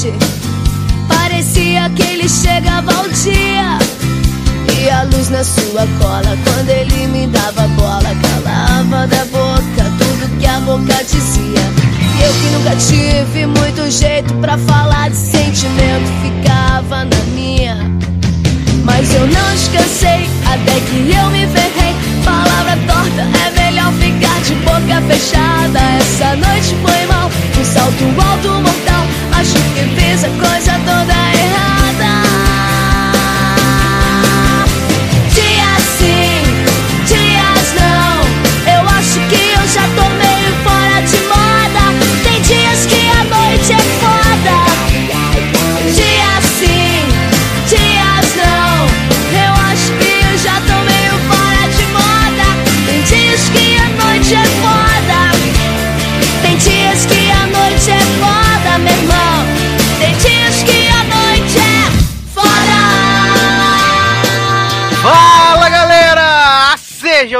noite. Parecia que ele chegava ao dia. E a luz na sua cola, quando ele me dava bola, calava da boca tudo que a boca dizia. E eu que nunca tive muito jeito pra falar de sentimento, ficava na minha. Mas eu não descansei até que eu me ferrei. Palavra torta, é ficar de boca fechada. Essa noite foi mal, um salto alto mortal. Acho que fiz a coisa toda errada.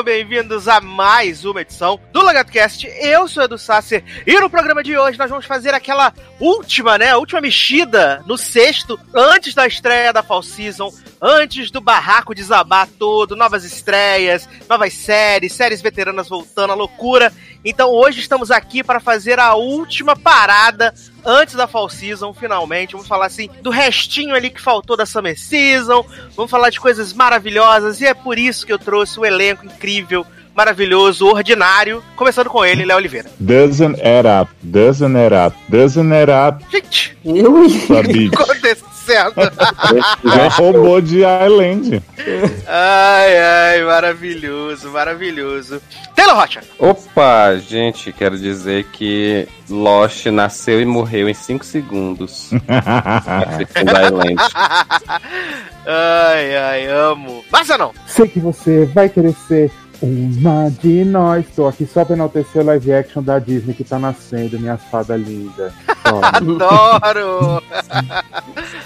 Sejam bem-vindos a mais uma edição do LogadoCast. Eu sou Edu Sasser e no programa de hoje nós vamos fazer aquela última, né? A última mexida no sexto, antes da estreia da Fall Season, antes do barraco desabar todo, novas estreias, novas séries, séries veteranas voltando, a loucura. Então hoje estamos aqui para fazer a última parada antes da Fall Season, finalmente. Vamos falar assim do restinho ali que faltou da Summer Season. Vamos falar de coisas maravilhosas e é por isso que eu trouxe o elenco incrível, maravilhoso, ordinário, começando com ele, Léo Oliveira. Doesn't add up, doesn't add up, doesn't add up, Gente, o que tá acontecendo? É robô de Island. ai, ai, maravilhoso, maravilhoso. Taylor Rocha. Opa, gente, quero dizer que Lost nasceu e morreu em 5 segundos. Ai, ai, amo. Massa não. Sei que você vai querer ser uma de nós. Tô aqui só pra enaltecer o live action da Disney que tá nascendo, minha fada linda. Adoro.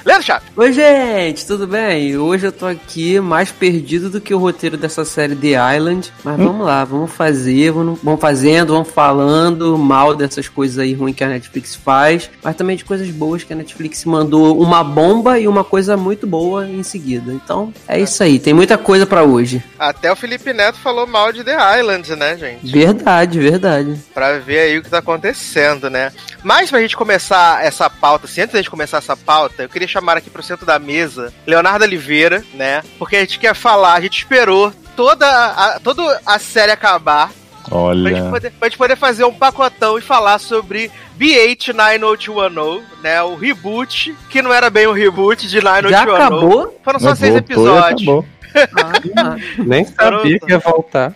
Leandro Chaves. Oi, gente, tudo bem? Hoje eu tô aqui mais perdido do que o roteiro dessa série The Island. Mas vamos lá, vamos fazer, vamos, vamos fazendo, vamos falando mal dessas coisas aí ruins que a Netflix faz, mas também de coisas boas que a Netflix mandou uma bomba e uma coisa muito boa em seguida. Então, é isso aí, tem muita coisa pra hoje. Até o Felipe Neto falou mal de The Island, né, gente? Verdade, verdade. Pra ver aí o que tá acontecendo, né? Mas pra gente começar essa pauta, assim, antes da gente começar essa pauta, eu queria chamar aqui pro centro da mesa Leonardo Oliveira, né? Porque a gente quer falar, a gente esperou toda a, toda a série acabar pra gente, Olha, poder, pra gente poder fazer um pacotão e falar sobre BH 90210, né? O reboot, que não era bem um reboot de 90210. Já acabou? Foram só mas seis episódios. acabou. Ah, Nem sabia que ia voltar.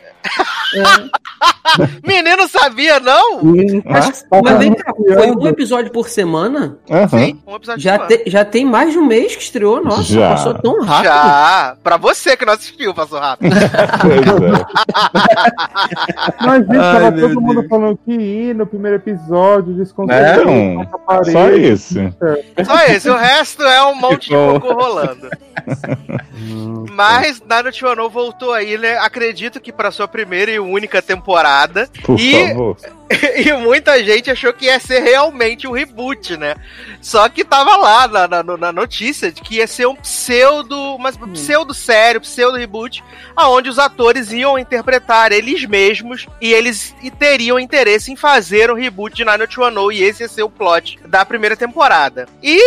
Menino sabia, não? mas, tá mas vem cá, foi um episódio por semana? Aham. Sim, um episódio Já, por te- já tem mais de um mês que estreou, nossa, Já. passou tão rápido. Já, pra você que não assistiu, passou rápido. É. Mas, gente, Ai, tava todo mundo Deus. falando que ir no primeiro episódio, Não, desconcertou. só esse. Só esse, o resto é um monte de cocô rolando. Mas Naruto Wano voltou aí, né? Acredito que pra sua primeira e única temporada. Por E- favor. e muita gente achou que ia ser realmente um reboot, né? Só que tava lá na, na, na notícia de que ia ser um pseudo, uma pseudo sério, pseudo reboot, aonde os atores iam interpretar eles mesmos e eles e teriam interesse em fazer um reboot de Naruto Wano e esse ia ser o plot da primeira temporada. E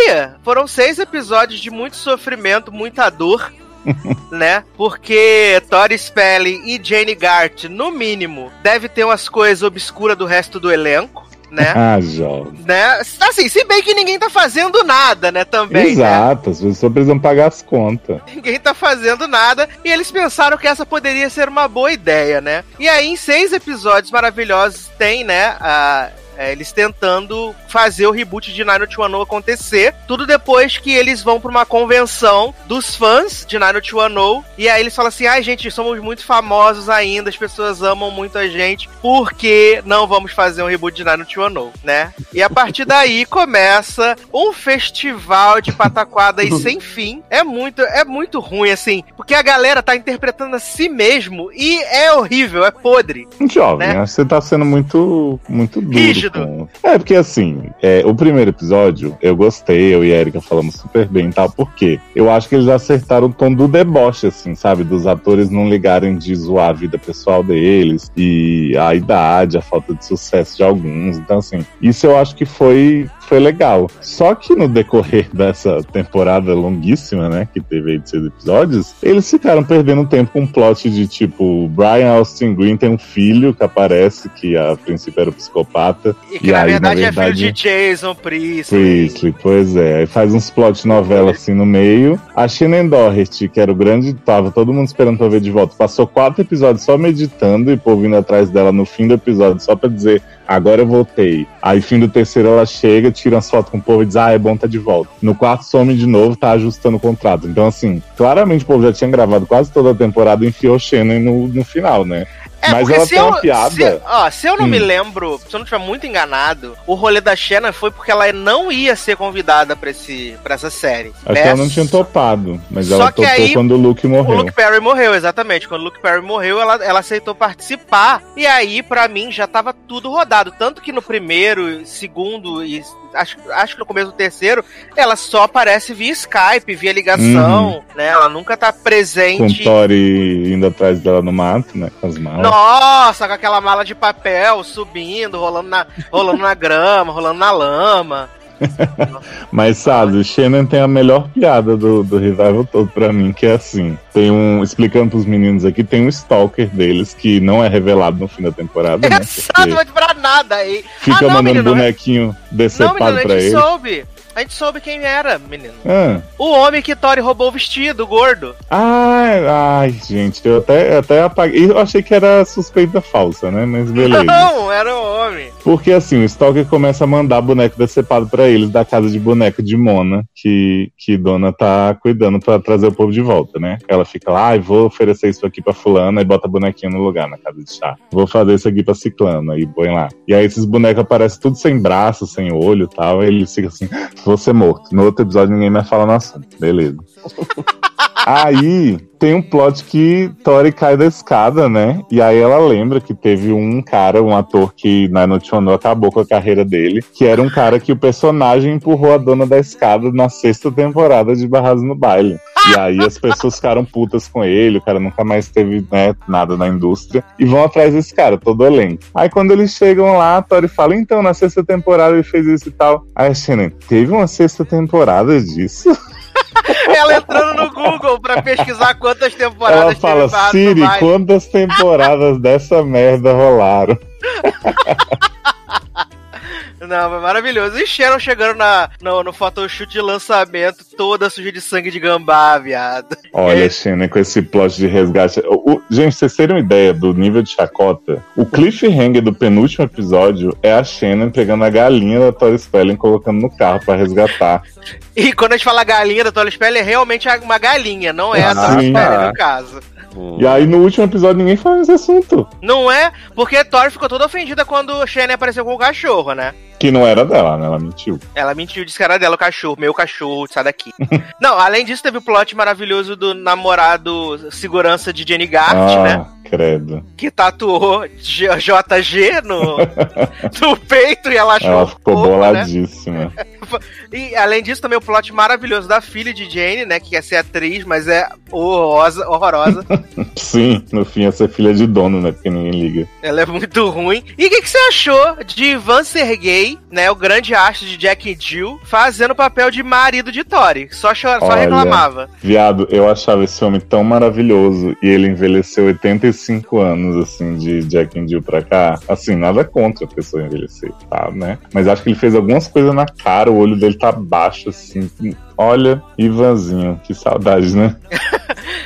foram seis episódios de muito sofrimento, muita dor. né? Porque Tori Spelling e Jane Gart, no mínimo, deve ter umas coisas obscuras do resto do elenco, né? Ah, jovem. né? Assim, se bem que ninguém tá fazendo nada, né, também, né? Exato, as pessoas precisam pagar as contas. Ninguém tá fazendo nada e eles pensaram que essa poderia ser uma boa ideia, né? E aí, em seis episódios maravilhosos, tem, né, a- é, eles tentando fazer o reboot de Naruto Wano acontecer. Tudo depois que eles vão pra uma convenção dos fãs de Naruto Wano. E aí eles falam assim: ai, gente, somos muito famosos ainda, as pessoas amam muito a gente, por que não vamos fazer um reboot de Naruto Wano, né? E a partir daí começa um festival de pataquada e sem fim. É muito, é muito ruim, assim, porque a galera tá interpretando a si mesmo e é horrível, é podre. Jovem, Né? que você tá sendo muito, muito duro Rígido, sentido. com- É, porque assim, é, o primeiro episódio, eu gostei, eu e a Erika falamos super bem e tal, porque eu acho que eles acertaram o tom do deboche, assim, sabe? Dos atores não ligarem de zoar a vida pessoal deles e a idade, a falta de sucesso de alguns. Então, assim, isso eu acho que foi, foi legal. Só que no decorrer dessa temporada longuíssima, né, que teve aí de seis episódios, eles ficaram perdendo tempo com um plot de tipo, Brian Austin Green tem um filho que aparece, que a princípio era o psicopata. E que E na aí, verdade na é filho de verdade- Jason Priestley. Priestley, pois é. Aí faz uns plot novela assim no meio. A Shannon Doherty, que era o grande, tava todo mundo esperando pra ver de volta, passou quatro episódios só meditando e o povo vindo atrás dela no fim do episódio só pra dizer. Agora eu voltei. Aí, fim do terceiro, ela chega, tira as fotos com o povo e diz: Ah, é bom tá de volta. No quarto, some de novo, tá ajustando o contrato. Então, assim, claramente o povo já tinha gravado quase toda a temporada e enfiou Shannon no, no final, né? É, Mas ela se tem eu, uma piada. Se, ó, se eu não Hum. me lembro, se eu não estiver muito enganado, o rolê da Shannon foi porque ela não ia ser convidada pra, esse, pra essa série. Acho né? que ela não tinha topado, mas Só ela topou aí, quando o Luke O morreu. Luke Perry morreu, exatamente. Quando o Luke Perry morreu, ela, ela aceitou participar. E aí, pra mim, já tava tudo rodado. Tanto que no primeiro, segundo e acho, acho que no começo do terceiro, ela só aparece via Skype, via ligação, né? Ela nunca tá Com o presente. Tori indo atrás dela no mato, né? Com as malas. Nossa, com aquela mala de papel subindo, rolando na, rolando na grama, rolando na lama. Mas sabe, o Shannon tem a melhor piada do, do revival todo pra mim, que é assim. Tem um. Explicando pros meninos aqui, tem um stalker deles que não é revelado no fim da temporada, né? Exato, não vai pra nada aí. fica ah, não, mandando menino, bonequinho Não, decepado menino, a pra ele. soube. A gente soube quem era, menino. Ah. O homem que Tori roubou o vestido, o gordo. Ai, ai, gente, eu até, até apaguei. Eu achei que era suspeita falsa, né? Mas beleza. Não, era o homem. Porque assim, o Stalker começa a mandar boneco decepado pra eles da casa de boneco de Mona, que, que Dona tá cuidando pra trazer o povo de volta, né? Ela fica lá, ai, vou oferecer isso aqui pra fulana e bota bonequinho no lugar na casa de chá. Vou fazer isso aqui pra ciclana e põe lá. E aí esses bonecos aparecem tudo sem braço, sem olho e tal, aí eles ficam assim, vou ser morto. No outro episódio ninguém mais fala no. Beleza. Aí tem um plot que Tori cai da escada, né? E aí ela lembra que teve um cara, um ator que na Notiono acabou com a carreira dele, que era um cara que o personagem empurrou a dona da escada na sexta temporada de Barrados no Baile. E aí as pessoas ficaram putas com ele, o cara nunca mais teve né, nada na indústria, e vão atrás desse cara, todo elenco. Aí quando eles chegam lá, a Tori fala, então, na sexta temporada ele fez isso e tal. Aí a Shannon, teve uma sexta temporada disso? Ela entrando no Google pra pesquisar quantas temporadas Ela fala, Siri, quantas temporadas dessa merda rolaram? Não, foi maravilhoso. E Sharon chegando na, no, no photoshoot de lançamento, toda suja de sangue de gambá, viado. Olha, Shannon, com esse plot de resgate. O- o- gente, vocês terem uma ideia do nível de chacota, o cliffhanger do penúltimo episódio é a Shannon pegando a galinha da Tori Spelling e colocando no carro pra resgatar. E quando a gente fala galinha da Tola Spell, é realmente uma galinha, não é a Ah, Tola Spell, tá. no caso. E aí no último episódio ninguém fala nesse assunto. Não é? Porque a Tori ficou toda ofendida quando o Shannon apareceu com o cachorro, né? Que não era dela, né? Ela mentiu. Ela mentiu, disse que era dela o cachorro, meu cachorro, sai daqui. não, além disso, teve o plot maravilhoso do namorado segurança de Jenny Gart, ah, né? credo. Que tatuou JG no, no peito e ela achou Ela ficou fofo, né? E além disso, também o plot maravilhoso da filha de Jane, né? Que quer ser atriz, mas é horrorosa. horrorosa. Sim, no fim ia ser filha de dono, né? Porque ninguém liga. Ela é muito ruim. E o que, que você achou de Ivan Sergei, né? O grande astro de Jack Jill, fazendo o papel de marido de Tori? Só, chora, só Olha. reclamava. Viado, eu achava esse homem tão maravilhoso e ele envelheceu 85 anos, assim, de Jack and Jill pra cá. Assim, nada contra a pessoa envelhecer, tá, né? Mas acho que ele fez algumas coisas na cara, o olho dele tá baixo, assim. Olha, Ivanzinho, que saudade, né?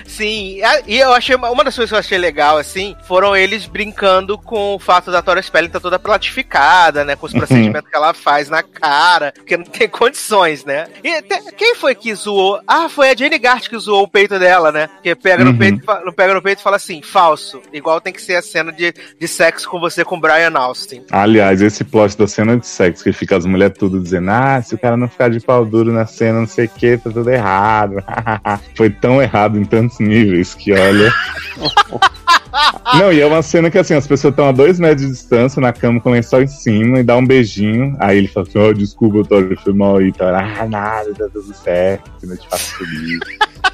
Sim, e eu achei uma uma das coisas que eu achei legal, assim, foram eles brincando com o fato da Tori Spelling estar toda platificada, né? Com os procedimentos que ela faz na cara, porque não tem condições, né? E te- quem foi que zoou? Ah, foi a Jenny Gart que zoou o peito dela, né? Que pega no Uhum. peito, e pega no peito e fala assim, falso. Igual tem que ser a cena de, de sexo com você com Brian Austin. Aliás, esse plot da cena de sexo, que fica as mulheres tudo dizendo, ah, se o cara não ficar de pau duro na cena, não sei o que, tá tudo errado. Foi tão errado em tantos níveis que, olha. Não, e é uma cena que assim, as pessoas estão a dois metros de distância na cama com o lençol em cima e dá um beijinho. Aí ele fala assim: Oh, desculpa, Tori, foi mal aí. Tá, ah, nada, tá tudo certo, não te faço feliz.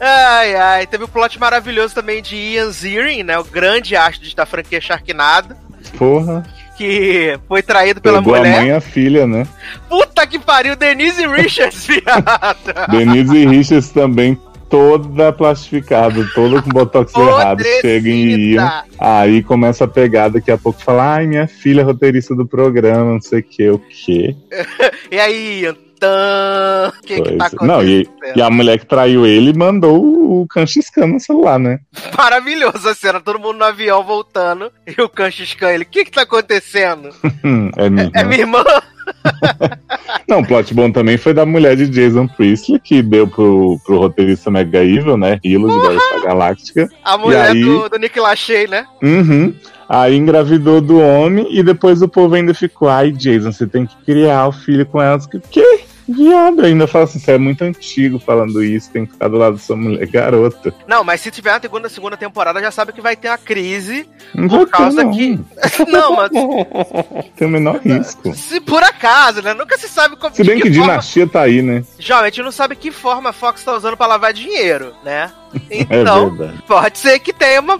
Ai, ai. Teve o plot maravilhoso também de Ian Ziering, né? O grande astro da franquia Sharknado. Porra. Que foi traído pela Pegou mulher. a mãe e a filha, né? Puta que pariu, Denise Richards, viado. Denise Richards também toda plastificada, toda com botox errado, chega em Ian. Aí começa a pegar, daqui a pouco fala, ai, minha filha é roteirista do programa, não sei o que, o quê? E aí, Ian? Tan, O que, que tá Pois- não, e, acontecendo? e a mulher que traiu ele mandou o canchiscan no celular, né? Maravilhoso a cena, todo mundo no avião voltando e o Kanchuskan, ele, o que que tá acontecendo? É minha. É minha irmã? Não, o plot bom também foi da mulher de Jason Priestley, que deu pro, pro roteirista Mega Evil, né? Hilo de Galáctica. A mulher aí? do, do Nick Lachey, né? Uhum. Aí engravidou do homem e depois o povo ainda ficou, ai, Jason, você tem que criar o filho com ela. Que? Viado, ainda fala assim, você é muito antigo falando isso, tem que ficar do lado da sua mulher garota. Não, mas se tiver uma segunda, segunda temporada, já sabe que vai ter uma crise. Não Por causa não. que- Não, mas Tem o menor risco. se por acaso, né? Nunca se sabe como Se bem de que forma- dinastia tá aí, né? Geralmente não sabe que forma a Fox tá usando pra lavar dinheiro, né? É Então, verdade. pode ser que tenha uma.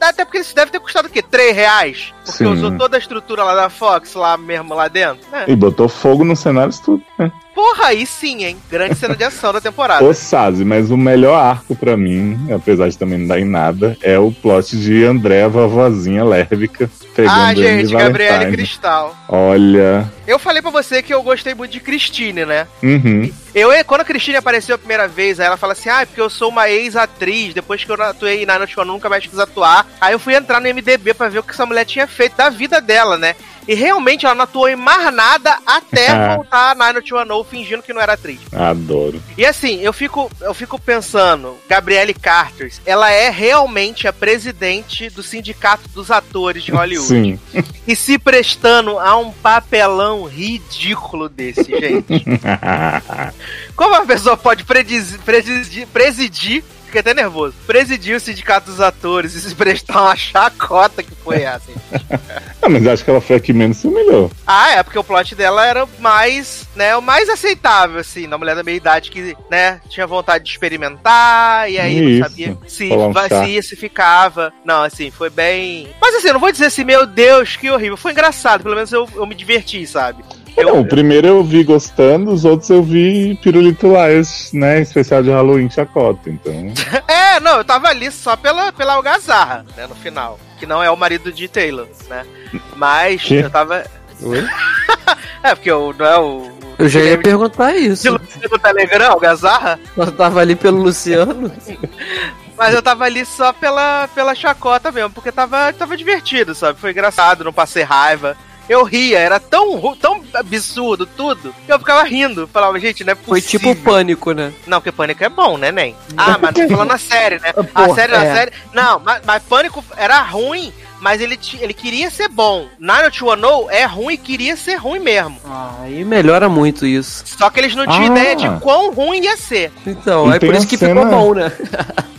Até porque isso deve ter custado o quê? 3 reais? Porque Sim. usou toda a estrutura lá da Fox, lá mesmo lá dentro. né? E botou fogo nos cenários tudo, né? Porra, aí sim, hein? Grande cena de ação da temporada. O Sazi, mas o melhor arco pra mim, apesar de também não dar em nada, é o plot de André, a vovozinha lérbica, pegando Ah, gente, Gabriele. Cristal. Olha. Eu falei pra você que eu gostei muito de Christine, né? Uhum. Eu, quando a Christine apareceu a primeira vez, aí ela fala assim: Ah, é porque eu sou uma ex-atriz, depois que eu atuei na Noite eu nunca mais quis atuar. Aí eu fui entrar no MDB pra ver o que essa mulher tinha feito da vida dela, né? E realmente ela não atuou em mais nada até Ah. voltar Night One fingindo que não era atriz. Adoro. E assim, eu fico, eu fico pensando, Gabrielle Carter, ela é realmente a presidente do sindicato dos atores de Hollywood. Sim. E se prestando a um papelão ridículo desse, gente. Como a pessoa pode predizi- presidir, presidir, fiquei até nervoso, presidir o sindicato dos atores e se prestar uma chacota que foi essa? Ah, mas acho que ela foi a que menos se humilhou. Ah, é, porque o plot dela era mais, né, o mais aceitável, assim, da mulher da meia idade que, né, tinha vontade de experimentar, e aí não sabia se, um vazia, se ficava. Não, assim, foi bem. Mas assim, eu não vou dizer assim, meu Deus, que horrível. Foi engraçado, pelo menos eu, eu me diverti, sabe? Eu- Não, o primeiro eu vi gostando, os outros eu vi Pirulito Laios, né? Especial de Halloween chacota, então. É, não, eu tava ali só pela, pela algazarra, né, no final. Que não é o marido de Taylor, né? Mas Que? eu tava. Oi? É, porque eu, não é o. Eu já ia perguntar isso. de Luciano do Telegram, algazarra? Eu tava ali pelo Luciano. Mas eu tava ali só pela, pela chacota mesmo, porque tava, tava divertido, sabe? Foi engraçado, não passei raiva. Eu ria, era tão, tão absurdo tudo, que eu ficava rindo. Falava, gente, não é Foi possível. tipo pânico, né? Não, porque Pânico é bom, né, Nen? Ah, mas tô falando a série, né? A Porra, série, a é. série. Não, mas, mas Pânico era ruim, mas ele, ele queria ser bom. Nine to One Oh é ruim e queria ser ruim mesmo. Aí melhora muito isso. Só que eles não tinham Ah. ideia de quão ruim ia ser. Então, E é por isso a que cena- ficou bom, né?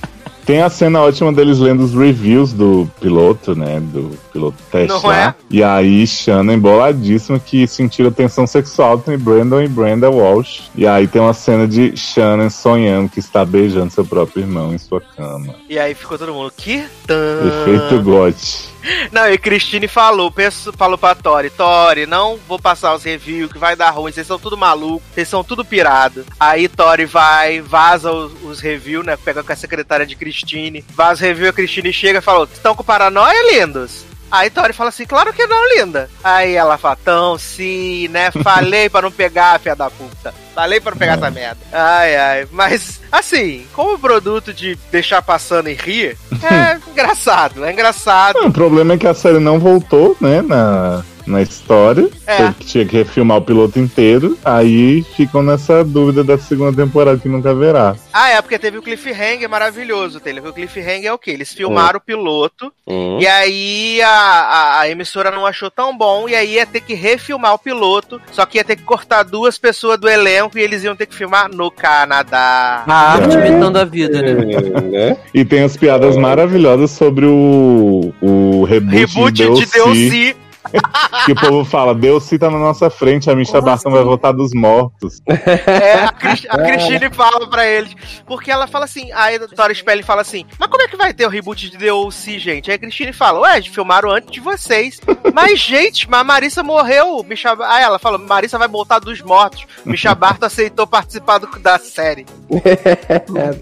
Tem a cena ótima deles lendo os reviews do piloto, né? Do piloto teste Não lá. é? E aí, Shannon emboladíssima que sentiram tensão sexual entre Brandon e Brenda Walsh. E aí tem uma cena de Shannon sonhando que está beijando seu próprio irmão em sua cama. E aí ficou todo mundo, que? Tan. Efeito gote. Não, e Christine falou, penso, falou pra Tori, Tori, não vou passar os reviews, que vai dar ruim, vocês são tudo maluco, vocês são tudo pirado. Aí Tori vai, vaza os, os reviews, né, pega com a secretária de Christine, vaza os reviews, a Christine chega e falou, estão com paranoia, lindos? Aí Tori fala assim, claro que não, linda. Aí ela fala, tão sim, né, falei pra não pegar, filha da puta. Falei pra não pegar essa merda. Ai, ai, mas, assim, como produto de deixar passando e rir, é engraçado, é engraçado. O problema é que a série não voltou, né? Na, na história. É. Que- Tinha que refilmar o piloto inteiro. Aí ficam nessa dúvida da segunda temporada que nunca verá. Ah, é, porque teve o cliffhanger maravilhoso, Taylor. O cliffhanger é o quê? Eles filmaram o piloto, Hum. e aí a, a, a emissora não achou tão bom, e aí ia ter que refilmar o piloto, só que ia ter que cortar duas pessoas do elenco e eles iam ter que filmar no Canadá. A arte É. imitando a vida, né? né? E tem as piadas maravilhosas sobre o, o reboot, Reboot de de DLC. Que o povo fala, Deus tá na nossa frente, a Misha Barton vai voltar dos mortos. É, a, Cris- a Christine fala pra eles. Porque ela fala assim, aí a Tori Spelling fala assim, mas como é que vai ter o reboot de DLC, gente? Aí a Christine fala, ué, filmaram antes de vocês. mas, gente, mas a Marissa morreu. Misha... Aí ela fala, Marissa vai voltar dos mortos. Misha Barton aceitou participar do- da série.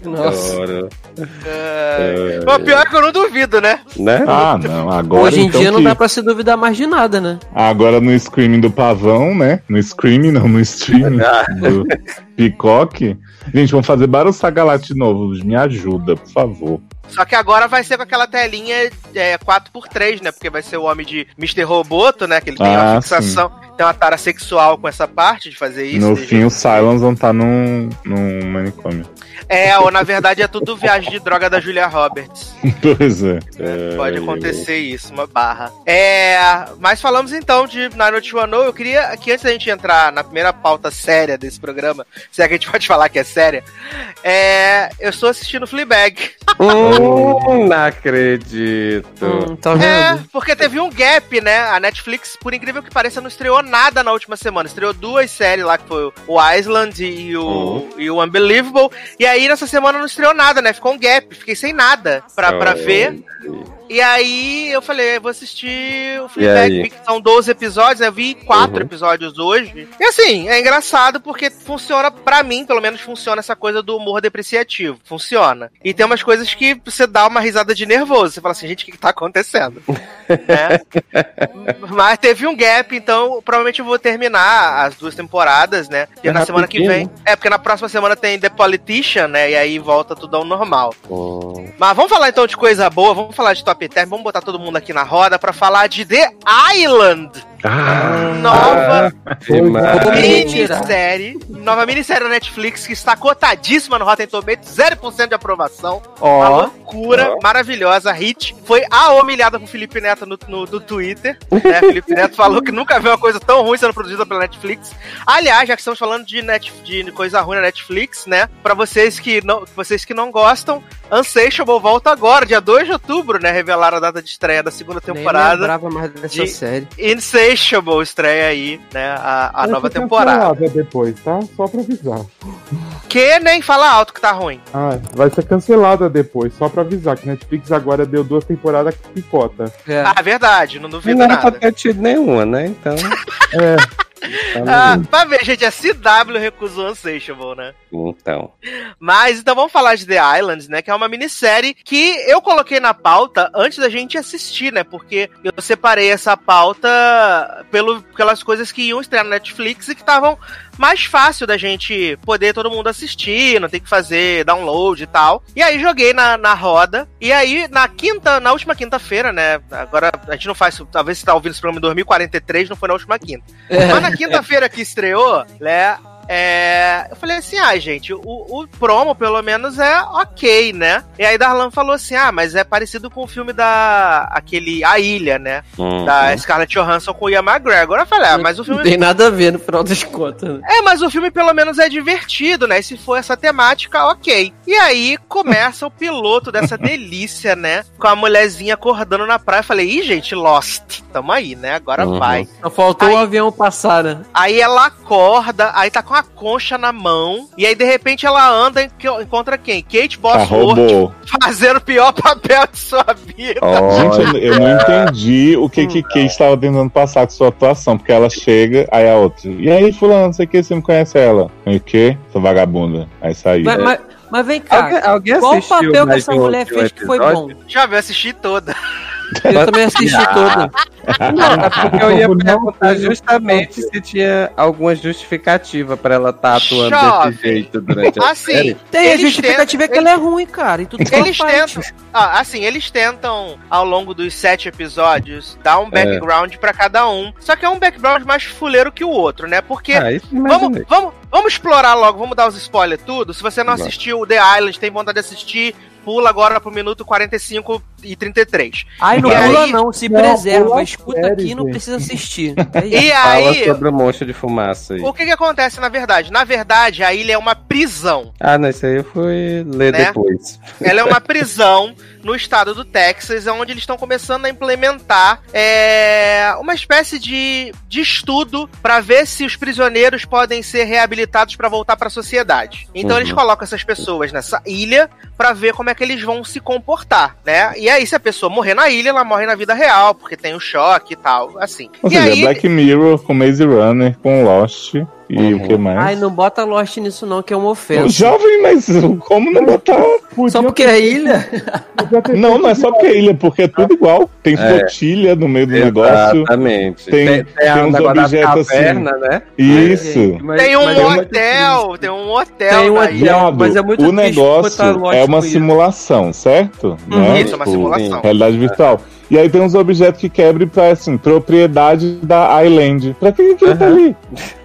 Nossa. Adoro. É... Mas pior é que eu não duvido, né? Né? Ah, não, agora Hoje em então dia não que- dá pra se duvidar mais de nada, né? Agora no Screaming do Pavão, né? No Screaming, não, no streaming do Peacock. Gente, vamos fazer Barussá Galate de novo. Me ajuda, por favor. Só que agora vai ser com aquela telinha é, 4x3, né? Porque vai ser o homem de Mr. Roboto, né? Que ele tem uma Ah, fixação, tem uma tara sexual com essa parte de fazer isso. no fim, o Silence vão estar num, num manicômio. É, ou na verdade é tudo viagem de droga da Julia Roberts. Pois é. Pode acontecer isso, uma barra. É, mas falamos então de Naruto Wano. Eu queria que antes da gente entrar na primeira pauta séria desse programa, se é que a gente pode falar que é séria, é, eu estou assistindo Fleabag. Hum, não acredito. Hum, tá É, vendo? porque teve um gap, né? A Netflix, por incrível que pareça, não estreou nada na última semana. Estreou duas séries lá, que foi o Island e o, e o Unbelievable. E aí, nessa semana, não estreou nada, né? Ficou um gap. Fiquei sem nada pra, pra ver. E aí, eu falei, vou assistir o Fleabag. que são 12 episódios, né? Eu vi quatro Uhum. episódios hoje. E assim, é engraçado porque funciona, pra mim, pelo menos, funciona essa coisa do humor depreciativo. Funciona. E tem umas coisas que você dá uma risada de nervoso. Você fala assim, gente, o que, que tá acontecendo? né? Mas teve um gap, então provavelmente eu vou terminar as duas temporadas, né? E É na semana que vem. É, porque na próxima semana tem The Politician, né? E aí volta tudo ao normal. Hum. Mas vamos falar então de coisa boa, vamos falar de Top Term, vamos botar todo mundo aqui na roda pra falar de The Island. Ah, Nova minissérie, nova minissérie da Netflix que está cotadíssima no Rotten Tomatoes, 0% de aprovação. Uma Ó, loucura, maravilhosa, hit. Foi a humilhada pro Felipe Neto no, no, do Twitter. Né? Felipe Neto falou que nunca viu uma coisa tão ruim sendo produzida pela Netflix. Aliás, já que estamos falando de, net, de coisa ruim na Netflix, né? Pra vocês que não, vocês que não gostam, Unsatiable volta agora, dia 2 de outubro, né? Revelaram a data de estreia da segunda nem temporada. lembrava mais dessa de- série. Insatiable estreia aí, né? A, a Vai nova ser temporada. cancelada depois, tá? Só pra avisar. Que nem fala alto que tá ruim. Ah, vai ser cancelada depois, só pra avisar que Netflix agora deu duas temporadas que picota. É. Ah, verdade, não duvido não era pra nada. ter tido nenhuma, né? Então. É, Ah, pra ver, gente, a CW recusou Unsatiable, né? Então. Mas então vamos falar de The Islands, né? Que é uma minissérie que eu coloquei na pauta antes da gente assistir, né? Porque eu separei essa pauta pelo, pelas coisas que iam estrear na Netflix e que estavam mais fácil da gente poder todo mundo assistir, não ter que fazer download e tal. E aí joguei na, na roda. E aí, na quinta, na última quinta-feira, né? Agora a gente não faz. Talvez você tá ouvindo esse programa em 2043, não foi na última quinta. Mas na quinta-feira que estreou, né? É, eu falei assim, ah, gente, o, o promo pelo menos é ok, né? E aí Darlan falou assim, ah, mas é parecido com o filme da aquele A Ilha, né? Hum. Da Scarlett Johansson com o Ian McGregor. Eu falei, ah, mas o Não filme tem nada a ver no final das contas. né? é, mas o filme pelo menos é divertido, né? E se for essa temática, ok. E aí começa o piloto dessa delícia, né? Com a mulherzinha acordando na praia. Eu falei, ih, gente, Lost. Tamo aí, né? Agora Uhum. vai. Só faltou Aí- o avião passar, né? Aí ela acorda, aí tá com a concha na mão. E aí, de repente, ela anda e que- encontra quem? Kate Bosworth fazendo o pior papel de sua vida. Gente, eu, eu não entendi o que que Kate estava tentando passar com sua atuação, porque ela chega, aí a outra. E aí, fulano, não sei o que, você não conhece ela. E o quê? Sua vagabunda. Aí saiu. Mas, mas- mas vem cá, Alguém, alguém qual o assistiu papel que essa de mulher fez que foi bom? Já viu, assisti toda. Eu também assisti toda. Não, é porque eu ia perguntar justamente se tinha alguma justificativa pra ela estar atuando Jovem. desse jeito durante a Assim, série. Tem, a Eles justificativa é que ela é ruim, cara. E tudo Eles tentam, ah, assim, eles tentam, ao longo dos sete episódios, dar um background pra cada um. Só que é um background mais fuleiro que o outro, né? Porque. Ah, Vamos, imaginei. vamos, vamos explorar logo, vamos dar os spoilers tudo. Se você não assistiu The Island, tem vontade de assistir, pula agora pro minuto 45 e 33. Ai, não E pula aí- não, se Não, preserva. Escuta série, aqui e não precisa assistir. É. E Fala aí, sobre o monstro de fumaça aí. o que que acontece na verdade? Na verdade, a ilha é uma prisão. Ah, não, isso aí eu fui ler Né? depois. Ela é uma prisão no estado do Texas, onde eles estão começando a implementar é, uma espécie de, de estudo para ver se os prisioneiros podem ser reabilitados para voltar para a sociedade. Então Uhum. eles colocam essas pessoas nessa ilha para ver como é que eles vão se comportar, né? E aí, se a pessoa morrer na ilha, ela morre na vida real, porque tem o choque e tal, assim. Ou e seja, aí, Black Mirror com Maze Runner, com Lost e Uhum. o que mais? Ai, não bota Lost nisso não, que é uma ofensa. Jovem, mas como não botar? Podia Só porque ter- é ilha? Não, não é só porque é ilha, porque é tudo igual. Tem É. flotilha no meio do negócio. Exatamente. Tem- tem a uns negócio da objetos caverna, né? Isso. Mas- tem um mas é hotel, tem um hotel Tem um hotel. mas é muito o negócio é uma simulação, certo? Uhum. Né? Isso, é uma Tipo, simulação. Realidade virtual. E aí tem uns objetos que quebrem pra, assim, propriedade da Island. Pra que que ele tá ali?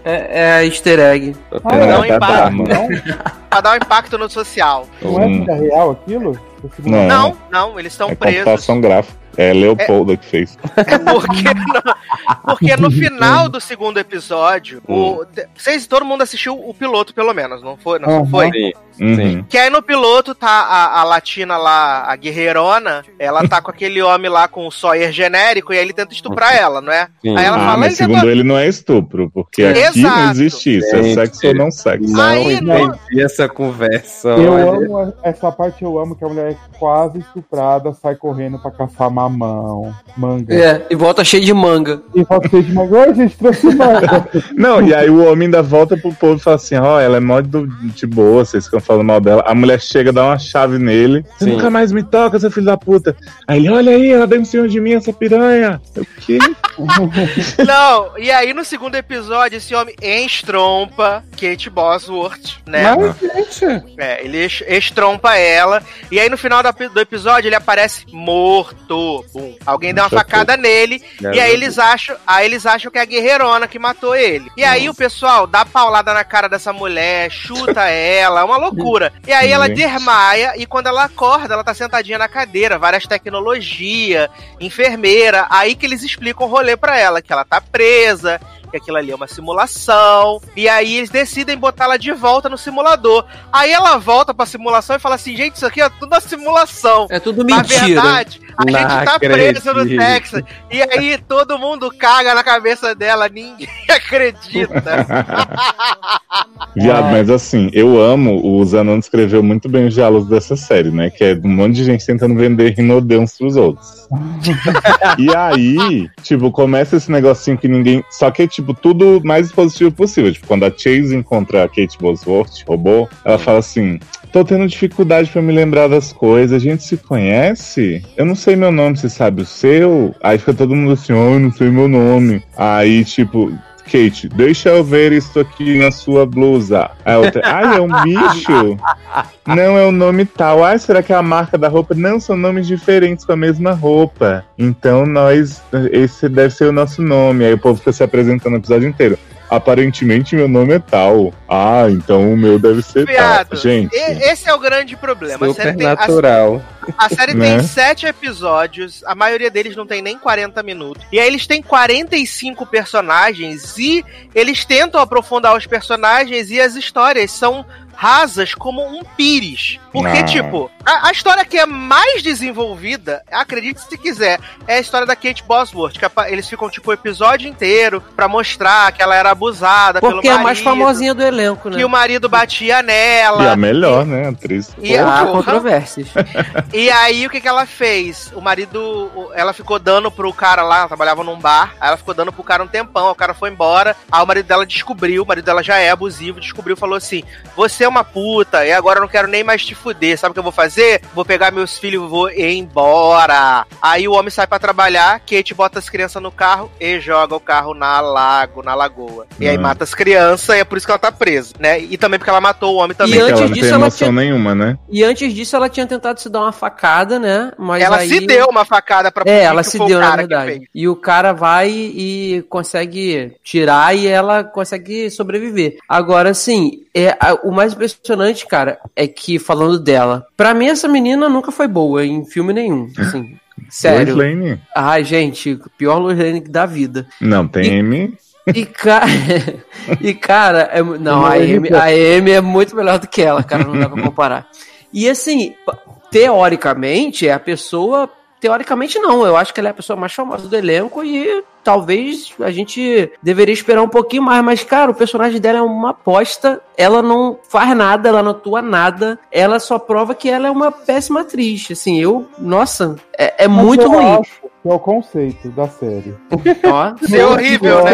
É, é easter egg. Ah, é? Tá empata. Dharma. Não, Pra dar um impacto no social. não é Hum. vida real aquilo? Não. Não, não, eles estão É presos. computação gráfica. É Leopoldo que fez. É porque, no, porque no final do segundo episódio, o, te- vocês, todo mundo assistiu o piloto, pelo menos, não foi? Não Aham. foi? Sim, Uhum. sim. Que aí no piloto tá a, a latina lá, a guerreirona, ela tá com aquele homem lá com o Sawyer genérico e aí ele tenta estuprar ela, não é? Sim. Aí ela Ah, fala, mas ele segundo tentou... ele não é estupro, porque aqui Exato. não existe isso. É sexo ou não sexo. Não Aí, entendi essa conversa. Eu olha. amo essa parte, eu amo que a mulher é quase estuprada, sai correndo pra caçar mamão, manga. É, e volta cheio de manga. E fala assim, mas oi, gente, trouxe manga. Não, e aí o homem ainda volta pro povo e fala assim: ó, ela é mó do- de boa, vocês ficam falando mal dela. A mulher chega, dá uma chave nele. Você Sim. nunca mais me toca, seu filho da puta. Aí ele, olha aí, ela deu em cima de mim, essa piranha. Eu, o quê? Não, e aí no segundo episódio, esse homem estrompa Kate Bosworth, né? Mas, gente, É, ele es- estrompa ela. E aí no final do episódio ele aparece morto. Bum. Alguém deu uma facada nele. E aí eles acham, aí eles acham que é a guerreirona que matou ele. E aí o pessoal dá paulada na cara dessa mulher, chuta ela, é uma loucura. E aí ela desmaia e quando ela acorda, ela tá sentadinha na cadeira, várias tecnologia, enfermeira. Aí que eles explicam o rolê pra ela, que ela tá presa, que aquilo ali é uma simulação. E aí eles decidem botar ela de volta no simulador. Aí ela volta pra simulação e fala assim: gente, isso aqui é tudo uma simulação. É tudo Na mentira. verdade, a Não gente tá preso no acredito. Texas. E aí todo mundo caga na cabeça dela, ninguém acredita. Viado, mas assim, eu amo, o Zanon escreveu muito bem os diálogos dessa série, né? Que é um monte de gente tentando vender rinodê uns pros outros. e aí, tipo, começa esse negocinho que ninguém. Só que é, tipo, tudo mais positivo possível. Tipo, quando a Chase encontra a Kate Bosworth, robô, ela fala assim. Tô tendo dificuldade pra me lembrar das coisas. A gente se conhece? Eu não sei meu nome, você sabe o seu? Aí fica todo mundo assim, oh, eu não sei meu nome. Aí, tipo, Kate, deixa eu ver isso aqui na sua blusa. Aí outra, ai, é um bicho? Não, é o nome tal. Ai, será que é a marca da roupa? Não, são nomes diferentes com a mesma roupa. Então nós, esse deve ser o nosso nome. Aí o povo fica se apresentando o episódio inteiro. Aparentemente meu nome é tal. Ah, então o meu deve ser Viado, tal. Gente, esse é o grande problema. A série, tem, a, Supernatural. a série Né? tem sete episódios, a maioria deles não tem nem 40 minutos. E aí eles têm 45 personagens e eles tentam aprofundar os personagens e as histórias são rasas como um pires. Porque, Ah. tipo, a, a história que é mais desenvolvida, acredite se quiser, é a história da Kate Bosworth. Que eles ficam, tipo, o episódio inteiro pra mostrar que ela era abusada Porque pelo é marido. a mais famosinha do elenco, né? Que o marido batia nela. e a melhor, né, atriz. E, Há porra. controvérsias. E aí, o que que ela fez? O marido, ela ficou dando pro cara lá, ela trabalhava num bar, aí ela ficou dando pro cara um tempão, o cara foi embora, aí o marido dela descobriu, o marido dela já é abusivo, descobriu, falou assim, você você é uma puta, e agora eu não quero nem mais te fuder. Sabe o que eu vou fazer? Vou pegar meus filhos e vou embora. Aí o homem sai para trabalhar, Kate bota as crianças no carro e joga o carro na lago, na lagoa. E aí Ah. mata as crianças e é por isso que ela tá presa, né? E também porque ela matou o homem E também. Porque antes ela não disso, tem ela tinha- nenhuma, né? E antes disso, ela tinha tentado se dar uma facada, né? Mas ela aí... se deu uma facada pra É, ela se deu, na verdade. E o cara vai e consegue tirar e ela consegue sobreviver. Agora, assim, é, a- o mais impressionante, cara, é que, falando dela, pra mim essa menina nunca foi boa em filme nenhum. Assim, sério. Lois Lane? Ai, gente, pior Lois Lane da vida. Não, tem M. E, ca... e cara, é não, a Amy, a Amy é muito melhor do que ela, cara, não dá pra comparar. E assim, teoricamente, é a pessoa. Teoricamente, não. Eu acho que ela é a pessoa mais famosa do elenco e talvez a gente deveria esperar um pouquinho mais. Mas, cara, o personagem dela é uma aposta. Ela não faz nada, ela não atua nada. Ela só prova que ela é uma péssima atriz. Assim, eu. Nossa, é, é muito ruim. acho que é o conceito da série. Ó, Ser horrível, né?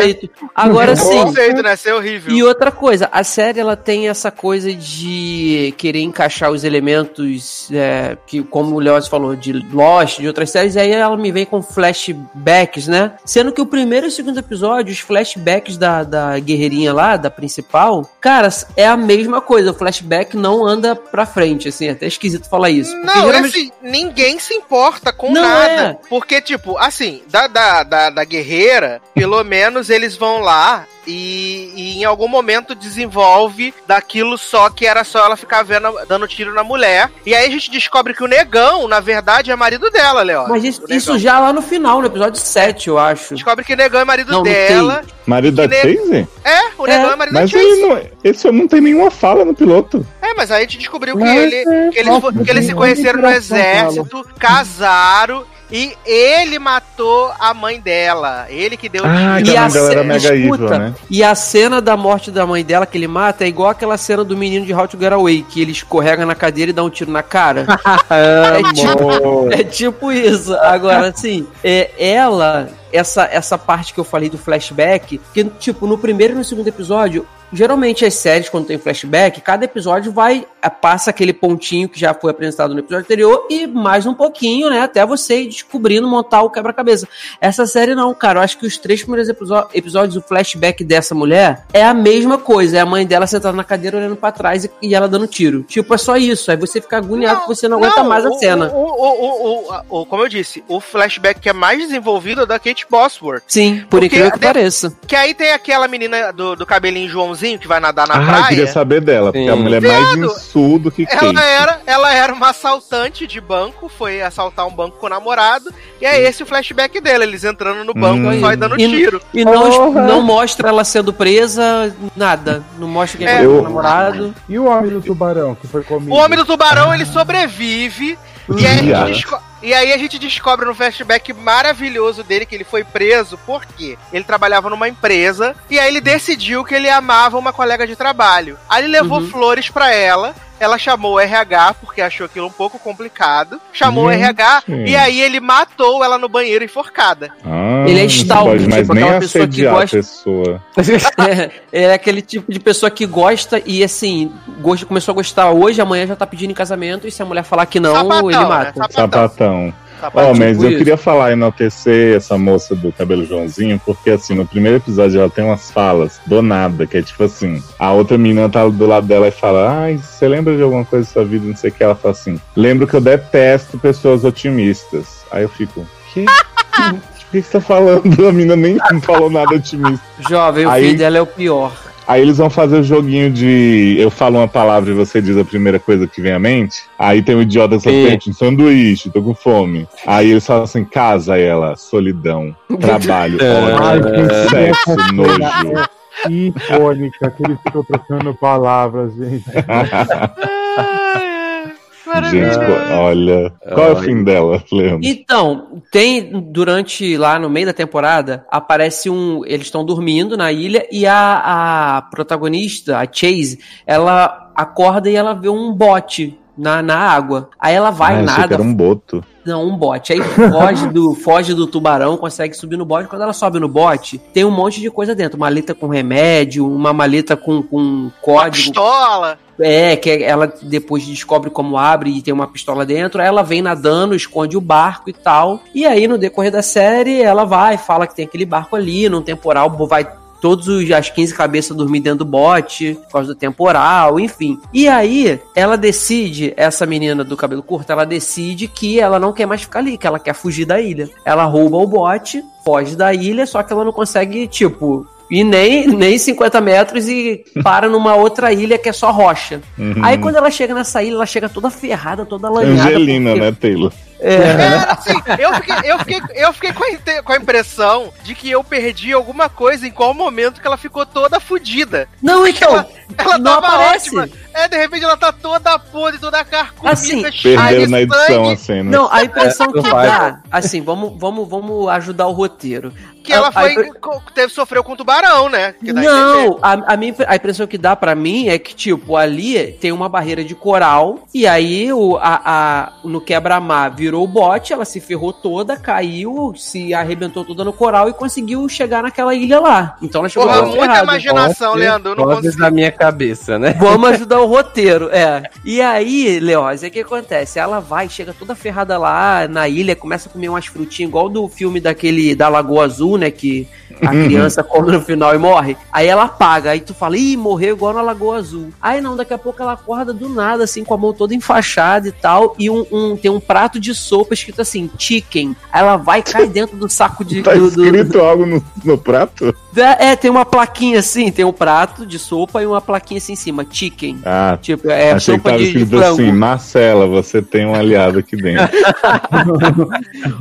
Agora É sim. conceito, né? Ser horrível. E outra coisa, a série ela tem essa coisa de querer encaixar os elementos é, que, como o Leoz falou, de Lost, de outras séries, e aí ela me vem com flashbacks, né? Sendo que o primeiro e o segundo episódio, os flashbacks da, da guerreirinha lá, da principal, cara, é a mesma coisa. O flashback não anda pra frente, assim, é até esquisito falar isso. Não, é geralmente- assim, ninguém se importa com Não nada. é. Porque, tipo, assim, da, da, da, da guerreira, pelo menos eles vão lá e, e em algum momento desenvolve daquilo só que era só ela ficar vendo, dando tiro na mulher. E aí a gente descobre que o negão, na verdade, é marido dela, Léo. Mas isso, isso já lá no final, no episódio 7, eu acho. Descobre que o negão é marido Não, não dela. Marido da ne- Chase? É, o negão É, é marido Mas da ele Chase. não, esse eu não tem nenhuma fala no piloto. É, mas aí a gente descobriu que, Mas ele, é, que, eles, nossa, que eles se conheceram no exército, casaram. E ele matou a mãe dela. Ele que deu o Ah, tiro. que a era mega escuta, evil, né? E a cena da morte da mãe dela que ele mata é igual aquela cena do menino de How to Get Away, que ele escorrega na cadeira e dá um tiro na cara. é, tipo, é tipo isso. Agora, assim, é, ela, essa, essa parte que eu falei do flashback, que, tipo, no primeiro e no segundo episódio, geralmente as séries, quando tem flashback, cada episódio vai, eh, passa aquele pontinho que já foi apresentado no episódio anterior e mais um pouquinho, né, até você ir descobrindo, montar o quebra-cabeça. Essa série não, cara, eu acho que os três primeiros episódios, o flashback dessa mulher é a mesma coisa, é a mãe dela sentada na cadeira olhando pra trás e, e ela dando tiro. Tipo, é só isso, aí você fica agoniado porque você não aguenta mais a o- cena. O, o, como eu disse, o flashback que é mais desenvolvido é da Kate Bosworth. Sim, por incrível que pareça. Que aí tem aquela menina do, do cabelinho Joãozinho que vai nadar na ah, eu praia. queria saber dela, porque Sim. a mulher é mais Viado, insul do que Ela Kate. era, ela era uma assaltante de banco, foi assaltar um banco com o namorado, e é esse o flashback dela, eles entrando no banco Hum. só e dando E- tiro. E não, Porra. não mostra ela sendo presa, nada. Não mostra quem é, É. o namorado. E o homem do tubarão que foi comido? O Homem do Tubarão, ele sobrevive, e aí, a Viado. gente e aí a gente descobre no flashback maravilhoso dele que ele foi preso, porque ele trabalhava numa empresa, e aí ele decidiu que ele amava uma colega de trabalho. Aí ele levou Uhum. flores pra ela, ela chamou o RH, porque achou aquilo um pouco complicado, chamou o Gente. RH, e aí ele matou ela no banheiro enforcada. Ah, Ele é stalker, tipo nem aquela pessoa que gosta- pessoa. é, é aquele tipo de pessoa que gosta e assim, gosta, começou a gostar hoje, amanhã já tá pedindo em casamento, e se a mulher falar que não, Sapatão, ele né? mata. Sapatão. Sapatão. Ó, Sapatão. mas tipo eu isso. queria falar, enaltecer essa moça do cabelo Joãozinho, porque assim, no primeiro episódio ela tem umas falas do nada, que é tipo assim, a outra menina tá do lado dela e fala, ai, você lembra de alguma coisa da sua vida, não sei o que, ela fala assim, lembro que eu detesto pessoas otimistas. Aí eu fico, que? O que você tá falando? A menina nem falou nada otimista. Jovem, o Aí- filho dela é o pior. Aí eles vão fazer o joguinho de eu falo uma palavra e você diz a primeira coisa que vem à mente. Aí tem o idiota que só sente um sanduíche, tô com fome. Aí eles falam assim: casa ela, solidão, trabalho, Ai, ódio, sexo, nojo. cena é icônica, que eles ficam trocando palavras, gente. Gente, pô, olha. Qual é o fim dela, Leandro? Então, tem durante lá no meio da temporada aparece um, eles estão dormindo na ilha e a, a protagonista, a Chase, ela acorda e ela vê um bote na, na água. Aí ela vai, Ah, achei que nada, era um boto. não, um bote. Aí foge do, foge do tubarão, consegue subir no bote. Quando ela sobe no bote, tem um monte de coisa dentro. Maleta com remédio, uma maleta com, com código. Pistola. É, que ela depois descobre como abre e tem uma pistola dentro. Aí ela vem nadando, esconde o barco e tal. E aí, no decorrer da série, ela vai, fala que tem aquele barco ali, num temporal, vai todos os, as 15 cabeças dormir dentro do bote, por causa do temporal, enfim. E aí, ela decide, essa menina do cabelo curto, ela decide que ela não quer mais ficar ali, que ela quer fugir da ilha. Ela rouba o bote, foge da ilha, só que ela não consegue, tipo, ir nem, nem 50 metros e para numa outra ilha que é só rocha. Uhum. Aí quando ela chega nessa ilha, ela chega toda ferrada, toda lanhada. Angelina, porque- né, Taylor? É. Era assim, eu fiquei, eu fiquei, eu fiquei com, a, com a impressão de que eu perdi alguma coisa em qual momento que ela ficou toda fodida. Não, então, Ela não tava aparece. ótima. É, de repente ela tá toda podre, toda carcomida, Assim, de na edição sangue, a cena. Não, a impressão que vai. dá, assim, vamos, vamos, vamos ajudar o roteiro. que ela A- a foi, co- teve, sofreu com tubarão, né? Que a. Não, a, a, minha, a impressão que dá pra mim é que, tipo, ali tem uma barreira de coral, e aí o, a, a- no quebra-mar virou o bote, ela se ferrou toda, caiu, se arrebentou toda no coral e conseguiu chegar naquela ilha lá. Então ela chegou Porra, muita ferrada. imaginação, Leandro. Eu não consigo. da minha cabeça, né? Vamos ajudar o roteiro, é. E aí, Leoz, o que acontece? Ela vai, chega toda ferrada lá na ilha, começa a comer umas frutinhas, igual do filme daquele da Lagoa Azul, né? Que a criança come no final e morre. Aí ela apaga, aí tu fala, ih, morreu igual na Lagoa Azul. Aí não, daqui a pouco ela acorda do nada, assim, com a mão toda enfaixada e tal, e um, um- tem um prato de sopa escrito assim, chicken. Aí ela vai e cai dentro do saco de. Tá do- do- escrito algo no, no prato? É, tem uma plaquinha assim, tem um prato de sopa e uma plaquinha assim em cima, chicken. Ah, Tipo, é achei que sopa tava de, de frango. assim, Marcela, você tem um aliado aqui dentro.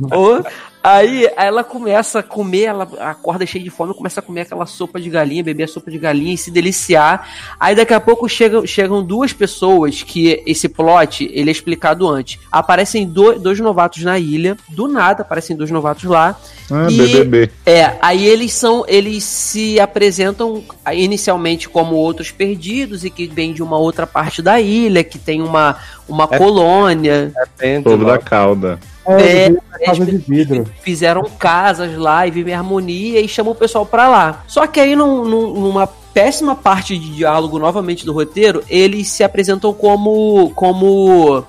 Ou- aí, ela começa a comer, ela acorda cheia de fome, começa a comer aquela sopa de galinha, beber a sopa de galinha e se deliciar. Aí daqui a pouco chegam, chegam duas pessoas que esse plot ele é explicado antes. Aparecem do- dois novatos na ilha, do nada aparecem dois novatos lá. Ah, E- BBB. É, aí eles são, eles se apresentam inicialmente como outros perdidos e que vêm de uma outra parte da ilha, que tem uma, uma É. colônia. Povo da cauda. É, É, é, casa de vidro. fizeram casas lá e vivem em harmonia e chamam o pessoal pra lá. Só que aí, num- num- numa péssima parte de diálogo novamente do roteiro, eles se apresentam como. como.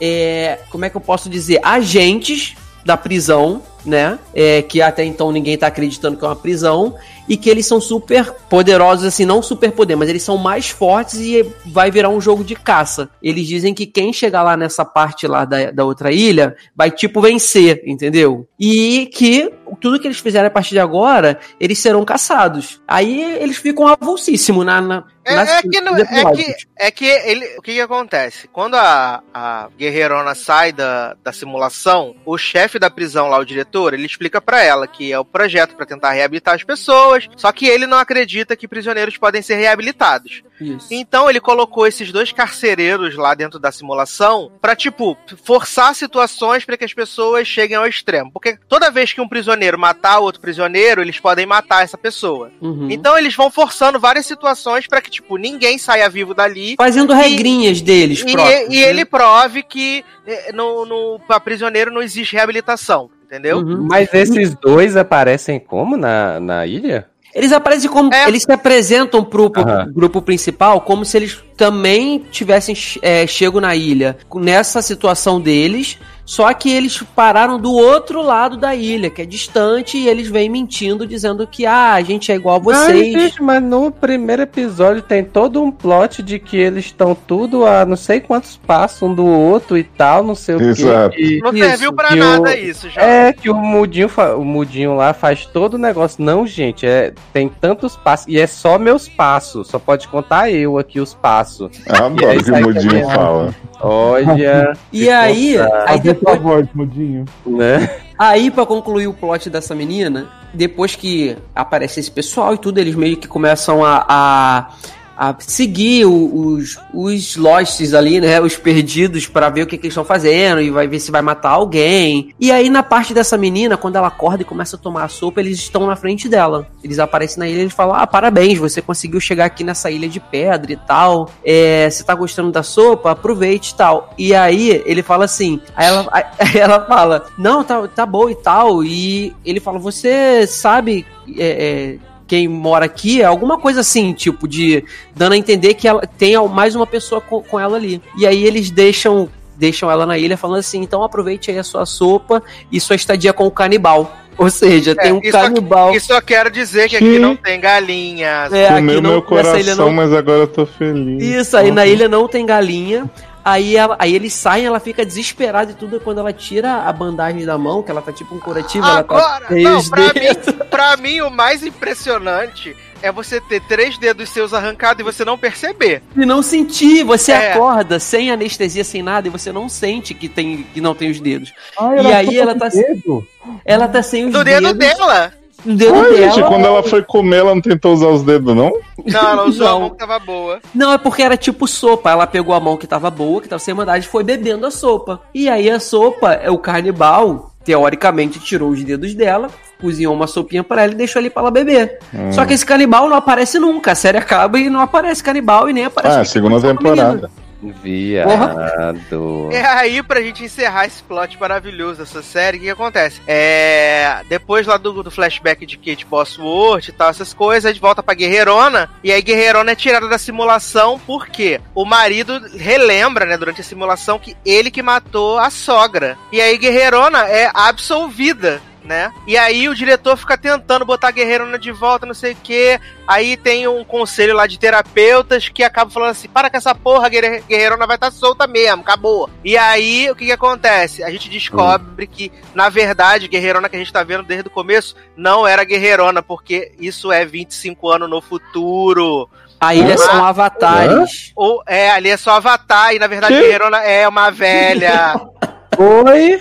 é, como é que eu posso dizer? Agentes da prisão, né? É, que até então ninguém tá acreditando que é uma prisão. E que eles são super poderosos, assim, não super poder, mas eles são mais fortes e vai virar um jogo de caça. Eles dizem que quem chegar lá nessa parte lá da, da outra ilha vai, tipo, vencer, entendeu? E que tudo que eles fizerem a partir de agora, eles serão caçados. Aí eles ficam avulsíssimos na, na, É, é que, não- é que, é que ele, o que, que acontece? Quando a, a guerreirona sai da, da simulação, o chefe da prisão lá, o diretor, ele explica pra ela que é o projeto pra tentar reabilitar as pessoas, só que ele não acredita que prisioneiros podem ser reabilitados. Isso. Então ele colocou esses dois carcereiros lá dentro da simulação pra, tipo, forçar situações pra que as pessoas cheguem ao extremo. Porque toda vez que um prisioneiro matar outro prisioneiro, eles podem matar essa pessoa. Uhum. Então eles vão forçando várias situações pra que, tipo, ninguém saia vivo dali. Fazendo regrinhas deles E, próprios. e né? ele prove que eh, no, no, pra prisioneiro não existe reabilitação, entendeu? Uhum. Mas esses dois aparecem como na, na ilha? Eles aparecem como. É. Eles se apresentam pro, pro grupo principal como se eles também tivessem é, chego na ilha nessa situação deles. Só que eles pararam do outro lado da ilha, que é distante, e eles vêm mentindo, dizendo que ah, a gente é igual a Ai, vocês. gente, mas no primeiro episódio tem todo um plot de que eles estão tudo a não sei quantos passos um do outro e tal, não sei o Exato. quê. E- Não serviu pra que nada o- isso, já. É que o mudinho, o mudinho lá faz todo o negócio. Não, gente, é tem tantos passos e é só meus passos. Só pode contar eu aqui os passos. Ah, E aí adoro que o Mudinho fala. Olha, E aí, aí Fazer sua voz, mudinho. né? Aí, pra concluir o plot dessa menina, depois que aparece esse pessoal e tudo, eles meio que começam a, a a seguir os, os losts ali, né? Os perdidos pra ver o que, que eles estão fazendo e vai ver se vai matar alguém. E aí, na parte dessa menina, quando ela acorda e começa a tomar a sopa, eles estão na frente dela. Eles aparecem na ilha e falam: Ah, parabéns, você conseguiu chegar aqui nessa ilha de pedra e tal. É, você tá gostando da sopa? Aproveite e tal. E aí ele fala assim: aí ela, aí ela fala, não, tá, tá bom e tal. E ele fala: Você sabe. é, é, quem mora aqui, é alguma coisa assim, tipo, de dando a entender que ela tem mais uma pessoa com, com ela ali. E aí eles deixam deixam ela na ilha falando assim, então aproveite aí a sua sopa e sua estadia com o canibal. Ou seja, tem um isso aqui- canibal. Isso eu quero dizer que aqui não tem galinhas. É, aqui Comeu não- meu coração, não- mas agora eu tô feliz. Isso, aí na ilha não tem galinha. Aí, ela- aí eles saem, ela fica desesperada e tudo. Quando ela tira a bandagem da mão, que ela tá tipo um curativo, ela tá Agora, não, pra dedos. mim, pra mim o mais impressionante é você ter três dedos seus arrancados e você não perceber. E não sentir, você É. acorda sem anestesia, sem nada, e você não sente que, tem, que não tem os dedos. Ai, E era aí ela tá- dedo. Ela tá sem os Do dedos. dedo dela. No dedo Ai, dela. gente, quando ela foi comer, ela não tentou usar os dedos, não? Não, ela usou a Não. mão que tava boa. Não, é porque era tipo sopa. Ela pegou a mão que tava boa, que tava sem maldade, e foi bebendo a sopa. E aí a sopa, é o canibal, teoricamente, tirou os dedos dela, cozinhou uma sopinha pra ela e deixou ali pra ela beber. Hum. Só que esse canibal não aparece nunca. A série acaba e não aparece canibal e nem aparece. Ah, o que segunda a temporada. Viado. É aí, pra gente encerrar esse plot maravilhoso dessa série, o que, que acontece? É. Depois lá do, do flashback de Kate Bosworth e tal, essas coisas, a gente volta pra Guerreirona, e aí Guerreirona é tirada da simulação porque o marido relembra, né, durante a simulação, que ele que matou a sogra. E aí Guerreirona é absolvida. Né? E aí o diretor fica tentando botar a Guerreirona de volta, não sei o que. Aí tem um conselho lá de terapeutas que acaba falando assim: para com essa porra, Guerre- Guerreirona vai estar solta mesmo, acabou. E aí o que, que acontece? A gente descobre que, na verdade, Guerreirona que a gente tá vendo desde o começo não era Guerreirona, porque isso é 25 anos no futuro. A ilha são avatares. Ou é, ali é só Avatar, e na verdade Que? Guerreirona é uma velha. Oi?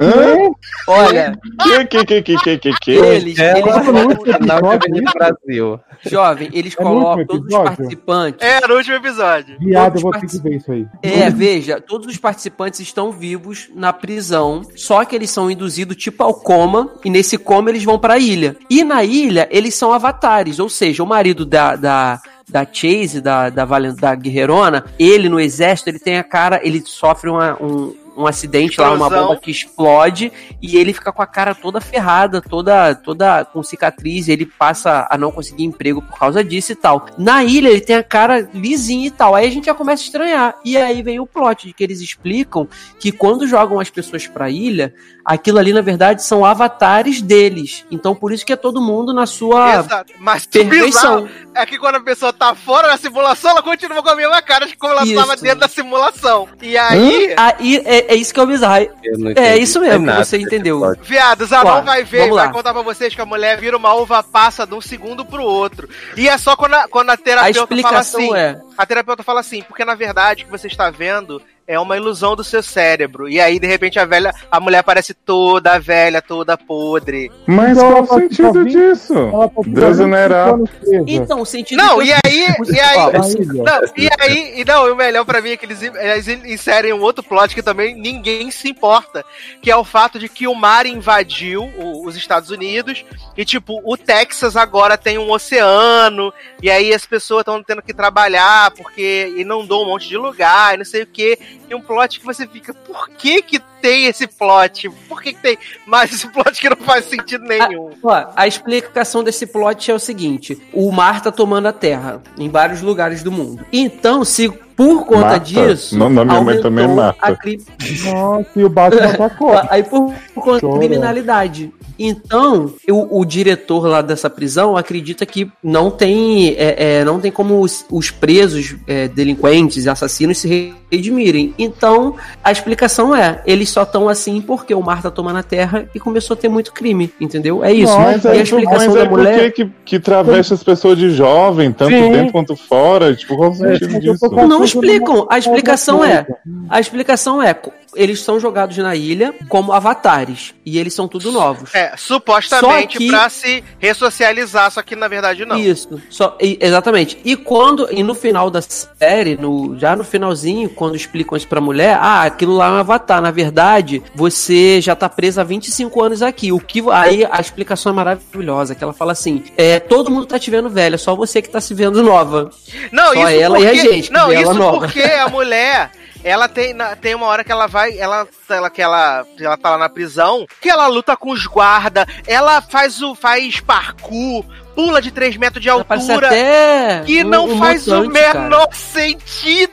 Hã? Olha, Que, que, que, que, que, que, que? eles, É, eles no último Canal de episódio, Avenida Brasil. jovem, eles É colocam todos os participantes. é, no último episódio. Viado, eu vou ter que ver isso aí. É, veja, todos os participantes estão vivos na prisão, só que eles são induzidos tipo ao coma, e nesse coma eles vão pra ilha. E na ilha, eles são avatares, ou seja, o marido da. da da Chase, da, da, Valen- da Guerreirona, ele no exército, ele tem a cara, ele sofre uma- um, um acidente lá, uma Explosão. bomba que explode, e ele fica com a cara toda ferrada, toda, toda com cicatriz, ele passa a não conseguir emprego por causa disso e tal. Na ilha, ele tem a cara lisinha e tal. Aí a gente já começa a estranhar. E aí vem o plot de que eles explicam que quando jogam as pessoas pra ilha, aquilo ali, na verdade, são avatares deles. Então, por isso que é todo mundo na sua Exato. Mas perfeição. é que quando a pessoa tá fora da simulação, ela continua com a mesma cara de como ela Isso. estava dentro da simulação. E aí. Aí é, é isso que é o bizarro. Eu não É entendi isso mesmo, que você entendeu. episódio. Viado, Zanon Claro, vai ver e vai lá. contar pra vocês que a mulher vira uma uva passa de um segundo pro outro. E é só quando a, quando a A terapeuta fala explicação assim. é. A terapeuta fala assim, porque na verdade o que você está vendo é uma ilusão do seu cérebro. E aí, de repente, a velha, a mulher parece toda velha, toda podre. Mas Então, qual ela o tá sentido vindo- disso? Tá ficando Desonerar. 25 anos presa. Então, o sentido. Não, e aí, e aí. Não, e aí, e não, o melhor pra mim é que eles, eles inserem um outro plot que também ninguém se importa, que é o fato de que o mar invadiu o- os Estados Unidos e, tipo, o Texas agora tem um oceano, e aí as pessoas estão tendo que trabalhar porque inundou um monte de lugar e não sei o que, e um plot que você fica, por que que tem esse plot? Por que que tem mais esse plot que não faz sentido nenhum? Ó, a explicação desse plot é o seguinte: o mar tá tomando a terra em vários lugares do mundo. Então, se por conta Marta. disso. Não, não, minha mãe aumentou também é Marta. a cri- Nossa, e o Batman atacou. Aí por, por conta Chora. da criminalidade. Então, o, o diretor lá dessa prisão acredita que não tem, é, é, não tem como os, os presos, é, delinquentes e assassinos se redimirem. Então, a explicação é: eles só estão assim porque o mar tá tomando a terra e começou a ter muito crime, entendeu? É isso. Mas e a aí, explicação mas da aí por mulher. que, que, que traveste as pessoas de jovem, tanto Sim. dentro quanto fora? Tipo, qual o sentido É, eu disso? Não explicam. A explicação é. A explicação é, eles são jogados na ilha como avatares. E eles são tudo novos. É, supostamente que- pra se ressocializar, só que na verdade não. Isso, só, e- exatamente. E quando, e no final da série, no, já no finalzinho, quando explicam isso pra mulher, ah, aquilo lá é um avatar. Na verdade, você já tá presa há 25 anos aqui. O que, aí a explicação é maravilhosa, que ela fala assim, é, todo mundo tá te vendo velha, só você que tá se vendo nova. Não, Só isso ela porque, e a gente Não, isso porque a mulher, ela tem, na- tem uma hora que ela vai, ela, ela que ela, ela tá lá na prisão, que ela luta com os guardas, ela faz o faz parkour, pula de 3 metros de Ela altura, até que um- não um faz o mutante, cara. menor sentido.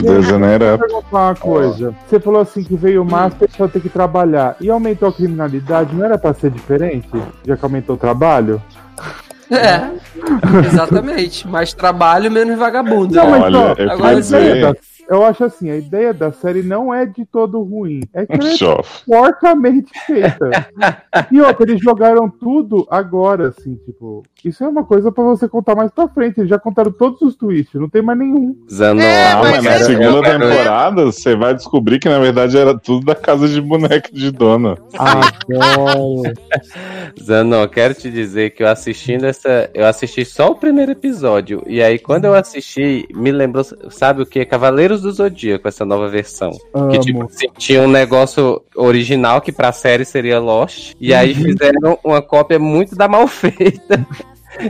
Degenerate. Deixa eu falar uma coisa. Você falou assim que veio mais, a pessoa tem que trabalhar. E aumentou a criminalidade, não era pra ser diferente? Já que aumentou o trabalho? É, exatamente. Mais trabalho, menos vagabundo. Não, mas, Olha, ó, eu agora dizer. Eu acho assim, a ideia da série não é de todo ruim. É que ela é Joff. porcamente feita. e outra, eles jogaram tudo agora, assim, tipo. Isso é uma coisa pra você contar mais pra frente. Eles já contaram todos os twists, não tem mais nenhum. Zanon, É, Ah, mas na é- segunda é- temporada você vai descobrir que na verdade era tudo da casa de boneca de dona. Adoro. Zanon, quero te dizer que eu assistindo essa. Eu assisti só o primeiro episódio. E aí, quando eu assisti, me lembrou, sabe o que? Cavaleiros do Zodíaco, essa nova versão. Que Amo. tipo, assim, tinha um negócio original que pra série seria Lost. E aí Uhum. fizeram uma cópia muito da mal feita.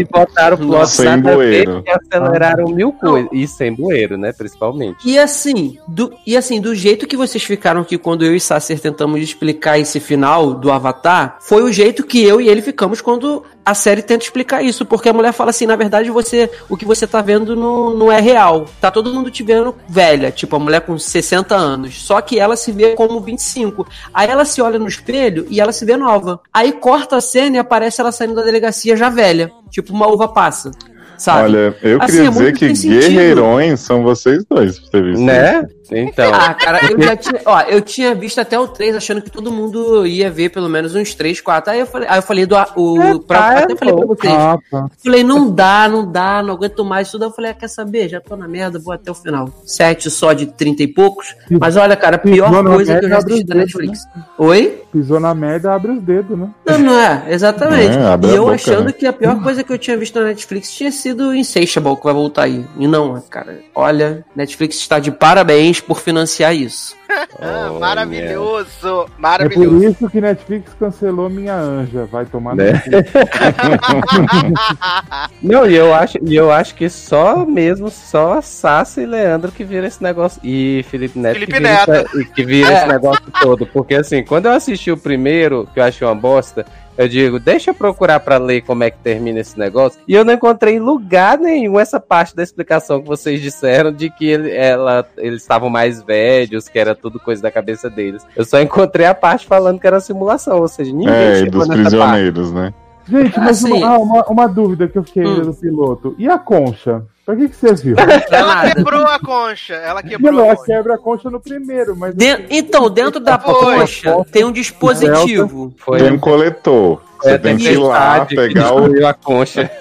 e botaram o plot Sem nada bueiro. e aceleraram mil coisas. E sem bueiro, né? Principalmente. E assim, do, e assim, do jeito que vocês ficaram aqui quando eu e Sacer tentamos explicar esse final do Avatar, foi o jeito que eu e ele ficamos quando a série tenta explicar isso. Porque a mulher fala assim, na verdade, você o que você tá vendo não, não é real. Tá todo mundo te vendo velha, tipo, a mulher com 60 anos. Só que ela se vê como 25. Aí ela se olha no espelho e ela se vê nova. Aí corta a cena e aparece ela saindo da delegacia já velha. Tipo, uma uva passa. Sabe? Olha, eu Assim, queria é dizer que guerreirões são vocês dois, pra ter visto Né? Então. Ah, cara, eu já tinha, ó, eu tinha visto até o 3, achando que todo mundo ia ver pelo menos uns 3, 4. Aí eu falei, aí eu falei do o, É, pra, tá, até é falei pra vocês. Ah, tá. Falei, não dá, não dá, não aguento mais isso. Daí eu falei, ah, quer saber? Já tô na merda, vou até o final. 7 só de 30 e poucos. Mas olha, cara, a pior Pisou coisa que eu já assisti da Netflix. Oi? Pisou na merda, abre os dedos, né? Não, não é, exatamente. É, e eu boca, achando né? que a pior coisa que eu tinha visto na Netflix tinha sido Insatiable, que vai voltar aí. E não, cara, olha, Netflix está de parabéns por financiar isso. Ah, Olha. maravilhoso, É por maravilhoso. isso que Netflix cancelou minha anja. Vai tomar no Né? cu. Não, e eu acho, e eu acho que só mesmo, só Sassi e Leandro que viram esse negócio. E Felipe Neto Felipe que vira, Neto. essa- que vira É. esse negócio todo. Porque assim, quando eu assisti o primeiro, que eu achei uma bosta, eu digo, deixa eu procurar pra ler como é que termina esse negócio. E eu não encontrei em lugar nenhum essa parte da explicação que vocês disseram de que ele- ela, eles estavam mais velhos, que era tudo coisa da cabeça deles. Eu só encontrei a parte falando que era simulação, ou seja, ninguém É, chegou dos nessa parte. prisioneiros, né? Gente, mas Assim- uma, ah, uma, uma dúvida que eu fiquei Hum. do piloto. E a concha? Pra que, que você viu? Ela nada. quebrou a concha, ela quebrou Não, a ela concha. quebra a concha no primeiro, mas. De- então, dentro da Foi. concha tem um dispositivo. Foi Tem um coletor. Você É, tem que ir lá, pegar o. a concha.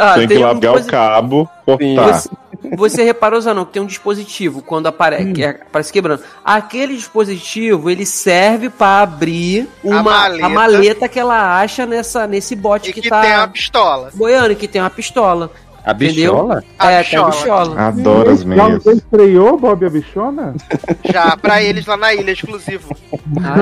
Ah, Tem que ir lá um pegar o cabo, cortar. Você, você reparou, Zanon, que tem um dispositivo quando apare que aparece quebrando. Aquele dispositivo, ele serve pra abrir uma, maleta. a maleta que ela acha nessa, nesse bote E que, que tá tem a pistola. boiando, que tem uma pistola. A bichola? A é, tem a bichola. bichola. Adoro as Já meias. você estreou, Bob a bichona? Já, pra eles lá na ilha, exclusivo. Ah,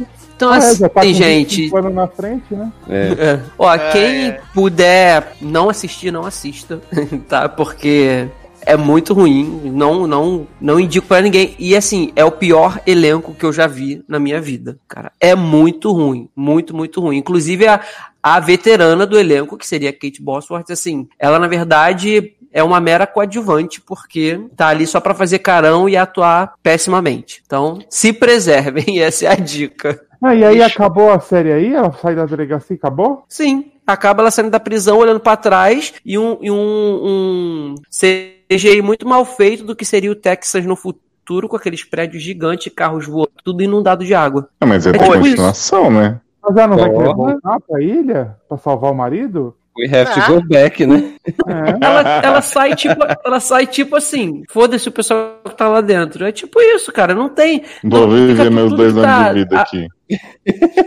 é. Então, Ah, é, assim, já tá gente. 25 anos na frente, né? É. Ó, É, quem é. puder não assistir, não assista, tá? Porque é muito ruim, não não não indico pra ninguém. E assim, é o pior elenco que eu já vi na minha vida, cara. É muito ruim, muito muito ruim. Inclusive a a veterana do elenco, que seria a Kate Bosworth, assim, ela na verdade é uma mera coadjuvante, porque tá ali só pra fazer carão e atuar pessimamente. Então, se preservem, essa é a dica. Ah, e aí Ixi. acabou a série aí? Ela sai da delegacia e acabou? Sim. Acaba ela saindo da prisão, olhando pra trás e um, e um, um CGI muito mal feito do que seria o Texas no futuro, com aqueles prédios gigantes, carros voando, tudo inundado de água. Ah, mas é É tipo continuação, né? Mas ela não vai Porra. querer voltar pra ilha? Pra salvar o marido? We have to go back, né? É. Ela, ela sai tipo, ela sai tipo assim, foda-se o pessoal que tá lá dentro. É tipo isso, cara, não tem. Vou não, viver meus dois que anos tá- de vida a- aqui.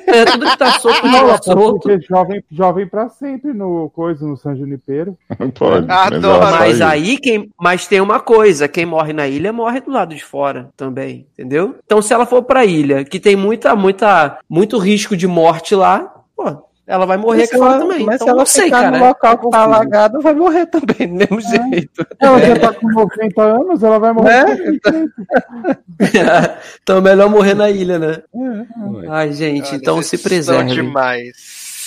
É, tudo que tá solto, Não, tá pode solto. jovem, jovem pra sempre no coisa, no San Junipero. Pode. Adoro. ela Mas aí, quem, mas tem uma coisa, quem morre na ilha morre do lado de fora também, entendeu? Então se ela for pra ilha, que tem muita, muita, muito risco de morte lá, pô, ela vai morrer Mas ela- também. Mas então se ela não sei, ficar cara. no local é que tá alagado, vai morrer também, do mesmo jeito. Ela já tá com 90 anos, ela vai morrer. É? então é melhor morrer na ilha, né? Ai, gente, Olha, então se preserve. demais.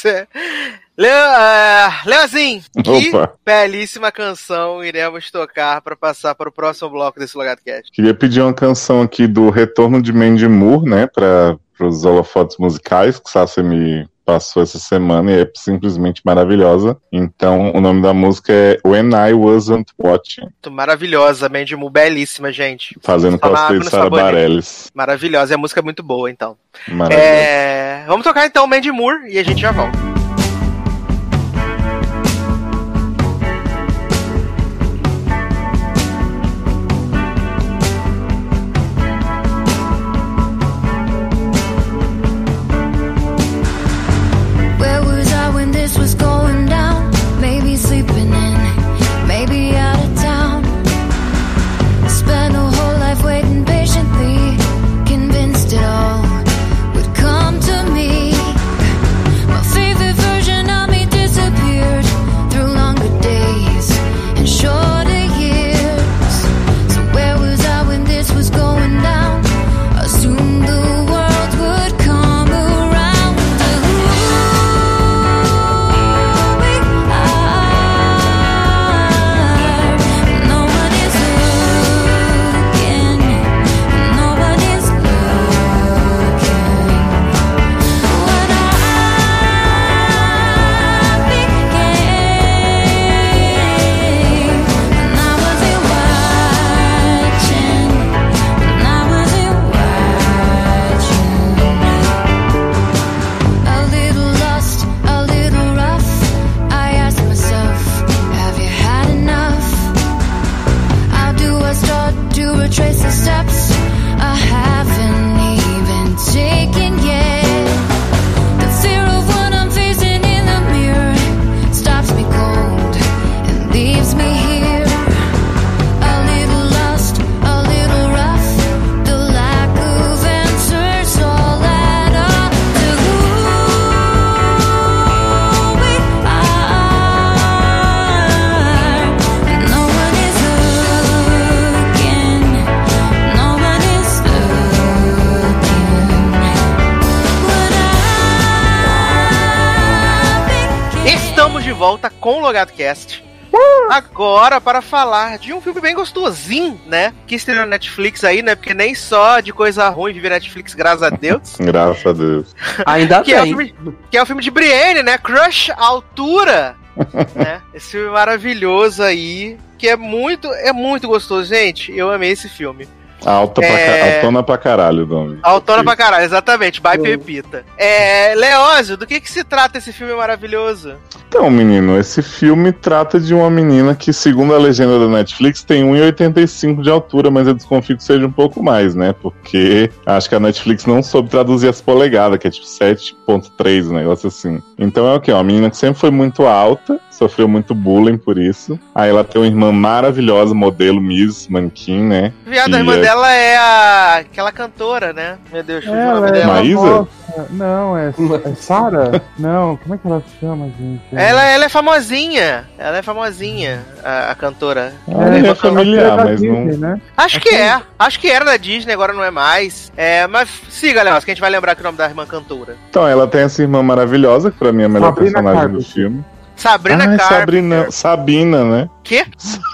Leo, é, Leozinho, que Opa. belíssima canção iremos tocar para passar para o próximo bloco desse Logado Cast. Queria pedir uma canção aqui do Retorno de Mandy Moore, né, para os holofotes musicais, que Sassi me passou essa semana e é simplesmente maravilhosa. Então, o nome da música é When I Wasn't Watching, Maravilhosa, Mandy Moore, belíssima, gente. fazendo cosplay de sabonete. Bareilles. Maravilhosa, e a música é muito boa, então. É, vamos tocar então Mandy Moore e a gente já volta. Logado Cast. Agora para falar de um filme bem gostosinho, né? Que estreou na Netflix aí, né? Porque nem só de coisa ruim vive Netflix, graças a Deus. Graças a Deus. Ainda que, é o bem. filme, que é o filme de Brienne, né? Crush Altura. né? Esse filme maravilhoso aí. Que é muito, é muito gostoso, gente. Eu amei esse filme. Alta pra, É. Altona pra caralho nome. Autona pra caralho, exatamente. By Pepita. É, Leózio, do que que se trata esse filme maravilhoso? Então, menino, esse filme trata de uma menina que, segundo a legenda da Netflix, tem 1,85 de altura, mas eu desconfio que seja um pouco mais, né? Porque acho que a Netflix não soube traduzir as polegadas, que é tipo 7,3, um negócio assim. Então é o quê? Uma menina que sempre foi muito alta, sofreu muito bullying por isso. Aí ela tem uma irmã maravilhosa, modelo Miss Mannequin, né? Viado, a irmã é- dela é a... aquela cantora, né? Meu Deus, fugiu o Ela nome é dela. Maísa? Não, é, é Sara? Não, como é que ela se chama, gente? Ela, ela é famosinha. Ela é famosinha, a, a cantora. Ah, é familiar, da mas não. Disney, né? Acho que é. Acho que era da Disney, agora não é mais. É, mas siga, Leózio, que a gente vai lembrar que o nome da irmã cantora. Então, ela tem essa irmã maravilhosa, que pra mim é a melhor Sabrina personagem do filme. Sabrina ah, Carpenter. Sabrina, Sabina, né? Quê?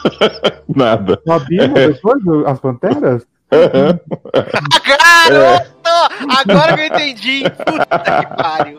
Nada. Sabina, depois do- as Panteras? Aham. Garoto! Agora que eu entendi. Puta que pariu.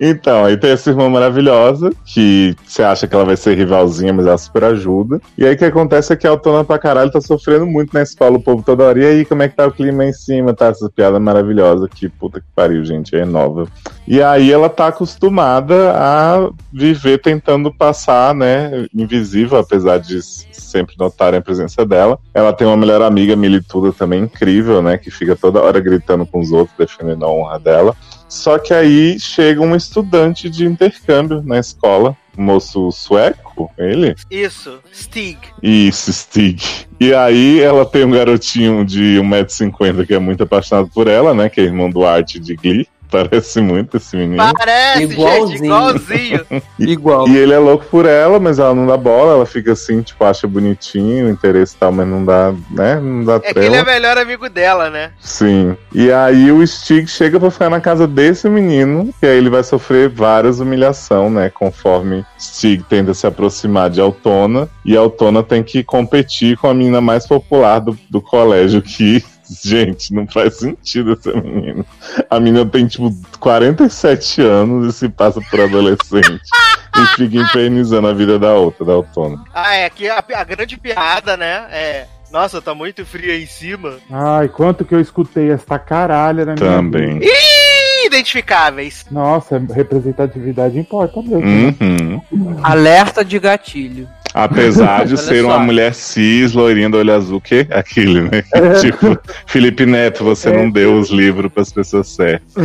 Então, aí tem essa irmã maravilhosa, que você acha que ela vai ser rivalzinha, mas ela super ajuda. E aí o que acontece é que a Autona pra caralho tá sofrendo muito na escola, o povo toda hora. E aí, como é que tá o clima em cima? Tá essa piada maravilhosa que puta que pariu, gente, é nova. E aí ela tá acostumada a viver tentando passar, né, invisível, apesar de sempre notarem a presença dela. Ela tem uma melhor amiga, Milituda, também incrível, né, que fica toda hora gritando com os outros, defendendo a honra dela. Só que aí chega um estudante de intercâmbio na escola, um moço sueco, ele? Isso, Stig. Isso, Stig. E aí ela tem um garotinho de 1,50m que é muito apaixonado por ela, né? Que é irmão do Art de Glee. Parece muito esse menino. Parece, gente, Igualzinho. igualzinho. Igual. E ele é louco por ela, mas ela não dá bola, ela fica assim, tipo, acha bonitinho, o interesse e tal, mas não dá, né? Não dá É que ele trela. é melhor amigo dela, né? Sim. E aí o Stig chega pra ficar na casa desse menino, e aí ele vai sofrer várias humilhações, né? Conforme Stig tenta se aproximar de Autona, e Autona tem que competir com a menina mais popular do, do colégio, que, gente, não faz sentido essa menina. A menina tem, tipo, 47 anos e se passa por adolescente. e fica infernizando a vida da outra, da Autona. Ah, é que a, a grande piada, né? É. Nossa, tá muito frio aí em cima. Ai, quanto que eu escutei esta caralha na minha Também. vida. Ih, identificáveis. Nossa, representatividade importa mesmo. né? Uhum. Alerta de gatilho. Apesar de ser só. uma mulher cis, loirinha do olho azul, que é aquele, né? tipo, Felipe Neto, você não deu os livros para as pessoas certas.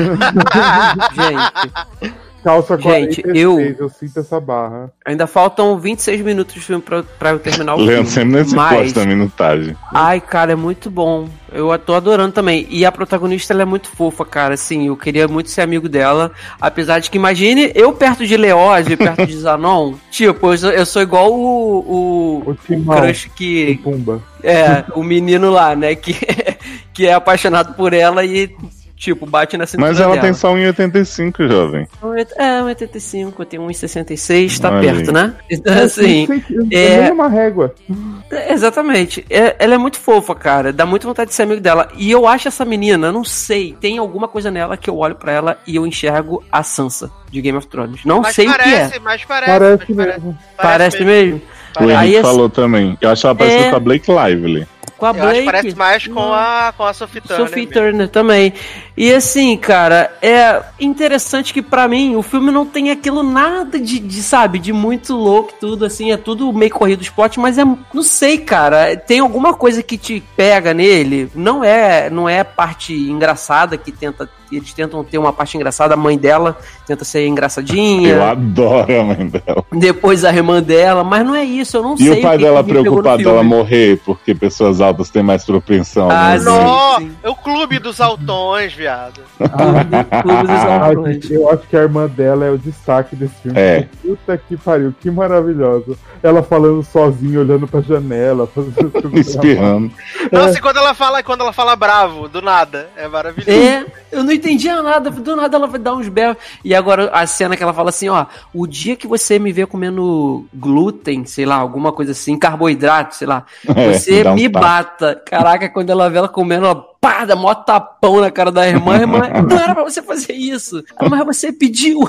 Gente, Calça Gente, 46, eu- eu sinto essa barra. ainda faltam 26 minutos de filme pra, pra eu terminar o Leandro filme. sempre nesse Mas, da minutagem. ai, cara, é muito bom. Eu tô adorando também. E a protagonista, ela é muito fofa, cara. Assim, eu queria muito ser amigo dela. Apesar de que, imagine, eu perto de Leose, perto de Zanon. tipo, eu sou, eu sou igual o, o, O o Timão, crush o que... Pumba. É, o menino lá, né? Que, que é apaixonado por ela e, tipo, bate na cintura Mas ela dela. tem só 1,85, jovem. É, 1,85, eu tenho 1,66, tá Olha perto, aí. né? Então, assim, é, é- uma régua. é, exatamente. É- ela é muito fofa, cara. Dá muito vontade de ser amigo dela. E eu acho essa menina, não sei, tem alguma coisa nela que eu olho pra ela e eu enxergo a Sansa de Game of Thrones. Não Mas sei o que é. parece, mas parece. Parece mas mesmo. Parece mesmo? O Aí Henrique esse- falou também. Eu acho ela parecida É. com a Blake Lively. Com a Eu Blake. parece mais com a, com a Sophie Turner. Sophie mesmo. Turner também. E assim, cara, é interessante que pra mim o filme não tem aquilo nada de, de, sabe, de muito louco e tudo assim, é tudo meio corrido os plot, mas é, não sei, cara, tem alguma coisa que te pega nele, não é, não é parte engraçada que tenta, eles tentam ter uma parte engraçada, a mãe dela tenta ser Eu engraçadinha, adoro a mãe dela. depois a irmã dela, mas não é isso, eu não E sei o pai que dela preocupado dela filme. morrer, porque pessoas altas têm mais propensão. Ah, né? sim. É o clube dos altões, viado. Clube dos Altões. eu acho que a irmã dela é o destaque desse filme. É. Puta que pariu, que maravilhosa. Ela falando sozinha, olhando pra janela, fazendo tudo Espirrando. Nossa, e quando ela fala, quando ela fala bravo, do nada. É maravilhoso. É, eu não entendia nada. Do nada ela vai dar uns berros. E agora a cena que ela fala assim: ó, o dia que você me vê comendo glúten, sei lá, alguma coisa assim, carboidrato, sei lá, É, você um me tapa. bata. Caraca, quando ela vê ela comendo, ela pá, dá mó tapão na cara da irmã. A irmã, não era pra você fazer isso. Mas você pediu.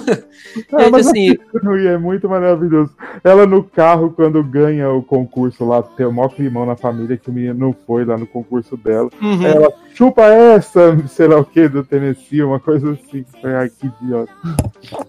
E, mas assim, E é muito maravilhoso. Ela no carro, quando ganha o concurso lá, tem o maior climão na família que o menino não foi lá no concurso dela. uhum. Ela chupa essa, sei lá o que, do Tennessee, uma coisa assim. Ai, que idiota.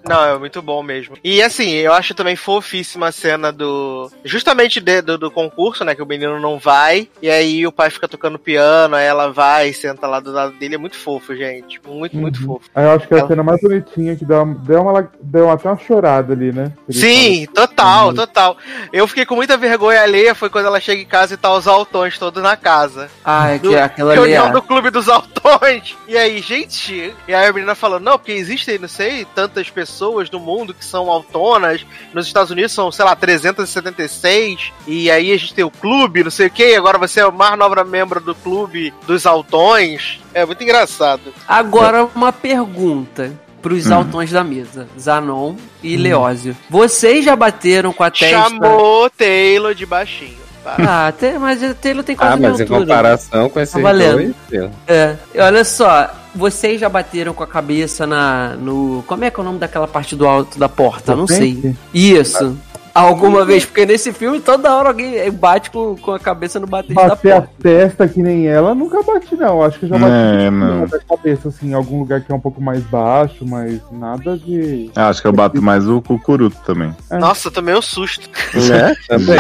Não, é muito bom mesmo. E assim, eu acho também fofíssima a cena do. Justamente de- do, do concurso, né? Que o menino não vai. E aí o pai fica tocando piano, aí ela vai, senta lá do lado dele. É muito fofo, gente. Muito, muito Uhum. fofo. Aí eu acho que é a cena mais bonitinha que deu, deu, uma, deu até uma chorada ali, né? Ele Sim, fala- total, total. Eu fiquei com muita vergonha alheia. Foi quando ela chega em casa e tá os altões todos na casa. Ah, é que Do- aquela ali. Reunião é- do clube dos altões. E aí, gente, e aí a menina falando, não, porque existem, não sei, tantas pessoas no mundo que são autonas. Nos Estados Unidos são, sei lá, 376. E aí a gente tem o clube, não sei o que. Agora você é o mais nova membro do clube dos altões. É muito engraçado. Agora uma pergunta pros Hum. altões da mesa, Zanon e Leózio. Vocês já bateram com a testa? Chamou Taylor de baixinho. Para. Ah, até, mas o Taylor tem quase Ah, mas em altura. comparação com esses Tá dois, eu- É, olha só, vocês já bateram com a cabeça na. no. Como é que é o nome daquela parte do alto da porta? Eu não sei. Isso. Alguma vez, porque nesse filme toda hora alguém bate com, com a cabeça no batente da Bater a porta. testa que nem ela, nunca bati, não. Acho que eu já bati É, não. da cabeça, assim, em algum lugar que é um pouco mais baixo, mas nada de. Ah, Acho que eu bato mais o cucuruto também. Nossa, tomei um susto. Né? Também.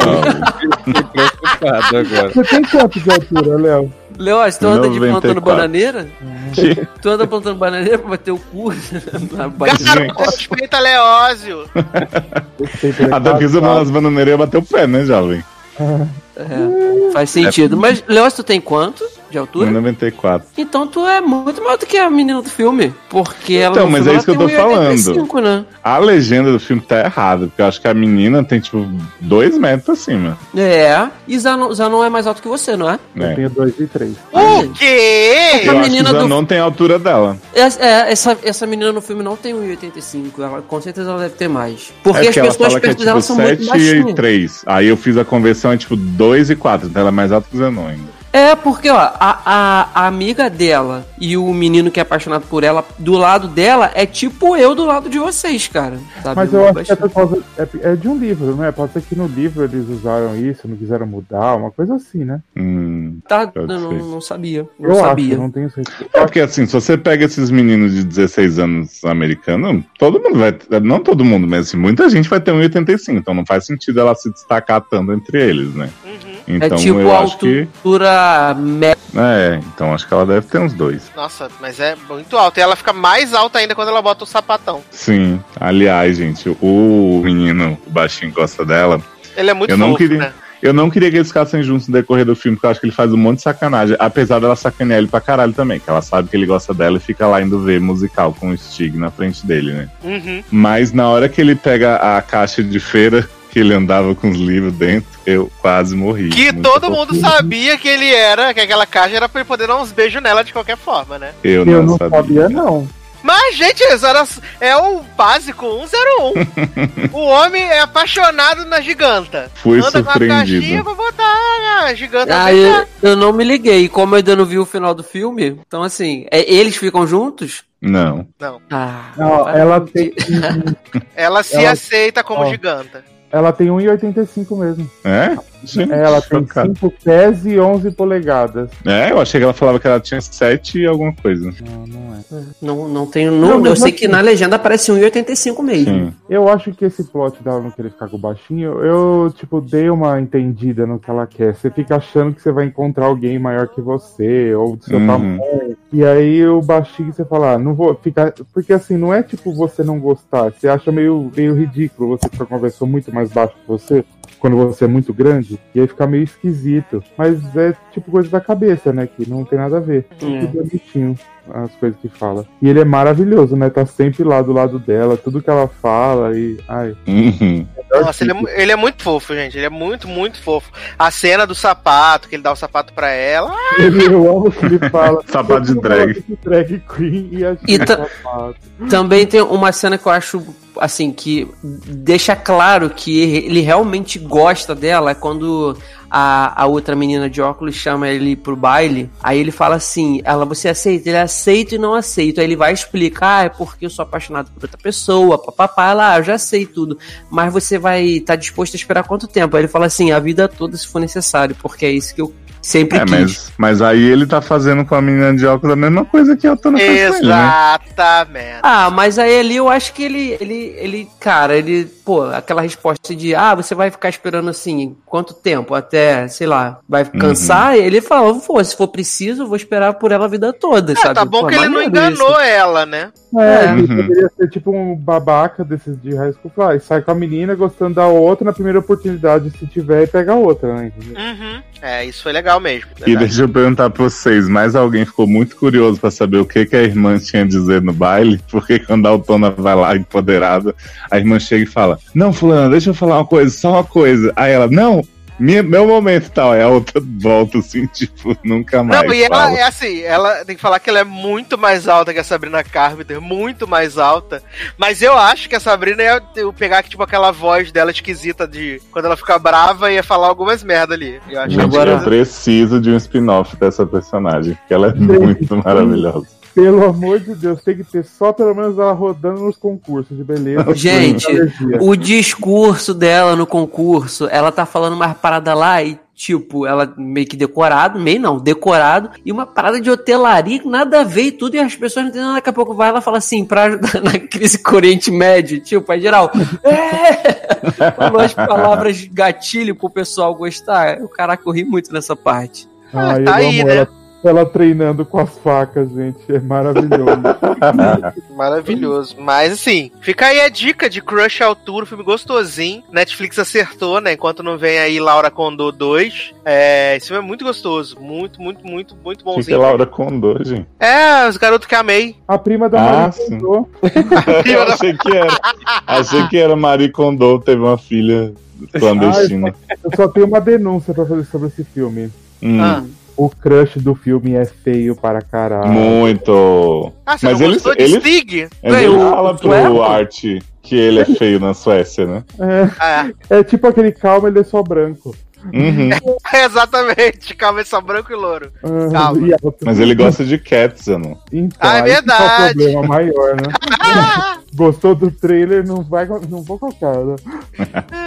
Fiquei preocupado agora. Você tem quanto de altura, Léo? Leoz, tu anda de 94. plantando bananeira? Que- Tu anda plantando bananeira pra bater o cu Garoto, respeita Leózio. Até porque se eu falar as bananeiras, ia bater o pé, né, jovem? É, faz sentido. Mas, Leoz, tu tem quanto de altura? 1,94. Então tu é muito maior do que a menina do filme. Porque ela Então, mas é isso que eu tô tem 1,85, né? A legenda do filme tá errada, porque eu acho que a menina tem, tipo, dois metros acima. É. E Zanon, Zanon é mais alto que você, não é? Eu Né? tenho dois e três. O quê? Eu acho que menina o do- Zanon tem a altura dela. Essa, é, essa, essa menina no filme não tem 1,85. Ela, com certeza ela deve ter mais. Porque, é as pessoas que é perto dela tipo são muito 7 e baixinhas. 3. Aí eu fiz a conversão, é tipo 2 e 4. Então ela é mais alta que o Zanon ainda. É, porque, ó, a, a, a amiga dela e o menino que é apaixonado por ela, do lado dela, é tipo eu do lado de vocês, cara. Sabe? Mas eu acho que é causa. É, é de um livro, não é? Pode ser que no livro eles usaram isso, não quiseram mudar, uma coisa assim, né? Hum. Tá, não, ser. não sabia. Não Eu sabia. acho, não tenho certeza. É porque assim, se você pega esses meninos de 16 anos americanos, todo mundo vai. Não todo mundo, mas assim, muita gente vai ter 1,85. Então não faz sentido ela se destacar tanto entre eles, né? Uhum. Então é tipo eu a acho que. altura média. É, então acho que ela deve ter uns dois. Nossa, mas é muito alto. E ela fica mais alta ainda quando ela bota o sapatão. Sim. Aliás, gente, o menino, o baixinho que gosta dela, Ele é muito Eu não fofo, queria. né? Eu não queria que eles ficassem juntos no decorrer do filme, porque eu acho que ele faz um monte de sacanagem. Apesar dela sacanear ele pra caralho também, que ela sabe que ele gosta dela e fica lá indo ver musical com o Stig na frente dele, né? Uhum. Mas na hora que ele pega a caixa de feira, que ele andava com os livros dentro, eu quase morri. Que todo mundo sabia que ele era, que aquela caixa era pra ele poder dar uns beijos nela de qualquer forma, né? Eu, Eu não, não sabia. sabia, não. Mas, gente, isso era, é o básico 101. o homem é apaixonado na giganta. Fui Anda com a caixinha surpreendido. pra botar a giganta. Ah, eu, eu não me liguei. Como eu ainda não vi o final do filme, então assim, é- eles ficam juntos? Não. Ah, Não, ela tem, Ela se Ela- aceita como Ó. giganta. Ela tem 1,85 mesmo. É? Gente, Ela tem chocado. 5 pés e 11 polegadas. É, eu achei que ela falava que ela tinha sete e alguma coisa. Não, não é. Não, não tenho. Não, Não, eu sei assim- que na legenda aparece 1,85 mesmo. Sim. Eu acho que esse plot dela não querer ficar com o baixinho, eu, tipo, dei uma entendida no que ela quer. Você fica achando que você vai encontrar alguém maior que você, ou do seu Uhum. tamanho. E aí o baixinho você fala, ah, não vou ficar. Porque assim, não é tipo você não gostar. Você acha meio, meio ridículo você ficar com uma pessoa muito mais baixa que você. Quando você é muito grande, e aí fica meio esquisito. Mas é tipo coisa da cabeça, né? Que não tem nada a ver. É. Tudo bonitinho as coisas que fala. E ele é maravilhoso, né? Tá sempre lá do lado dela, tudo que ela fala e. Ai, Uhum. Nossa, ele é, ele é muito fofo, gente. Ele é muito, muito fofo. A cena do sapato, que ele dá o sapato pra ela. Ele, eu amo que ele fala. Sapato de "Eu drag." de drag queen e a gente E ta- sapato. Também tem uma cena que eu acho, assim, que deixa claro que ele realmente gosta dela, é quando a, a outra menina de óculos chama ele pro baile, aí ele fala assim, ela, você aceita? Ele aceita e não aceita. Aí ele vai explicar, ah, é porque eu sou apaixonado por outra pessoa, papapá, lá, ah, eu já sei tudo. Mas você vai estar disposto a esperar quanto tempo? Aí ele fala assim, a vida toda se for necessário, porque é isso que eu sempre É, quis. mas, mas aí ele tá fazendo com a menina de óculos a mesma coisa que a Tona faz com ele, né? Exatamente. Ah, mas aí ali eu acho que ele, ele, ele, cara, ele, pô, aquela resposta de, ah, você vai ficar esperando assim, quanto tempo? Até, sei lá, vai Uhum. cansar? E ele falou, pô, se for preciso, eu vou esperar por ela a vida toda, É, sabe? tá bom Pô, que ele não enganou isso. ela, né? É, É. ele Uhum. poderia ser tipo um babaca desses de high school. Falar, "Ah, sai com a menina gostando da outra na primeira oportunidade, se tiver, e pega a outra, né? Uhum. É, isso foi legal mesmo. E verdade. deixa eu perguntar pra vocês, mais alguém ficou muito curioso pra saber o que, que a irmã tinha a dizer no baile? Porque quando a Altona vai lá empoderada, a irmã chega e fala: Não, fulana, deixa eu falar uma coisa, só uma coisa. Aí ela, não, minha- meu momento tal. Aí a outra volta assim, tipo, nunca mais. Não, e ela fala. é assim, ela tem que falar que ela é muito mais alta que a Sabrina Carpenter, muito mais alta. Mas eu acho que a Sabrina ia eu pegar tipo aquela voz dela esquisita de quando ela fica brava e ia falar algumas merda ali. Eu acho Gente, Agora- eu preciso de um spin-off dessa personagem, porque ela é muito maravilhosa. Pelo amor de Deus, tem que ter só pelo menos ela rodando nos concursos de beleza. Gente, o discurso dela no concurso, ela tá falando uma parada lá e, tipo, ela meio que decorado, meio não, decorado, e uma parada de hotelaria que nada a ver e tudo, e as pessoas não entendem, daqui a pouco vai ela fala assim, pra ajudar na crise com o Oriente Médio, tipo, aí geral, é! Falou as palavras gatilho pro pessoal gostar. O caraca, eu ri muito nessa parte. Ai, tá eu aí, amo né? ela, ela treinando com as facas, gente. É maravilhoso. Maravilhoso. Mas assim, fica aí a dica de Crush Altura, filme gostosinho. Netflix acertou, né? Enquanto não vem aí Laura Condor 2. É, esse filme é muito gostoso. Muito, muito, muito, muito O que, que é bonzinho. Laura Condor, gente? É, os garotos que amei. A prima da Ah. Kondo, Eu achei que era. Achei que era Marie Kondo, teve uma filha clandestina. Eu só tenho uma denúncia pra fazer sobre esse filme. Hum, Ah. O crush do filme é feio para caralho. Muito. Ah, você Mas não ele- gostou ele- de Stig? Ele fala o pro sueco? Art que ele é feio na Suécia, né? É, É, é tipo aquele calma, ele é só branco. Uhum. exatamente. Calma, só branco e louro. Ah, Calma. Mas ele gosta de cats, Anu. Então, Ah, é tá o verdade. problema maior, né? Gostou do trailer, não vai não vou cara. Ai,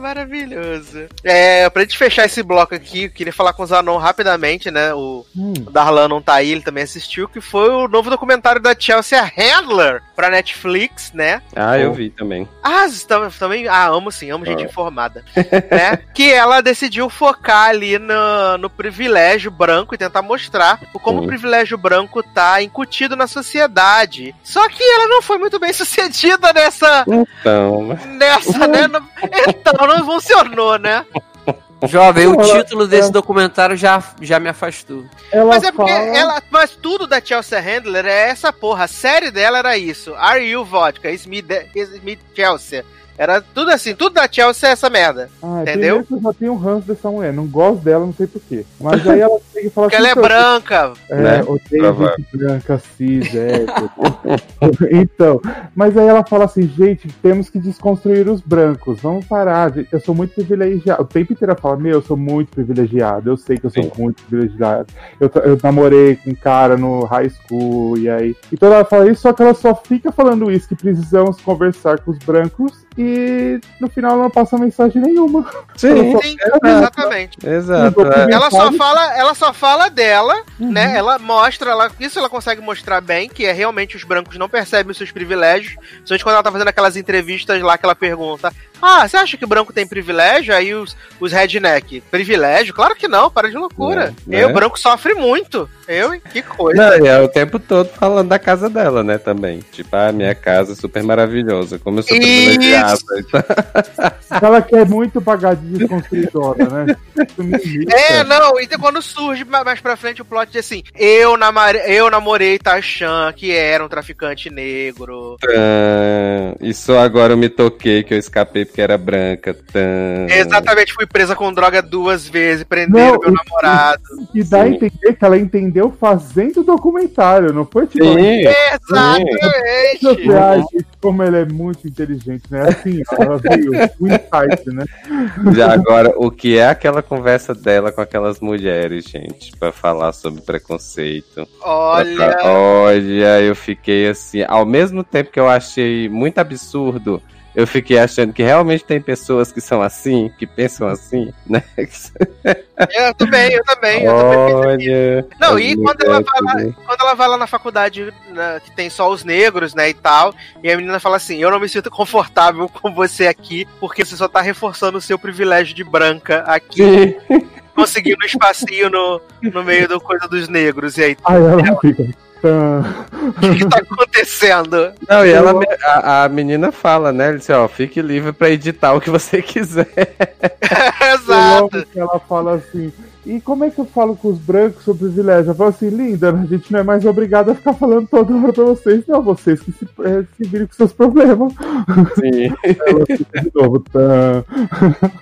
maravilhoso. É, pra gente fechar esse bloco aqui, eu queria falar com o Zanon rapidamente, né? O Hum. o Darlan não tá aí, ele também assistiu, que foi o novo documentário da Chelsea Handler pra Netflix, né? Ah, eu vi também. Ah, também. Ah, amo sim, amo gente informada. né? Que ela decidiu focar ali no, no privilégio branco e tentar mostrar o como Sim. o privilégio branco tá incutido na sociedade. Só que ela não foi muito bem sucedida nessa. Então, nessa, né? Não- Então, não funcionou, né? Jovem, o Ela- título desse é. documentário já, já me afastou. Ela Mas é porque fala... ela. Mas tudo da Chelsea Handler é essa porra. A série dela era isso. Are you vodka? Is me, de- is me Chelsea. Era tudo assim, tudo da Chelsea é essa merda. Ah, entendeu? eu já tenho um ranço dessa mulher, não gosto dela, não sei porquê. Mas aí ela tem que falar Porque ela é "Então, branca. É, Né? odeio gente branca, cis, hétero. então, mas aí ela fala assim, gente, temos que desconstruir os brancos, vamos parar, gente, eu sou muito privilegiado. O tempo inteiro ela fala, meu, eu sou muito privilegiado, eu sei que eu sou Sim. muito privilegiado. Eu, eu namorei com um cara no high school, e aí... Então ela fala isso, só que ela só fica falando isso, que precisamos conversar com os brancos, e no final ela não passa mensagem nenhuma. sim, Sim, exatamente. exato. é. Ela só fala, ela só fala dela, Uhum. né? Ela mostra, ela, isso ela consegue mostrar bem, que é realmente os brancos não percebem os seus privilégios. Principalmente quando ela tá fazendo aquelas entrevistas lá que ela pergunta: Ah, você acha que branco tem privilégio? Aí os, os redneck, privilégio? Claro que não, para de loucura. É, Eu, né? branco, sofre muito. Eu, que coisa. Não, e é o tempo todo falando da casa dela, né, também. Tipo, ah, minha casa é super maravilhosa, como eu sou Isso. Ela quer muito pagar de desconstruidora, né? É, não, então quando surge ma- mais pra frente o plot de assim, eu, namare, eu namorei Tarzan, que era um traficante negro. tã, e só agora eu me toquei que eu escapei porque era branca. Tã. Exatamente, fui presa com droga duas vezes, prenderam Não, meu e- namorado. E dá a Sim. entender que ela entendeu fazendo o documentário, não foi tipo. Sim, Exatamente! Você acha como ela é muito inteligente, né? Assim, ela veio o insight, né? Já agora, o que é aquela conversa dela com aquelas mulheres, gente, pra falar sobre preconceito? Olha, Olha, eu fiquei assim, ao mesmo tempo que eu achei muito absurdo, eu fiquei achando que realmente tem pessoas que são assim, que pensam assim, né? eu também, eu também, eu também. Olha. Não, e quando ela, vai lá, quando ela vai lá na faculdade né, que tem só os negros, né, e tal, e a menina fala assim, eu não me sinto confortável com você aqui, porque você só tá reforçando o seu privilégio de branca aqui, Sim. conseguindo um espacinho no, no meio da coisa dos negros, e aí, Aí ela fica. "Ah, o que, tá acontecendo? Não, e ela, a, a menina fala, né? Ele disse, ó, fique livre pra editar o que você quiser. Exato. ela fala assim. E como é que eu falo com os brancos sobre privilégio? Eu falo assim, linda, a gente não é mais obrigado a ficar falando toda hora pra vocês, não, vocês que se, é, se virem com seus problemas. Sim, de novo, tá.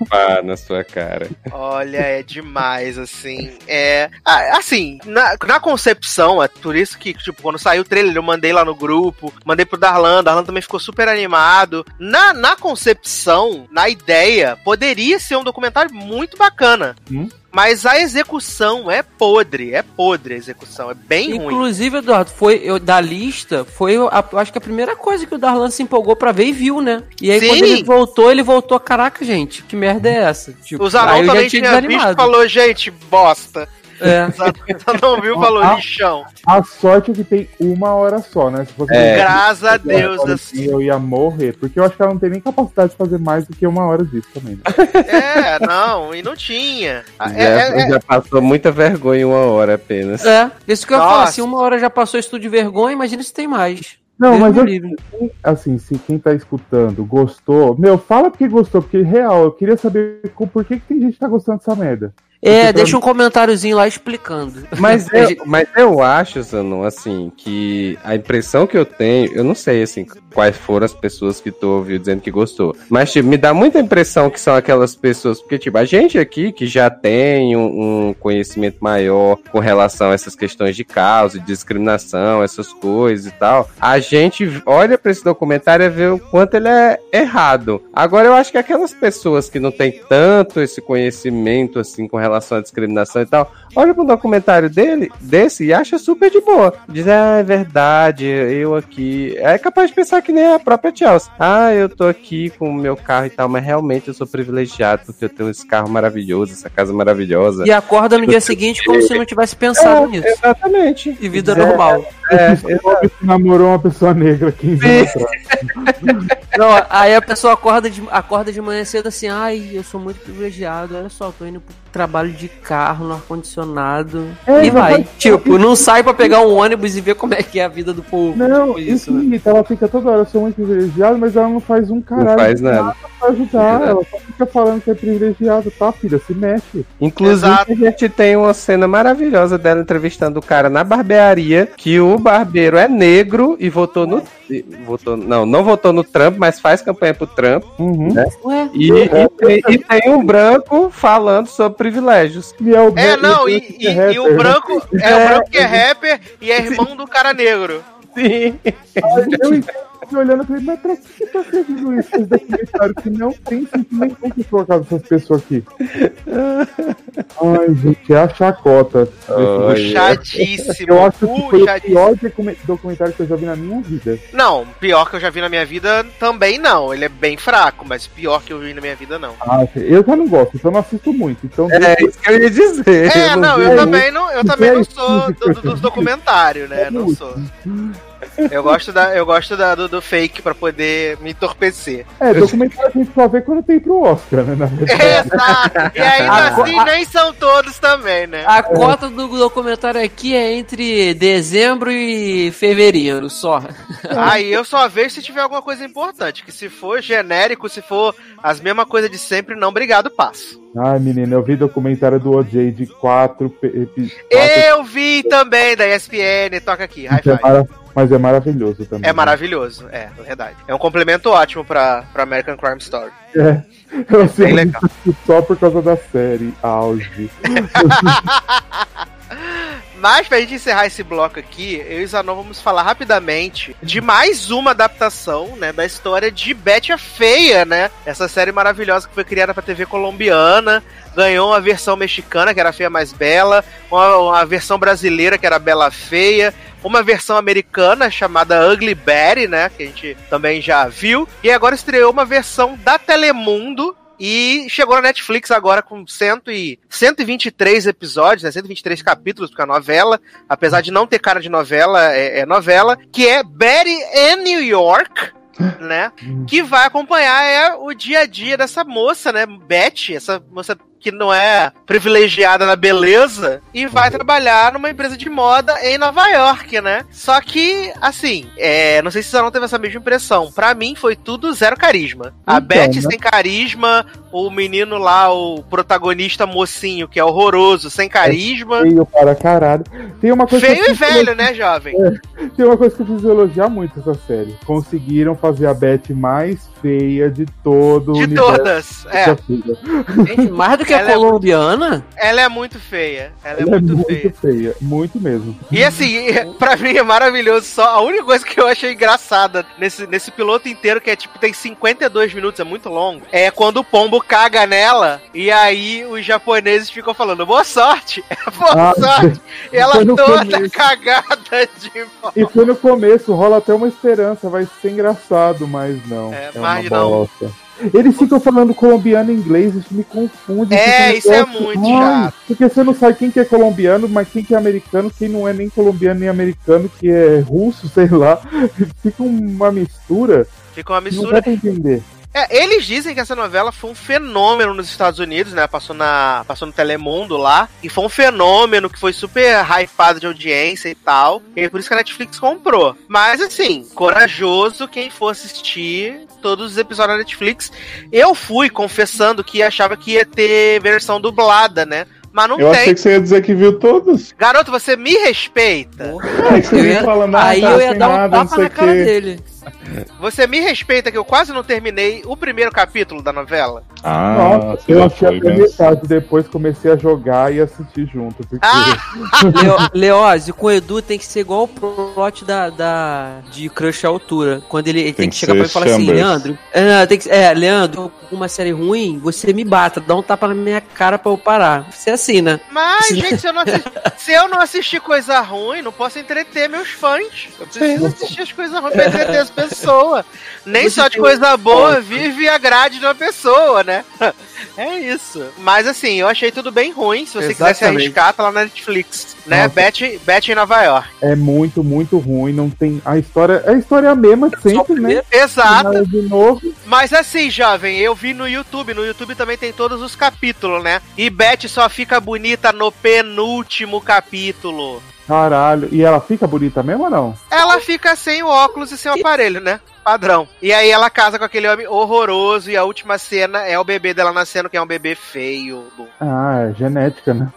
pá na sua cara. Olha, é demais, assim. É. Assim, na, na concepção, é por isso que, tipo, quando saiu o trailer, eu mandei lá no grupo, mandei pro Darlan, Darlan também ficou super animado. Na, na concepção, na ideia, poderia ser um documentário muito bacana. Hum? Mas a execução é podre, é podre a execução, é bem ruim. Inclusive, Eduardo, foi eu, da lista, foi a, acho que a primeira coisa que o Darlan se empolgou pra ver e viu, né? E aí Sim. quando ele voltou, ele voltou, caraca, gente, que merda é essa? Tipo, O Zanon também tinha visto e falou, gente, bosta. É. não viu, falou Ah. lixão. A sorte é que tem uma hora só, né? Se fosse É. Graças a Deus. assim. eu ia morrer. Porque eu acho que ela não tem nem capacidade de fazer mais do que uma hora disso também. Né? É, não, e não tinha. Já, É, é, é, já passou muita vergonha em uma hora apenas. É, isso que eu ia falar, se uma hora já passou isso tudo de vergonha, imagina se tem mais. Não, Deus mas eu, livre. assim, se quem tá escutando gostou, meu, fala porque gostou, porque real, eu queria saber por que, que tem gente que tá gostando dessa merda. É, deixa um comentáriozinho lá explicando. Mas eu, mas eu acho, Zanon, assim, que a impressão que eu tenho, eu não sei, assim, quais foram as pessoas que tu ouviu dizendo que gostou. Mas, tipo, me dá muita impressão que são aquelas pessoas, porque, tipo, a gente aqui que já tem um, um conhecimento maior com relação a essas questões de causa, de discriminação, essas coisas e tal, a gente olha pra esse documentário e vê o quanto ele é errado. Agora, eu acho que aquelas pessoas que não têm tanto esse conhecimento, assim, com relação à discriminação e tal, olha pro documentário dele, desse, e acha super de boa. Diz, ah, é verdade, eu aqui. É capaz de pensar que nem a própria Chelsea. Ah, eu tô aqui com o meu carro e tal, mas realmente eu sou privilegiado porque eu tenho esse carro maravilhoso, essa casa maravilhosa. E acorda no dia seguinte como se não tivesse pensado É, nisso. exatamente. E vida É, normal. É, Pobre que namorou uma pessoa negra 15 anos atrás. Não, aí a pessoa acorda de, acorda de manhã cedo assim, ai, eu sou muito privilegiado, olha só, tô indo pro trabalho de carro, no ar-condicionado. É, e vai. mas- Tipo, não sai pra pegar um ônibus e ver como é que é a vida do povo. Não, tipo isso, isso, né? ela fica toda hora, eu sou muito privilegiada, mas ela não faz um caralho não faz nada. pra ajudar. É. Ela só fica falando que é privilegiada, tá, filha? Se mexe. Inclusive, Exato. a gente tem uma cena maravilhosa dela entrevistando o cara na barbearia, que o barbeiro é negro e votou no. Votou, não, não votou no Trump, mas faz campanha pro Trump. Uhum. Ué, E, e tem, e tem um branco falando sobre privilégios. E é, o É, branco- não, e, e- é e o né? branco é, o branco que é rapper e é irmão do cara negro. Sim. Eu fiquei olhando e falei, mas pra que tá servindo isso? Esse documentário que não tem sentimento nenhum que colocar essas pessoas aqui. Ai, gente, é a chacota. documentário. Chadíssimo. Eu acho que foi o chadíssimo. pior documen- documentário que eu já vi na minha vida. Não, pior que eu já vi na minha vida também não. Ele é bem fraco, mas pior que eu vi na minha vida não. Ah, eu já não gosto, então eu não assisto muito. Então, É isso que eu ia dizer. É, não, vi eu também não, eu também não sou É do- do- dos documentários, né? Não sou. Eu gosto da, eu gosto da, do, do fake pra poder me entorpecer. é, documentário a gente só vê quando tem pro Oscar, né? Na verdade. Exato. E ainda A assim a- nem são todos também, né? a cota do documentário aqui é entre dezembro e fevereiro só. Aí eu só vejo se tiver alguma coisa importante. Que se for genérico, se for as mesmas coisas de sempre, não, obrigado, passo. Ai, menina, eu vi documentário do OJ de quatro. pe- epi- quatro Eu vi também da ESPN, toca aqui, high é five. Mas é maravilhoso também. É maravilhoso, é, é verdade. É um complemento ótimo pra, pra American Crime Story. É. Eu Bem sei legal. só por causa da série Auge. Mas pra gente encerrar esse bloco aqui, eu e Zanon vamos falar rapidamente de mais uma adaptação, né, da história de Betty a Feia, né? Essa série maravilhosa que foi criada pra TV colombiana, ganhou uma versão mexicana, que era a Feia Mais Bela, uma, uma versão brasileira, que era a Bela Feia, uma versão americana chamada Ugly Betty, né, que a gente também já viu, e agora estreou uma versão da Telemundo, e chegou na Netflix agora com 100 e 123 episódios, né? 123 capítulos, porque é novela, apesar de não ter cara de novela, é, é novela, que é Betty in New York, né? Que vai acompanhar é, o dia a dia dessa moça, né? Betty, essa moça que não é privilegiada na beleza e vai trabalhar numa empresa de moda em Nova York, né? Só que, assim, é, não sei se você não teve essa mesma impressão. Pra mim foi tudo zero carisma. A Então, Betty né? sem carisma, o menino lá, o protagonista mocinho, que é horroroso, sem carisma. Feio para caralho. Tem uma coisa Feio que e velho, né, jovem? Tem uma coisa que eu preciso elogiar muito essa série. Conseguiram fazer a Beth mais feia de todo o De todas. da É. Gente, mais do que é Ela é colombiana? Ela é muito feia. Ela é Ela muito, muito feia. feia. Muito mesmo. E assim, pra mim é maravilhoso. Só a única coisa que eu achei engraçada nesse, nesse piloto inteiro, que é tipo, tem 52 minutos, é muito longo, é quando o pombo caga nela e aí os japoneses ficam falando boa sorte, boa Ah, sorte. E ela toda começo. cagada de. E foi no começo, rola até uma esperança, vai ser engraçado, mas não. É, É, mas uma não. bosta. Eles ficam falando colombiano e inglês, isso me confunde. É, isso é muito chato. Porque você não sabe quem que é colombiano, mas quem que é americano, quem não é nem colombiano nem americano, que é russo, sei lá. Fica uma mistura, Fica uma não mistura. dá pra entender. É, eles dizem que essa novela foi um fenômeno nos Estados Unidos, né? Passou, na, passou no Telemundo lá. E foi um fenômeno que foi super hypado de audiência e tal. E é por isso que a Netflix comprou. Mas, assim, corajoso quem for assistir todos os episódios da Netflix. Eu fui confessando que achava que ia ter versão dublada, né? Mas não Eu tem. achei que você ia dizer que viu todos. Garoto, você me respeita. É que você Eu ia falando, ah, Aí tá eu ia dar um nada, tapa na o cara quê. dele. Você me respeita que eu quase não terminei o primeiro capítulo da novela. Ah, Nossa, eu achei até mesmo. metade, depois comecei a jogar e assistir junto. Porque Ah! Leo, Leose, com o Edu tem que ser igual o plot da, da, de Crush à Altura. Quando ele, ele tem, Tem que que chegar pra ele e falar assim. Leandro, é, tem que, é, Leandro, uma série ruim, você me bata, dá um tapa na minha cara pra eu parar. Você é assim, né? Mas, Sim. gente, se eu, não assisti, se eu não assistir coisa ruim, não posso entreter meus fãs. Eu preciso assistir as coisas ruins pra entreter as pessoas. Nem só de coisa boa vive a grade de uma pessoa, né? É isso. Mas assim, eu achei tudo bem ruim. Se você quiser se Exatamente. arriscar, tá lá na Netflix. Né? Beth, Beth em Nova York. é muito, muito ruim. Não tem. A história. A história é a mesma o sempre, né? Exato. De novo. Mas assim, jovem, eu vi no YouTube. No YouTube também tem todos os capítulos, né? E Beth só fica bonita no penúltimo capítulo. Caralho. E ela fica bonita mesmo ou não? Ela fica sem o óculos e sem o aparelho, né? Padrão. E aí ela casa com aquele homem horroroso e a última cena é o bebê dela nascendo, que é um bebê feio. Ah, é genética, né?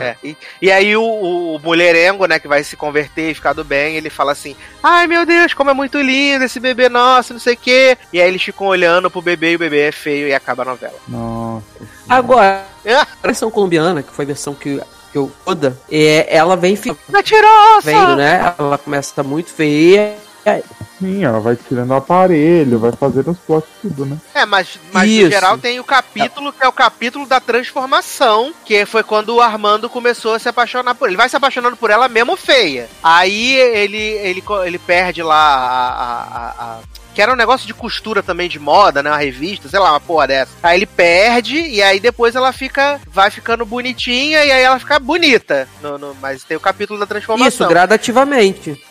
É. E, e aí o, o mulherengo, né, que vai se converter e ficar do bem, ele fala assim: Ai meu Deus, como é muito lindo esse bebê nosso, não sei o quê. E aí eles ficam olhando pro bebê e o bebê é feio e acaba a novela. Nossa. Agora, É. a versão colombiana, que foi a versão que, que eu toda, é, ela vem fi- Mentirosa! vendo, né? Ela começa a tá muito feia. Sim, ela vai tirando o aparelho, vai fazendo os plots tudo, né? É, mas, mas no geral tem o capítulo que é o capítulo da transformação, que foi quando o Armando começou a se apaixonar por ele. Ele vai se apaixonando por ela mesmo feia. Aí ele, ele, ele perde lá a. a- a- a- que era um negócio de costura também de moda, né? Uma revista, sei lá, uma porra dessa. Aí ele perde e aí depois ela fica. Vai ficando bonitinha e aí ela fica bonita. No, no- mas tem o capítulo da transformação. Isso, gradativamente.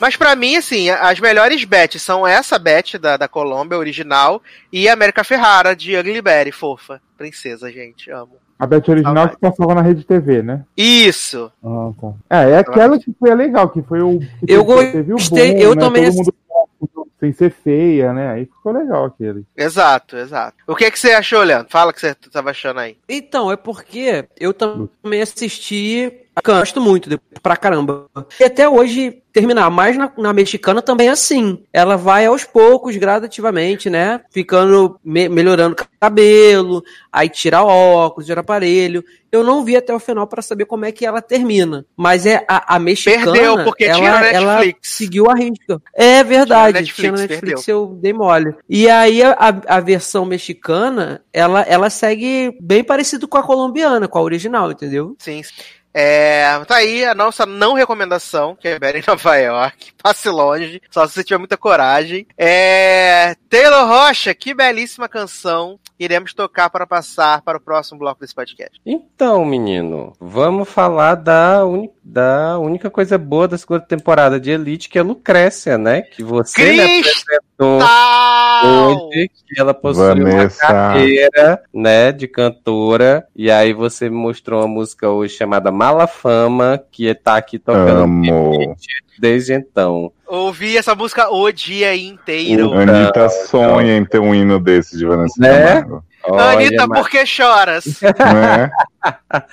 Mas pra mim, assim, as melhores bets são essa bet da, da Colômbia, original, e a América Ferrara, de Ugly Betty, fofa. Princesa, gente, amo. A Beth original Ah, que passava na rede TV, né? Isso! Ah, tá. É, é aquela que foi a legal, que foi o. que Eu teve- teve o gostei, boom, eu né? também Todo mundo sem ser feia, né? Aí ficou legal aquele. Exato, exato. O que, que você achou, Leandro? Fala o que você tava achando aí. Então, é porque eu também assisti. Gosto muito, de- pra caramba. E até hoje terminar, mas na, na mexicana também é assim. Ela vai aos poucos, gradativamente, né? Ficando, me- melhorando o cabelo, aí tira óculos, tira aparelho. Eu não vi até o final pra saber como é que ela termina. Mas é a, a mexicana. Perdeu, porque ela, tinha na ela seguiu a risca. É verdade, Netflix, tinha na Netflix, eu dei mole. E aí a, a versão mexicana, ela, ela segue bem parecido com a colombiana, com a original, entendeu? Sim. É, tá aí a nossa não recomendação, que é Betty em Nova York. Passe longe, só se você tiver muita coragem. É, Taylor Rocha, que belíssima canção iremos tocar para passar para o próximo bloco desse podcast. Então, menino, vamos falar da, uni- da única coisa boa da segunda temporada de Elite, que é Lucrécia, né? Que você me apresentou hoje, que ela possui Vanessa. uma carreira, né, de cantora. E aí você me mostrou uma música hoje chamada Mala Fama, que tá aqui tocando Amo. desde então. Ouvi essa música o dia inteiro. Anitta sonha em ter um hino desse de Vanessa Né? Camargo. Olha, Anitta, mas por que choras? Né?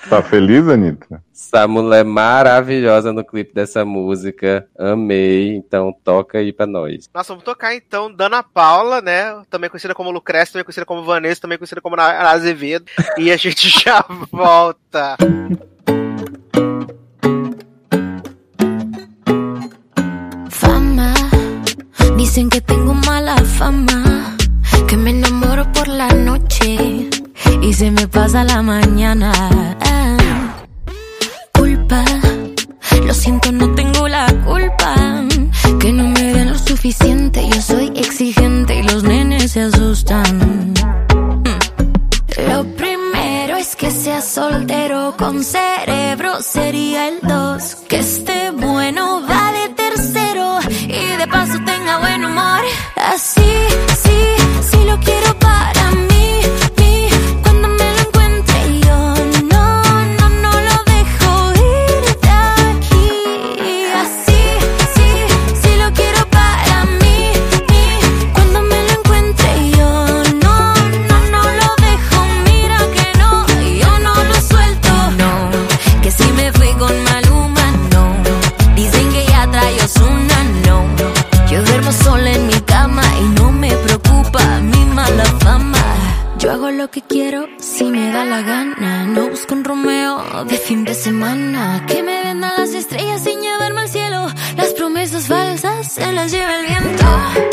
Tá feliz, Anitta? Essa mulher maravilhosa no clipe dessa música. Amei. Então toca aí pra nós. Nós vamos tocar então Dana Paula, né? Também conhecida como Lucrécia, também conhecida como Vanessa, também conhecida como Azevedo. E a gente já volta. Dicen que tengo mala fama, que me enamoro por la noche y se me pasa la mañana. Culpa, lo siento, no tengo la culpa, que no me den lo suficiente, yo soy exigente y los nenes se asustan. Lo primero es que sea soltero con cerebro, sería el dos. Que esté bueno, que quiero si me da la gana. No busco un Romeo de fin de semana. Que me vendan las estrellas sin llevarme al cielo. Las promesas falsas se las lleva el viento.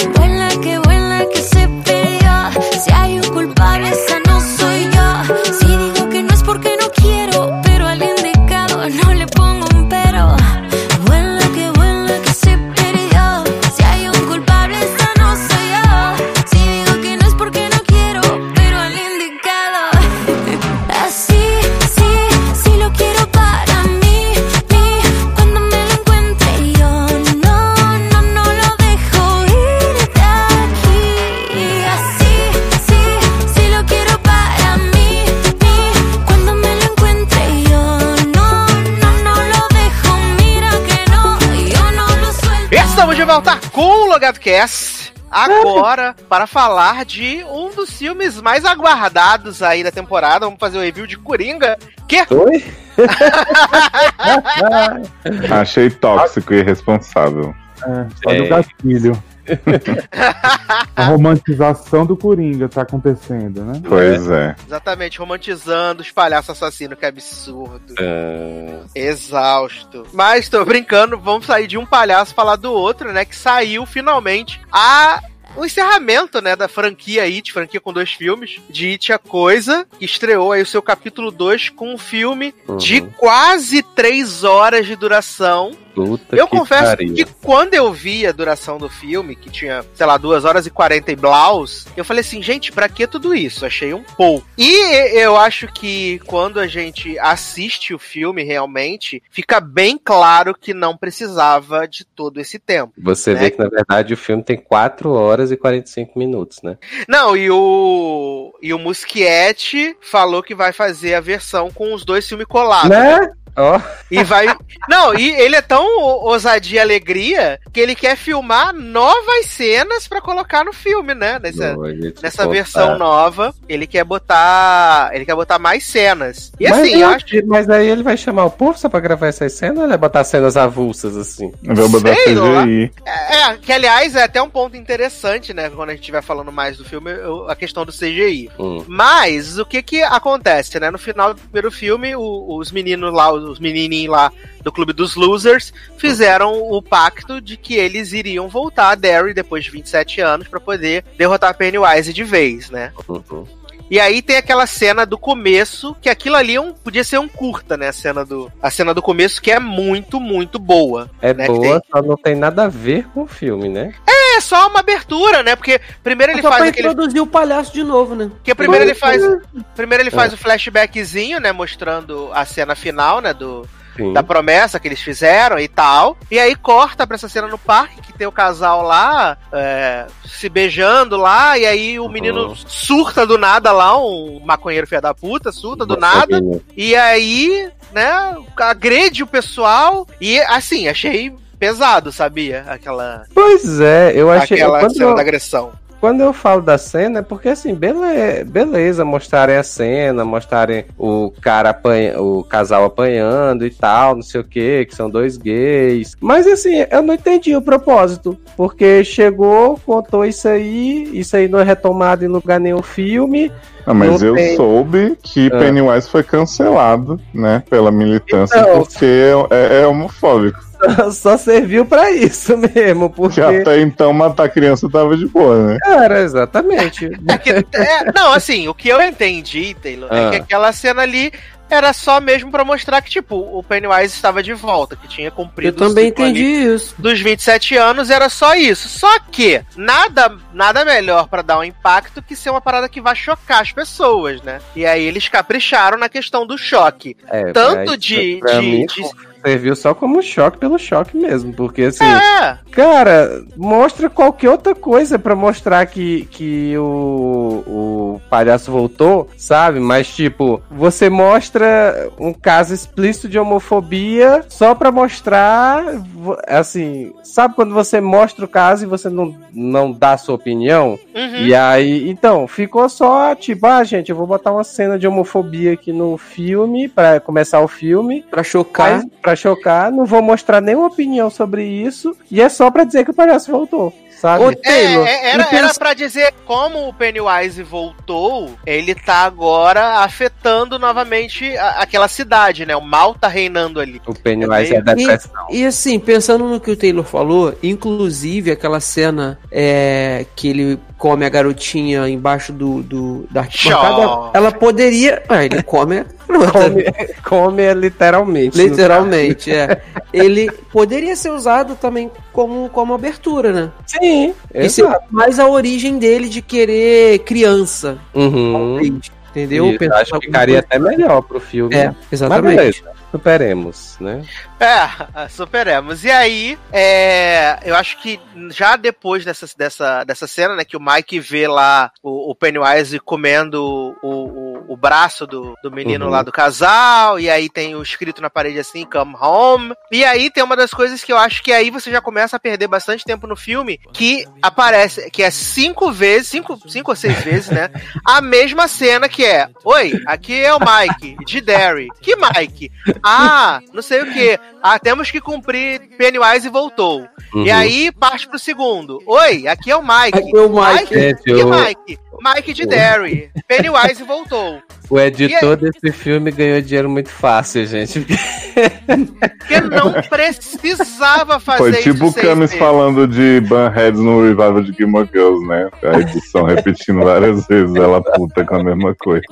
Estamos de volta com o Logado Cast. Agora, para falar de um dos filmes mais aguardados aí da temporada. Vamos fazer o review de Coringa. Que? Oi? Achei tóxico e irresponsável. É, olha É. o gatilho. A romantização do Coringa tá acontecendo, né? Pois é. Exatamente, romantizando os palhaços assassinos, que absurdo. Ah, Exausto. Mas tô brincando, vamos sair de um palhaço e falar do outro, né? Que saiu finalmente a. O encerramento, né, da franquia It, franquia com dois filmes, de It a Coisa, que estreou aí o seu capítulo 2 com um filme de uhum. quase três horas de duração. Puta Eu que confesso pariu. que quando eu vi a duração do filme, que tinha, sei lá, 2 horas e 40 e blaus, eu falei assim, gente, pra que tudo isso? Achei um pouco. E eu acho que quando a gente assiste o filme realmente, fica bem claro que não precisava de todo esse tempo. Você né? vê que, na verdade, o filme tem 4 horas e 45 minutos, né? Não, e o e o Muschietti falou que vai fazer a versão com os dois filmes colados. Né? Ó, E vai. Não, e ele é tão ousadia e alegria que ele quer filmar novas cenas pra colocar no filme, né? Nessa, nessa versão nova, ele quer botar. Ele quer botar mais cenas. E mas, assim, eu acho. mas aí ele vai chamar o povo só pra gravar essas cenas ou ele vai botar cenas avulsas assim? Botar. CGI. É, que aliás é até um ponto interessante, né? Quando a gente estiver falando mais do filme, eu- a questão do CGI. Hum. Mas o que que acontece, né? No final do primeiro filme, o- os meninos lá, os menininhos lá do Clube dos Losers, fizeram o pacto de que eles iriam voltar a Derry depois de 27 anos pra poder derrotar Pennywise de vez, né? Uhum. E aí tem aquela cena do começo, que aquilo ali é um- podia ser um curta, né? A cena do, a cena do começo, que é muito, muito boa. É Né, boa, só não tem nada a ver com o filme, né? É só uma abertura, né? Porque primeiro ele Só faz pra aquele. introduzir o palhaço de novo, né? Porque primeiro ele faz. é. Primeiro ele faz o flashbackzinho, né? Mostrando a cena final, né? Do, Sim. da promessa que eles fizeram e tal. E aí corta pra essa cena no parque, que tem o casal lá, é, se beijando lá, e aí o menino Uhum. surta do nada lá, um maconheiro filho da puta, surta do nada, e aí, né, agrede o pessoal, e assim, achei pesado, sabia? Aquela, Pois é, eu achei. aquela cena eu- da agressão. Quando eu falo da cena, é porque assim, beleza, beleza mostrarem a cena, mostrarem o cara apanha, o casal apanhando e tal, não sei o que, que são dois gays. Mas assim, eu não entendi o propósito. Porque chegou, contou isso aí, isso aí não é retomado em lugar nenhum filme. Ah, mas Não eu tem. soube que Ah. Pennywise foi cancelado, né, pela militância, Então. porque é, é homofóbico. Só serviu pra isso mesmo, porque. Que até então matar criança tava de boa, né? Cara, exatamente. É que- é, não, assim, o que eu entendi, Taylor, é Ah. que aquela cena ali era só mesmo pra mostrar que, tipo, o Pennywise estava de volta, que tinha Eu cumprido o também ali entendi isso. dos 27 anos, era só isso. Só que nada, nada melhor pra dar um impacto que ser uma parada que vai chocar as pessoas, né? E aí eles capricharam na questão do choque. É, Tanto de- pra de- mim, de- serviu só como choque pelo choque mesmo, porque assim, É, cara, mostra qualquer outra coisa pra mostrar que, que o, o palhaço voltou, sabe? Mas tipo, você mostra um caso explícito de homofobia só pra mostrar, assim, sabe quando você mostra o caso e você não, não dá a sua opinião? uhum. E aí, então, ficou só tipo, ah, gente, eu vou botar uma cena de homofobia aqui no filme, pra começar o filme, Pra chocar. mas, pra chocar, não vou mostrar nenhuma opinião sobre isso, e é só pra dizer que o palhaço voltou, sabe? É, Taylor, é, era, e pensa- era pra dizer como o Pennywise voltou, ele tá agora afetando novamente a- aquela cidade, né? O mal tá reinando ali. O Pennywise é também- depressão. E assim, pensando no que o Taylor falou, inclusive aquela cena é, que ele come a garotinha embaixo do, do da arquibancada, Tchau. ela poderia. Ah, ele come. Come, come literalmente. Literalmente, é. Ele poderia ser usado também como, como abertura, né? Sim, E ser exato. mais a origem dele de querer criança. Uhum. Entendeu? Acho que ficaria coisa- até melhor pro filme. É, exatamente. Superemos, né? É, superemos. E aí, é, eu acho que já depois dessa, dessa, dessa cena, né, que o Mike vê lá o, o Pennywise comendo o, o, o braço do, do menino Uhum. lá do casal, e aí tem o escrito na parede assim, come home. E aí tem uma das coisas que eu acho que aí você já começa a perder bastante tempo no filme, que aparece, que é cinco vezes, cinco, cinco ou seis vezes, né, a mesma cena que é, oi, aqui é o Mike, de Derry. Que Mike? Ah, não sei o que. Ah, temos que cumprir. Pennywise voltou. Uhum. E aí parte pro segundo. Oi, aqui é o Mike. Aqui é o Mike. Gente, Que o, Mike? Mike de Derry. Pennywise voltou. o editor E desse filme ganhou dinheiro muito fácil, gente. Porque não precisava fazer Foi isso. tipo o Camis falando de Bunheads no revival de Game of Girls, né? A edição repetindo várias vezes, ela puta com a mesma coisa.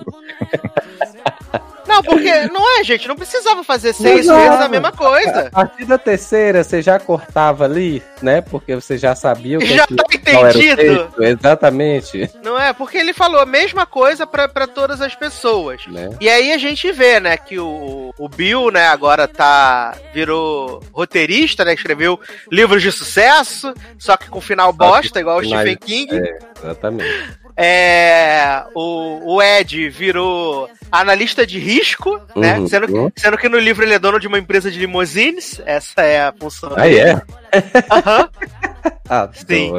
Não, porque não é, gente. Não precisava fazer seis Não, vezes a mesma coisa. A partir da terceira, você já cortava ali, né? Porque você já sabia o que Já que- tá qual era o entendido. texto, Exatamente. Não é? Porque ele falou a mesma coisa pra, pra todas as pessoas. Né? E aí a gente vê, né, que o, o Bill, né, agora tá. virou roteirista, né? Escreveu livros de sucesso, só que com final bosta, igual o Stephen King. É, exatamente. É, o, o Ed virou analista de risco, né? Uhum. Sendo, que- sendo que no livro ele é dono de uma empresa de limousines. Essa é a função. Aí dele. é? Aham. Ah, Sim.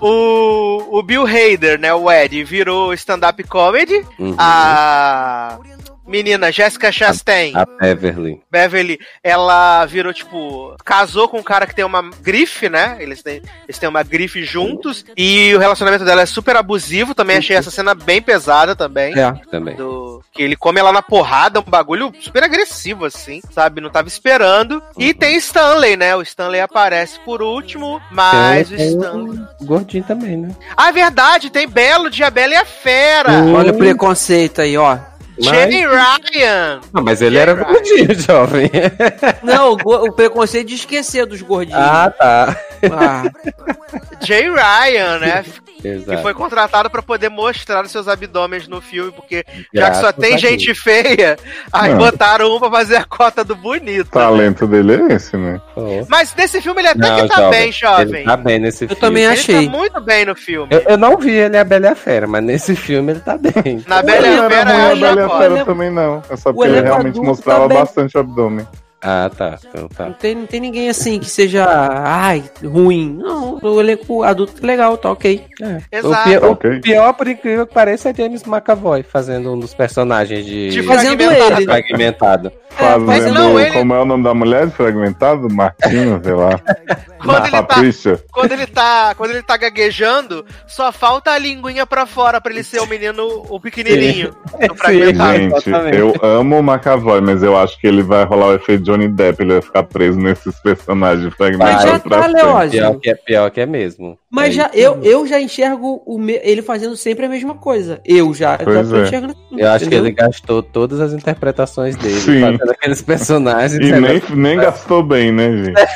O, o Bill Hader, né? O Ed, virou stand-up comedy. Uhum. A menina Jessica Chastain, A Beverly. Beverly, ela virou, tipo, casou com um cara que tem uma grife, né? Eles têm, eles têm uma grife juntos. E o relacionamento dela é super abusivo. Também achei essa cena bem pesada também. É. Também. Do, que ele come ela na porrada, um bagulho super agressivo, assim, sabe? Não tava esperando. E tem Stanley, né? O Stanley aparece por último, mas o Tem Stanley. o Gordinho também, né? Ah, verdade, tem Belo de A Bela e a Fera. Hum. Olha o preconceito aí, ó. Jay Ryan. Não, mas ele era Ryan. gordinho, jovem. Não, o, o preconceito de esquecer dos gordinhos. ah, tá. Ah, Jay Ryan, né? Que Exato. foi contratado pra poder mostrar os seus abdômenes no filme, porque já que Graças só tem gente feia, aí Não. botaram um pra fazer a cota do bonito. O né? talento dele é esse, né? Deus. Mas nesse filme ele até Não, que tá jovem, bem, jovem. Ele tá bem nesse Eu filme. também Ele achei. tá muito bem no filme. Eu, eu não vi ele a Bela e a Fera, mas nesse filme ele tá bem. Na Bela e a era Fera ruim é a o Bela e a. Fera é- também, não. É só porque ele realmente mostrava bastante o abdômen. Ah, tá. Então não tá. tem, não tem ninguém assim que seja, ai, ruim. Não. O elenco adulto é legal, tá ok. Exato. O, pior, Ok. o pior, por incrível que pareça, é James McAvoy fazendo um dos personagens de, De Fazendo fragmentado. ele. fragmentado. Fazendo, mas não, ele- como é o nome da mulher fragmentado? Martina, sei lá. Quando ele tá- Patrícia. Quando ele tá, quando ele tá gaguejando, só falta a linguinha pra fora pra ele ser o menino, o pequenininho, do fragmentado. Gente, eu amo o McAvoy, mas eu acho que ele vai rolar o efeito Johnny Depp, ele vai ficar preso nesses personagens Mas fragmentados já pra tá. Leózio. Pior que é, pior que é mesmo. Mas É já, eu, mesmo. eu já enxergo o me- ele fazendo sempre a mesma coisa. Eu já. Pois já tô é. enxergando Eu acho que ele gastou todas as interpretações dele Sim. fazendo aqueles personagens. E nem, nem gastou bem, né, gente?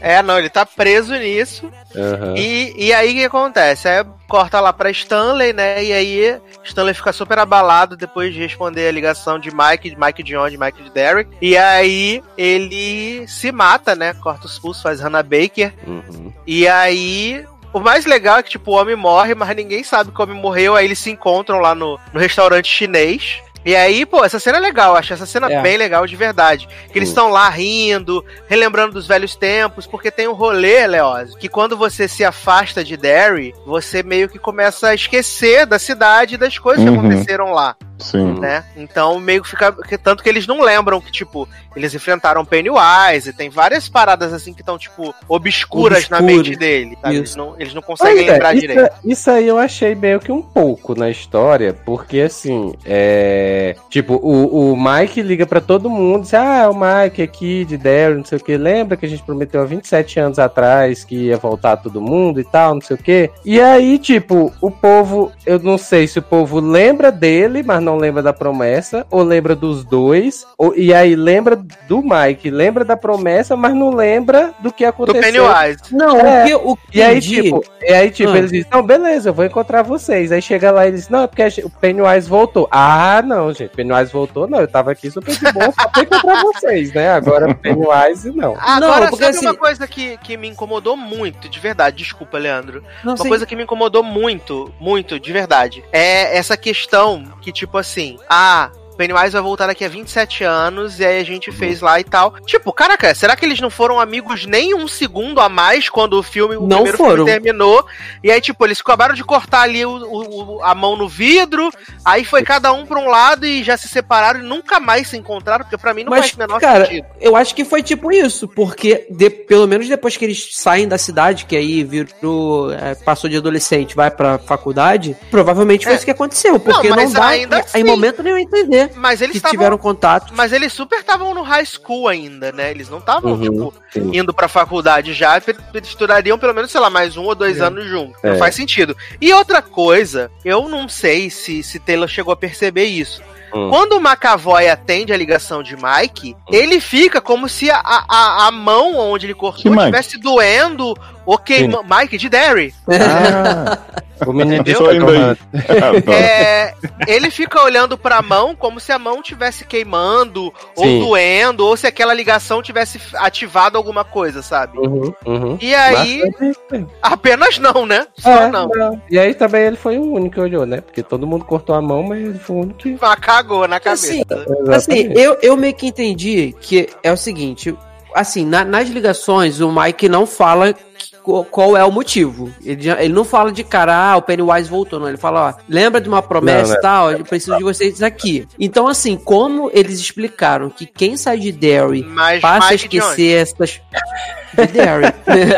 É. É, não, ele tá preso nisso. Aham. E, e aí o que acontece? Aí corta lá pra Stanley, né? E aí Stanley fica super abalado depois de responder a ligação de Mike, de Mike de John, de Mike de Derek. E aí ele se mata, né? Corta os pulsos, faz Hannah Baker. Uhum. E aí. O mais legal é que, tipo, o homem morre, mas ninguém sabe como morreu. Aí eles se encontram lá no, no restaurante chinês. E aí, pô, essa cena é legal, eu acho essa cena É. bem legal de verdade. Que eles Hum. estão lá rindo, relembrando dos velhos tempos, porque tem um rolê, Leózio, que quando você se afasta de Derry, você meio que começa a esquecer da cidade e das coisas que Uhum. aconteceram lá, Sim. né? Então meio que fica. Tanto que eles não lembram que, tipo, eles enfrentaram Pennywise, e tem várias paradas assim que estão, tipo, obscuras na Obscuras. mente dele. sabe? Eles não, eles não conseguem Pois é, lembrar isso, direito. Isso aí eu achei meio que um pouco na história, porque assim, é. Tipo, o, o Mike liga pra todo mundo, diz, ah, o Mike aqui de Daryl, não sei o que. Lembra que a gente prometeu há 27 anos atrás que ia voltar todo mundo e tal, não sei o que. E aí, tipo, o povo, eu não sei se o povo lembra dele, mas não lembra da promessa, ou lembra dos dois, ou, e aí lembra do Mike, lembra da promessa, mas não lembra do que Do aconteceu. Pennywise. Não, É. o que o que E aí, entendi- tipo, e aí, tipo, Ah. eles dizem, não, beleza, eu vou encontrar vocês. Aí chega lá e eles, não, é porque o Pennywise voltou. Ah, não, gente, Pennywise voltou, não, eu tava aqui super de boa só pra encontrar vocês, né? Agora Pennywise, não. Agora, Não, porque sabe assim- uma coisa que, que me incomodou muito, de verdade, desculpa, Leandro. Não, Uma sim. coisa que me incomodou muito, muito, de verdade, é essa questão que, tipo assim, ah. Pennywise vai voltar daqui a 27 anos e aí a gente fez lá e tal. Tipo, caraca, será que eles não foram amigos nem um segundo a mais quando o filme, o Não primeiro foram. filme terminou? E aí, tipo, eles acabaram de cortar ali o, o- a mão no vidro, aí foi cada um pra um lado e já se separaram e nunca mais se encontraram, porque pra mim não Mas, faz o menor cara, sentido. eu acho que foi tipo isso, porque de- pelo menos depois que eles saem da cidade, que aí virou, é, passou de adolescente, vai pra faculdade, provavelmente foi É. isso que aconteceu, porque Não, não, dá ainda em, assim- em momento nenhum entender Mas eles que estavam tiveram contato. Mas eles super estavam no high school ainda, né? Eles não estavam, Uhum, tipo, sim. indo pra faculdade já. Eles estudariam pelo menos, sei lá, mais um ou dois É. anos juntos. É. Não faz sentido. E outra coisa, eu não sei se, se Taylor chegou a perceber isso. Hum. Quando o McAvoy atende a ligação de Mike, ele fica como se a, a, a mão onde ele cortou estivesse doendo ou queima... Mike de Derry. Ah, O menino indo aí. Stockholm. É, ele fica olhando pra mão como se a mão tivesse queimando ou Sim. doendo, ou se aquela ligação tivesse ativado alguma coisa, sabe? Uhum, uhum. E aí, Bastante. apenas não, né? Só É, não. E aí também ele foi o único que olhou, né? Porque todo mundo cortou a mão, mas ele foi o único que. Cagou na cabeça. Assim. Assim, eu, eu meio que entendi que é o seguinte, assim, na- nas ligações o Mike não fala qual, é o motivo. Ele, já- ele não fala de cara, ah, o Pennywise voltou, não. Ele fala, ó, lembra de uma promessa né? e tal, eu preciso de vocês aqui. Então, assim, como eles explicaram que quem sai de Derry Mas passa a esquecer essas. De Derry.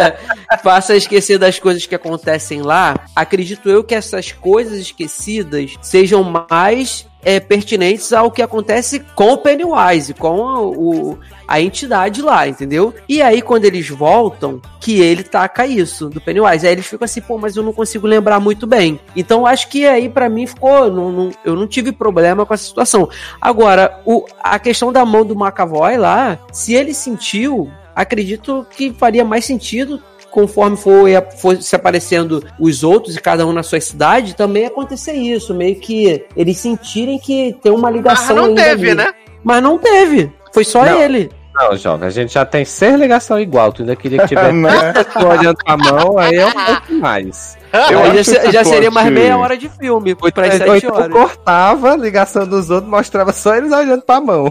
passa a esquecer das coisas que acontecem lá. Acredito eu que essas coisas esquecidas sejam mais é, pertinentes ao que acontece com o Pennywise, com a, o, a entidade lá, entendeu? E aí, quando eles voltam, que ele taca isso do Pennywise. Aí eles ficam assim, pô, mas eu não consigo lembrar muito bem. Então, acho que aí, pra mim, ficou. não- não- eu não tive problema com essa situação. Agora, o, a questão da mão do McAvoy lá, se ele sentiu, acredito que faria mais sentido conforme for, for se aparecendo os outros e cada um na sua cidade, também acontecer isso, meio que eles sentirem que tem uma Mas ligação não ainda teve, ali. né? Mas não teve. Foi só Não. ele. Não, Joga, a gente já tem seis ligações igual. Tu ainda queria que tivesse Né? olhando pra mão, aí é um pouco mais. Eu Aí já, já seria mais meia hora de filme, as Ou sete horas. cortava a ligação dos outros, mostrava só eles olhando pra mão.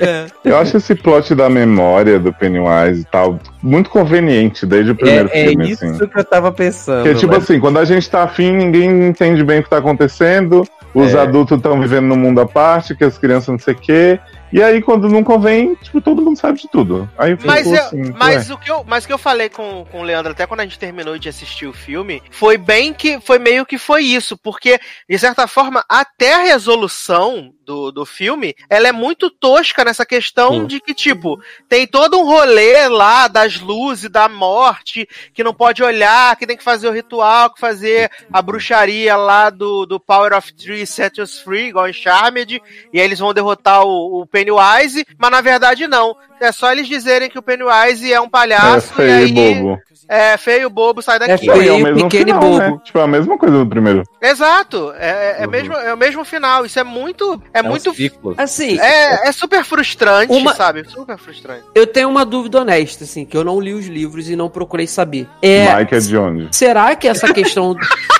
É. Eu acho esse plot da memória do Pennywise e tal muito conveniente desde o primeiro É, é filme, isso assim. que eu tava pensando. Porque, tipo mas- assim, quando a gente tá afim, ninguém entende bem o que tá acontecendo. Os É. adultos estão vivendo num mundo à parte, que as crianças não sei o quê. E aí, quando não convém, tipo, todo mundo sabe de tudo. Aí Mas, eu- assim, mas ué. o que eu, mas o que eu falei com, com o Leandro até quando a gente terminou de assistir o filme foi bem que foi meio que foi isso, porque de certa forma até a resolução do, do filme ela é muito tosca nessa questão de que tipo tem todo um rolê lá das luzes da morte que não pode olhar, que tem que fazer o ritual, que fazer a bruxaria lá do, do Power of Three Set Us Free, igual em Charmed, e aí eles vão derrotar o, o Pennywise, mas na verdade não. É só eles dizerem que o Pennywise é um É palhaço e feio aí e bobo. é feio, bobo, sai daqui. É é feio, mesmo pequeno e final, bobo. né? Tipo, é a mesma coisa do primeiro. Exato, é, é, é Uhum. mesmo, é o mesmo final. Isso é muito, é, um muito, ciclo. Assim, é, é super frustrante, Uma- sabe? Super frustrante. eu tenho uma dúvida honesta, assim, que eu não li os livros e não procurei saber. É, Mike é de onde? será que essa questão É,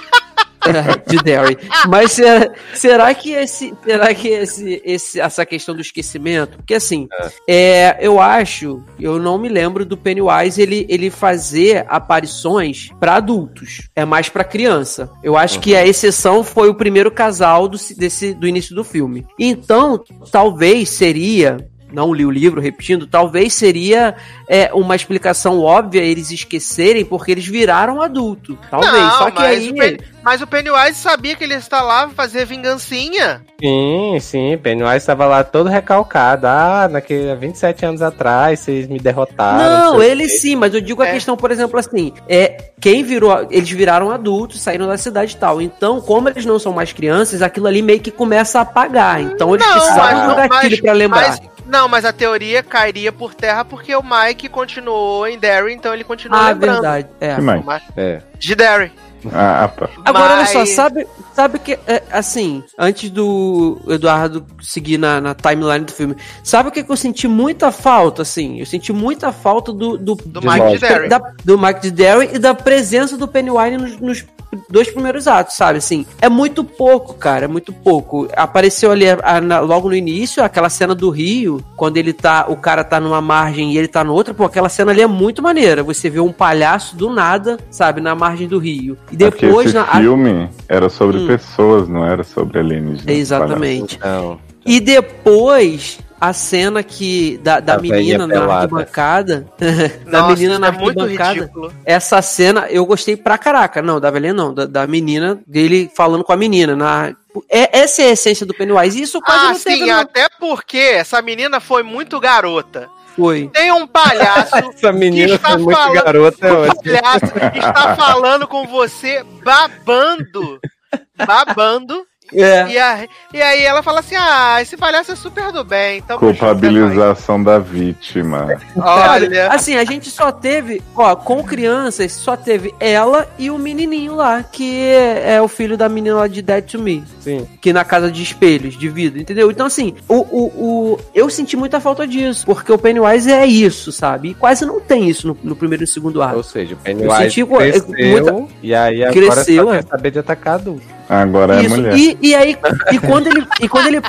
de Derry, mas será, será que esse, será que esse, esse, essa questão do esquecimento, porque assim, é, eu acho, eu não me lembro do Pennywise ele, ele fazer aparições pra adultos, é mais pra criança. Eu acho que a exceção foi o primeiro casal do, desse, do início do filme. Então, talvez seria não li o livro, repetindo, talvez seria é, uma explicação óbvia eles esquecerem porque eles viraram adulto. Talvez. Não, Só que mas aí. o Pen- Mas o Pennywise sabia que ele está lá pra fazer vingancinha. Sim, sim, Pennywise estava lá todo recalcado. Ah, naquele 27 anos atrás, vocês me derrotaram. Não, ele sim, mas eu digo a É. questão, por exemplo, assim, é quem virou, eles viraram adultos, saíram da cidade e tal. Então, como eles não são mais crianças, aquilo ali meio que começa a apagar. Então, eles Não, precisavam mas- um mas- pra lembrar. Mas, não, mas a teoria cairia por terra porque o Mike continuou em Derry, então ele continua ah, lembrando. verdade. É. Que mais? Mas- É. De Derry. Ah, tá. Agora, Mas- olha só, sabe, sabe que, é, assim, antes do Eduardo seguir na, na timeline do filme, sabe o que, que eu senti muita falta, assim? Eu senti muita falta do... Do, Do De Mike. Derry. da- do Mike de Derry e da presença do Pennywise nos, nos dois primeiros atos, sabe? Assim, é muito pouco, cara, é muito pouco. Apareceu ali a- a- na- logo no início aquela cena do Rio, quando ele tá, o cara tá numa margem e ele tá no outra, pô, aquela cena ali é muito maneira. Você vê um palhaço do nada, sabe, na margem do Rio. E É porque depois esse na filme era sobre Hum. pessoas, não era sobre alienígenas. Exatamente. Então, E depois a cena que da, da A menina na arquibancada, da Nossa, menina na é arquibancada. Essa cena eu gostei pra caraca. Não, da velhinha não, da, da menina, dele falando com a menina. Na, é, essa é a essência do Pennywise. E isso quase Ah, não teve sim, no- até porque essa menina foi muito garota. Foi. Tem um palhaço essa menina está foi muito falando- garota, um palhaço que está falando com você babando. Babando. É. E, a- e aí ela fala assim: Ah, esse palhaço é super do bem. Então Culpabilização da vítima. Olha. Assim, a gente só teve, ó, com crianças, só teve ela e o menininho lá, que é, o filho da menina lá de Dead to Me. Sim. que na casa de espelhos, de vidro, entendeu? Então, assim, o, o, o- eu senti muita falta disso, porque o Pennywise é isso, sabe? E quase não tem isso no, no primeiro e segundo Ou ato. seja, o Pennywise senti, cresceu muita- e aí agora Cresceu, só é. quer saber de atacar adulto. Agora é Isso, mulher. e, e aí, e quando ele, e quando ele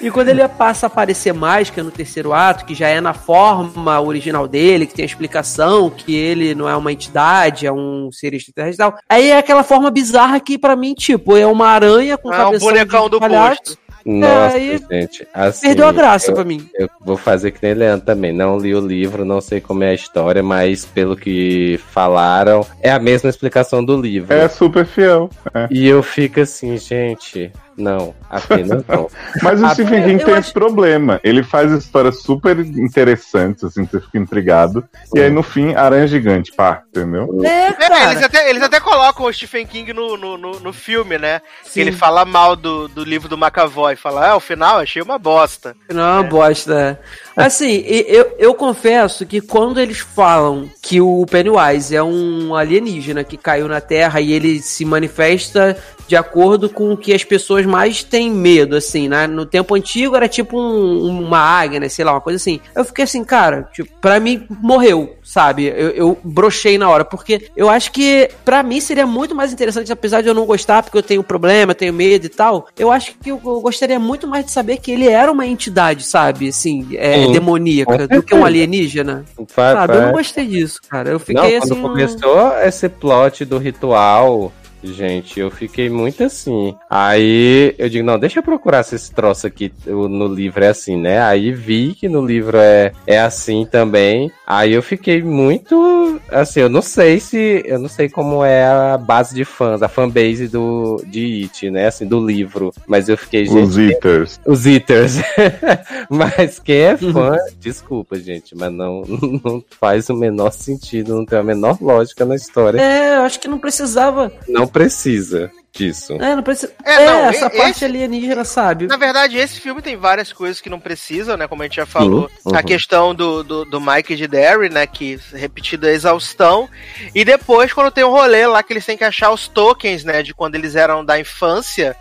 e quando ele passa a aparecer mais, que é no terceiro ato, que já é na forma original dele, que tem a explicação que ele não é uma entidade, é um ser extraterrestre e tal. Aí é aquela forma bizarra que pra mim, tipo, é uma aranha com É um bonecão do palhaço. posto. Nossa, aí gente. Assim, Perdeu a graça eu, pra mim. eu vou fazer que nem Leandro também. Não li o livro, não sei como é a história, mas pelo que falaram, é a mesma explicação do livro. É super fiel. é. E eu fico assim, gente, não, apenas não. Mas o Stephen King eu tem acho- esse problema. Ele faz histórias super interessantes, assim, você fica intrigado. E aí, no fim, Aranha Gigante, pá, entendeu? É, É, cara. eles, até, eles até colocam o Stephen King no, no, no, no filme, né? Que Sim. ele fala mal do, do livro do McAvoy. Fala, ah, o final achei uma bosta. Não, é uma bosta. Assim, eu, eu confesso que quando eles falam que o Pennywise é um alienígena que caiu na Terra e ele se manifesta de acordo com o que as pessoas mais têm medo, assim, né? No tempo antigo era tipo um- uma águia, né? Sei lá, uma coisa assim. Eu fiquei assim, cara, tipo, pra mim morreu, sabe? Eu, eu brochei na hora, porque eu acho que pra mim seria muito mais interessante, apesar de eu não gostar, porque eu tenho problema, tenho medo e tal. Eu acho que eu, eu gostaria muito mais de saber que ele era uma entidade, sabe? Assim, é, Sim, demoníaca, do que um alienígena. Fa- Sabe? Eu não gostei disso, cara. Eu Não, fiquei quando assim. começou esse plot do ritual, gente, eu fiquei muito assim. Aí eu digo, não, deixa eu procurar se esse troço aqui no livro é assim, né? Aí vi que no livro é, é assim também. Aí eu fiquei muito, assim, eu não sei se, eu não sei como é a base de fãs, a fanbase do, de It, né? Assim, do livro. Mas eu fiquei, gente, Os Eaters. os Eaters. mas quem é fã, desculpa, gente, mas não, não faz o menor sentido, não tem a menor lógica na história. É, eu acho que não precisava. Não precisa disso. É, não precisa. É, É, não, essa e- parte esse- alienígena, sabe? Na verdade, esse filme tem várias coisas que não precisam, né? Como a gente já falou. Uhum. A questão do, do, do Mike e de Derry, né? Que repetida a exaustão. E depois, quando tem um rolê lá que eles têm que achar os tokens, né? De quando eles eram da infância.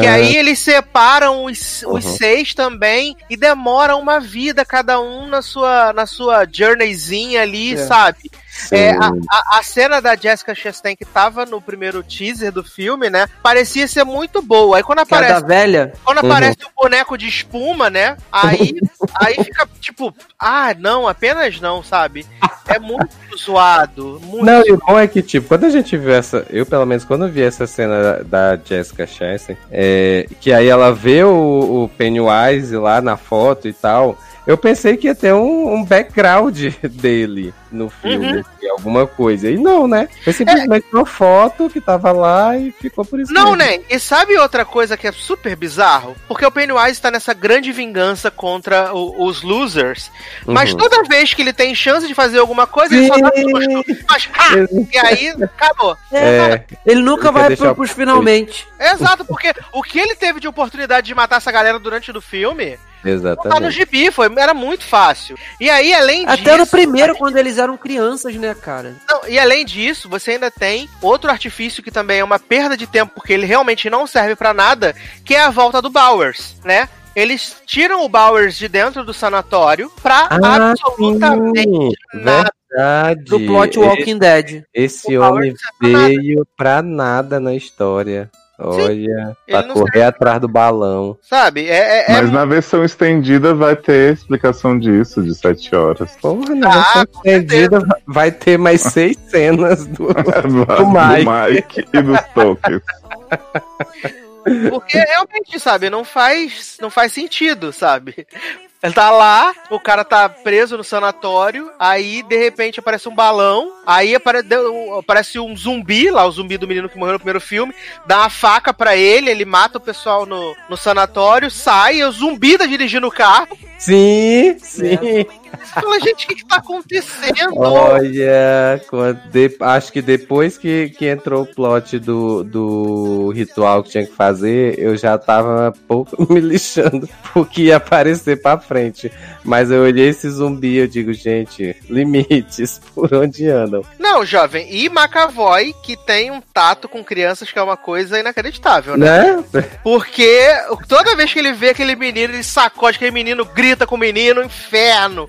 Que Ah, aí eles separam os, os Uhum. seis também e demoram uma vida cada um na sua, na sua journeyzinha ali, É. sabe? É, a, a, a cena da Jessica Chastain que tava no primeiro teaser do filme, né? Parecia ser muito boa. Aí quando é aparece da velha. quando Uhum. aparece o boneco de espuma, né? Aí, aí fica tipo, ah, não, apenas não, sabe? É muito zoado. Muito Não, e o bom é que, tipo, quando a gente viu essa. Eu, pelo menos, quando vi essa cena da, da Jessica Chastain, é, que aí ela vê o, o Pennywise lá na foto e tal. Eu pensei que ia ter um, um background dele no filme, Uhum. e alguma coisa. E não, né? Foi simplesmente uma foto que tava lá e ficou por isso. Não, mesmo. né? E sabe outra coisa que é super bizarro? Porque o Pennywise tá nessa grande vingança contra o- os losers. Mas Uhum. toda vez que ele tem chance de fazer alguma coisa, ele só dá susto. Mas, ah, e aí, acabou. É, Ele nunca Ele vai pro, pros finalmente. Exato, porque o que ele teve de oportunidade de matar essa galera durante o filme, não tá no exatamente. gibi, foi, era muito fácil. E aí, além disso... Até no primeiro, quando eles eram crianças, né, cara? Não, e além disso, você ainda tem outro artifício que também é uma perda de tempo, porque ele realmente não serve pra nada, que é a volta do Bowers, né? Eles tiram o Bowers de dentro do sanatório pra Ah, absolutamente sim, nada. verdade. Do plot Walking Dead. Esse homem veio pra nada na história. Olha, ele pra não correr atrás do balão. Sabe? É, é- é Mas na versão estendida vai ter explicação disso, de sete horas. Porra, na Ah, versão estendida vai ter mais seis cenas do. do Mike. Mike e dos tokens. Porque realmente, sabe, não faz, não faz sentido, sabe? Ele tá lá, o cara tá preso no sanatório, aí de repente aparece um balão, aí apare- aparece um zumbi, lá o zumbi do menino que morreu no primeiro filme, dá uma faca pra ele, ele mata o pessoal no, no sanatório, sai, e o zumbi tá dirigindo o carro. Sim, sim. Você fala, gente, o que, que tá acontecendo? Olha, de- acho que depois que, que entrou o plot do, do ritual que tinha que fazer, eu já tava pouco me lixando porque ia aparecer pra frente. Mas eu olhei esse zumbi eu digo, gente, limites, por onde andam? Não, jovem, e McAvoy, que tem um tato com crianças que é uma coisa inacreditável, né? Né? Porque toda vez que ele vê aquele menino, ele sacode aquele menino, grita com o menino, inferno.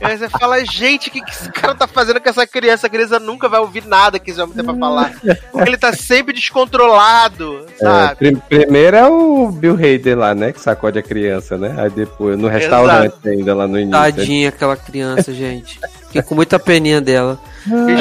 Aí você fala, gente, o que, que esse cara tá fazendo com essa criança? A criança nunca vai ouvir nada que esse homem tem pra falar. Porque ele tá sempre descontrolado, É, sabe? prim- primeiro é o Bill Hader lá, né? Que sacode a criança, né? Aí depois, no restaurante ainda, lá no início. Tadinha aquela criança, gente. Fiquei com muita peninha dela.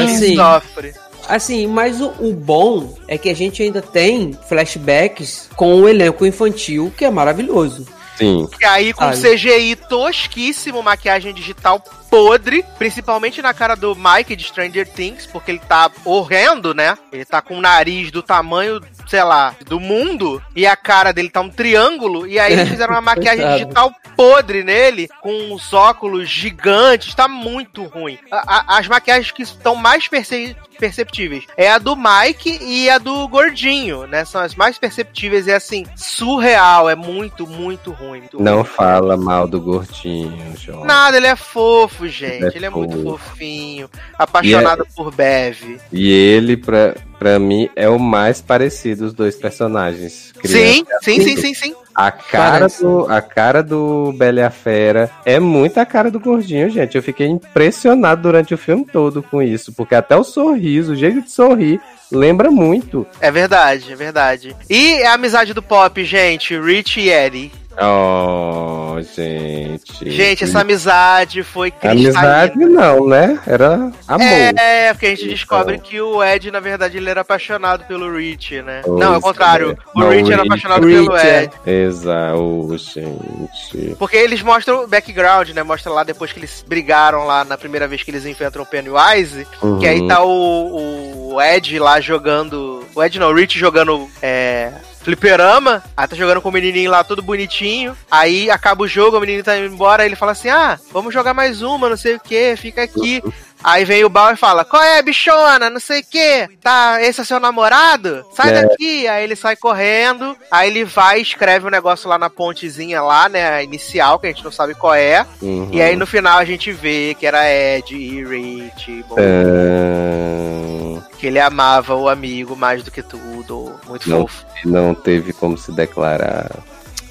Assim, sofre. Assim, mas o, o bom é que a gente ainda tem flashbacks com o elenco infantil, que é maravilhoso. Sim. E aí, com. CGI tosquíssimo, maquiagem digital podre, principalmente na cara do Mike de Stranger Things, porque ele tá horrendo, né? Ele tá com o nariz do tamanho, sei lá, do mundo, e a cara dele tá um triângulo, e aí eles fizeram uma maquiagem digital podre nele, com os óculos gigantes, tá muito ruim. A- a- as maquiagens que estão mais perce- perceptíveis é a do Mike e a do Gordinho, né? São as mais perceptíveis, é assim, surreal, é muito, muito ruim. muito Não ruim. fala mal do gordinho, João. Nada, ele é fofo, gente. Ele é Ele é muito fofinho. Apaixonado por Bev. E ele, pra, pra mim, é o mais parecido dos dois personagens. Sim, sim, e sim, sim, sim. A cara, Parece. do, a cara do Bela e a Fera é muito a cara do gordinho, gente. Eu fiquei impressionado durante o filme todo com isso, porque até o sorriso, o jeito de sorrir, lembra muito. É verdade, é verdade. E a amizade do pop, gente, Rich e Eddie. Oh, gente. Gente, essa amizade foi Amizade cristalina. não, né? Era amor. É, porque a gente Então. descobre que o Ed, na verdade, ele era apaixonado pelo Rich, né? Pois não, é o contrário. é. O Não, Rich era apaixonado Rich, pelo é. Ed. Exato, gente. Porque eles mostram o background, né? Mostra lá depois que eles brigaram lá na primeira vez que eles enfrentam o Pennywise. Que aí Uhum. tá o, o Ed lá jogando. O Ed não, o Rich jogando. É. Fliperama, aí tá jogando com o menininho lá todo bonitinho. Aí acaba o jogo, o menino tá indo embora. Aí ele fala assim: Ah, vamos jogar mais uma, não sei o que, fica aqui. Aí vem o Bal e fala: Qual é, bichona? Não sei o que. Tá, esse é seu namorado? Sai É. daqui. Aí ele sai correndo. Aí ele vai, escreve um negócio lá na pontezinha lá, né? Inicial, que a gente não sabe qual é. Uhum. E aí no final a gente vê que era Ed e Rich. bom, Ah, Que ele amava o amigo mais do que tudo. Muito Não. fofo. não teve como se declarar.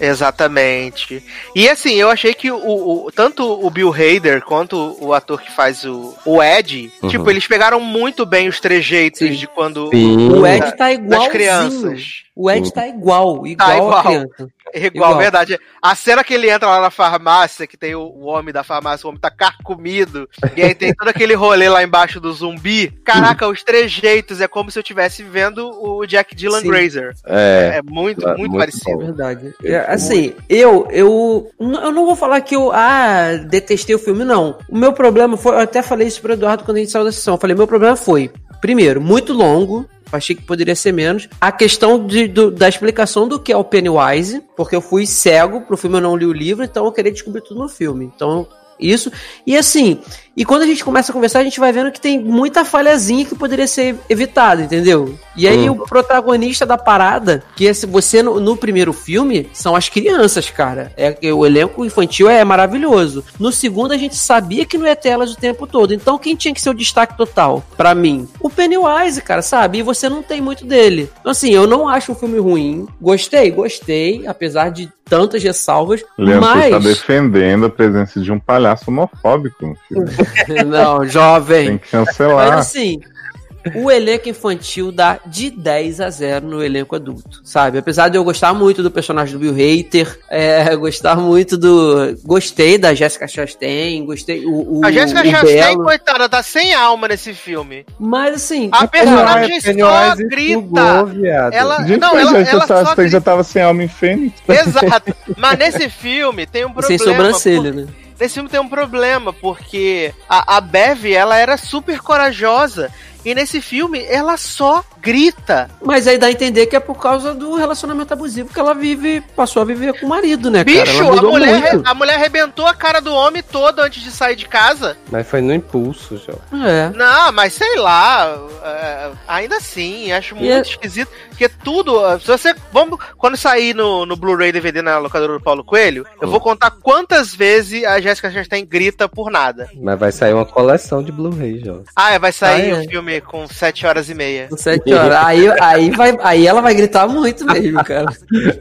Exatamente. E assim, eu achei que o, o- tanto o Bill Hader quanto o ator que faz o, o Ed, Uhum. tipo, eles pegaram muito bem os trejeitos Sim. de quando. Sim. O Ed tá igualzinho. crianças. O Ed tá igual, igual, Tá igual. Igual, Igual. verdade. A cena que ele entra lá na farmácia, que tem o, o homem da farmácia, o homem tá carcomido, e aí tem todo aquele rolê lá embaixo do zumbi. Caraca, os trejeitos, é como se eu estivesse vendo o Jack Dylan Sim. Grazer. É. É muito, É, muito, muito parecido. bom. Verdade. É, fui assim, eu, eu, eu não vou falar que eu, ah, detestei o filme, não. O meu problema foi, eu até falei isso pro Eduardo quando a gente saiu da sessão. Eu falei, meu problema foi, primeiro, muito longo. Achei que poderia ser menos. A questão de, do- da explicação do que é o Pennywise, porque eu fui cego pro filme, eu não li o livro, então eu queria descobrir tudo no filme. Então, isso. E assim, e quando a gente começa a conversar, a gente vai vendo que tem muita falhazinha que poderia ser evitada, entendeu? E aí Hum. o protagonista da parada, que esse, você no, no primeiro filme, são as crianças, cara. É que o elenco infantil é maravilhoso. No segundo, a gente sabia que não ia ter elas o tempo todo. Então, quem tinha que ser o destaque total? Pra mim, o Pennywise, cara, sabe? E você não tem muito dele. Então, assim, eu não acho um filme ruim. Gostei, gostei, apesar de tantas ressalvas. Leandro, você mas. tá defendendo a presença de um palhaço homofóbico não, jovem. Tem que cancelar. Mas assim, o elenco infantil dá de 10 a 0 no elenco adulto, sabe? Apesar de eu gostar muito do personagem do Bill Hader, é, gostar muito do. Gostei da Jessica Chastain, gostei. O, o, A Jessica o Chastain, Belo, coitada, tá sem alma nesse filme. Mas assim. A cara, personagem só Pennywise grita. viado. Ela, Gente, não, ela, já, ela tá, só você já tava sem alma em Fênix. Exato. Mas nesse filme tem um problema. sem sobrancelha, né? Nesse filme tem um problema, porque a, a Bev, ela era super corajosa. E nesse filme, ela só grita. Mas aí dá a entender que é por causa do relacionamento abusivo que ela vive, passou a viver com o marido, né, cara? Bicho, Ela a mulher, muito. a mulher arrebentou a cara do homem todo antes de sair de casa. Mas foi no impulso, João. É. Não, mas sei lá. é, ainda assim, acho muito E é- esquisito. Porque tudo. Se você. Vamos. Quando sair no, no Blu-ray DVD na locadora do Paulo Coelho, eu vou contar quantas vezes a Jéssica Chastain grita por nada. Mas vai sair uma coleção de Blu-ray, João. Ah, é, vai sair Ah, o é. Filme com 7 horas e meia. Com sete horas. Aí, aí, vai, aí ela vai gritar muito mesmo, cara.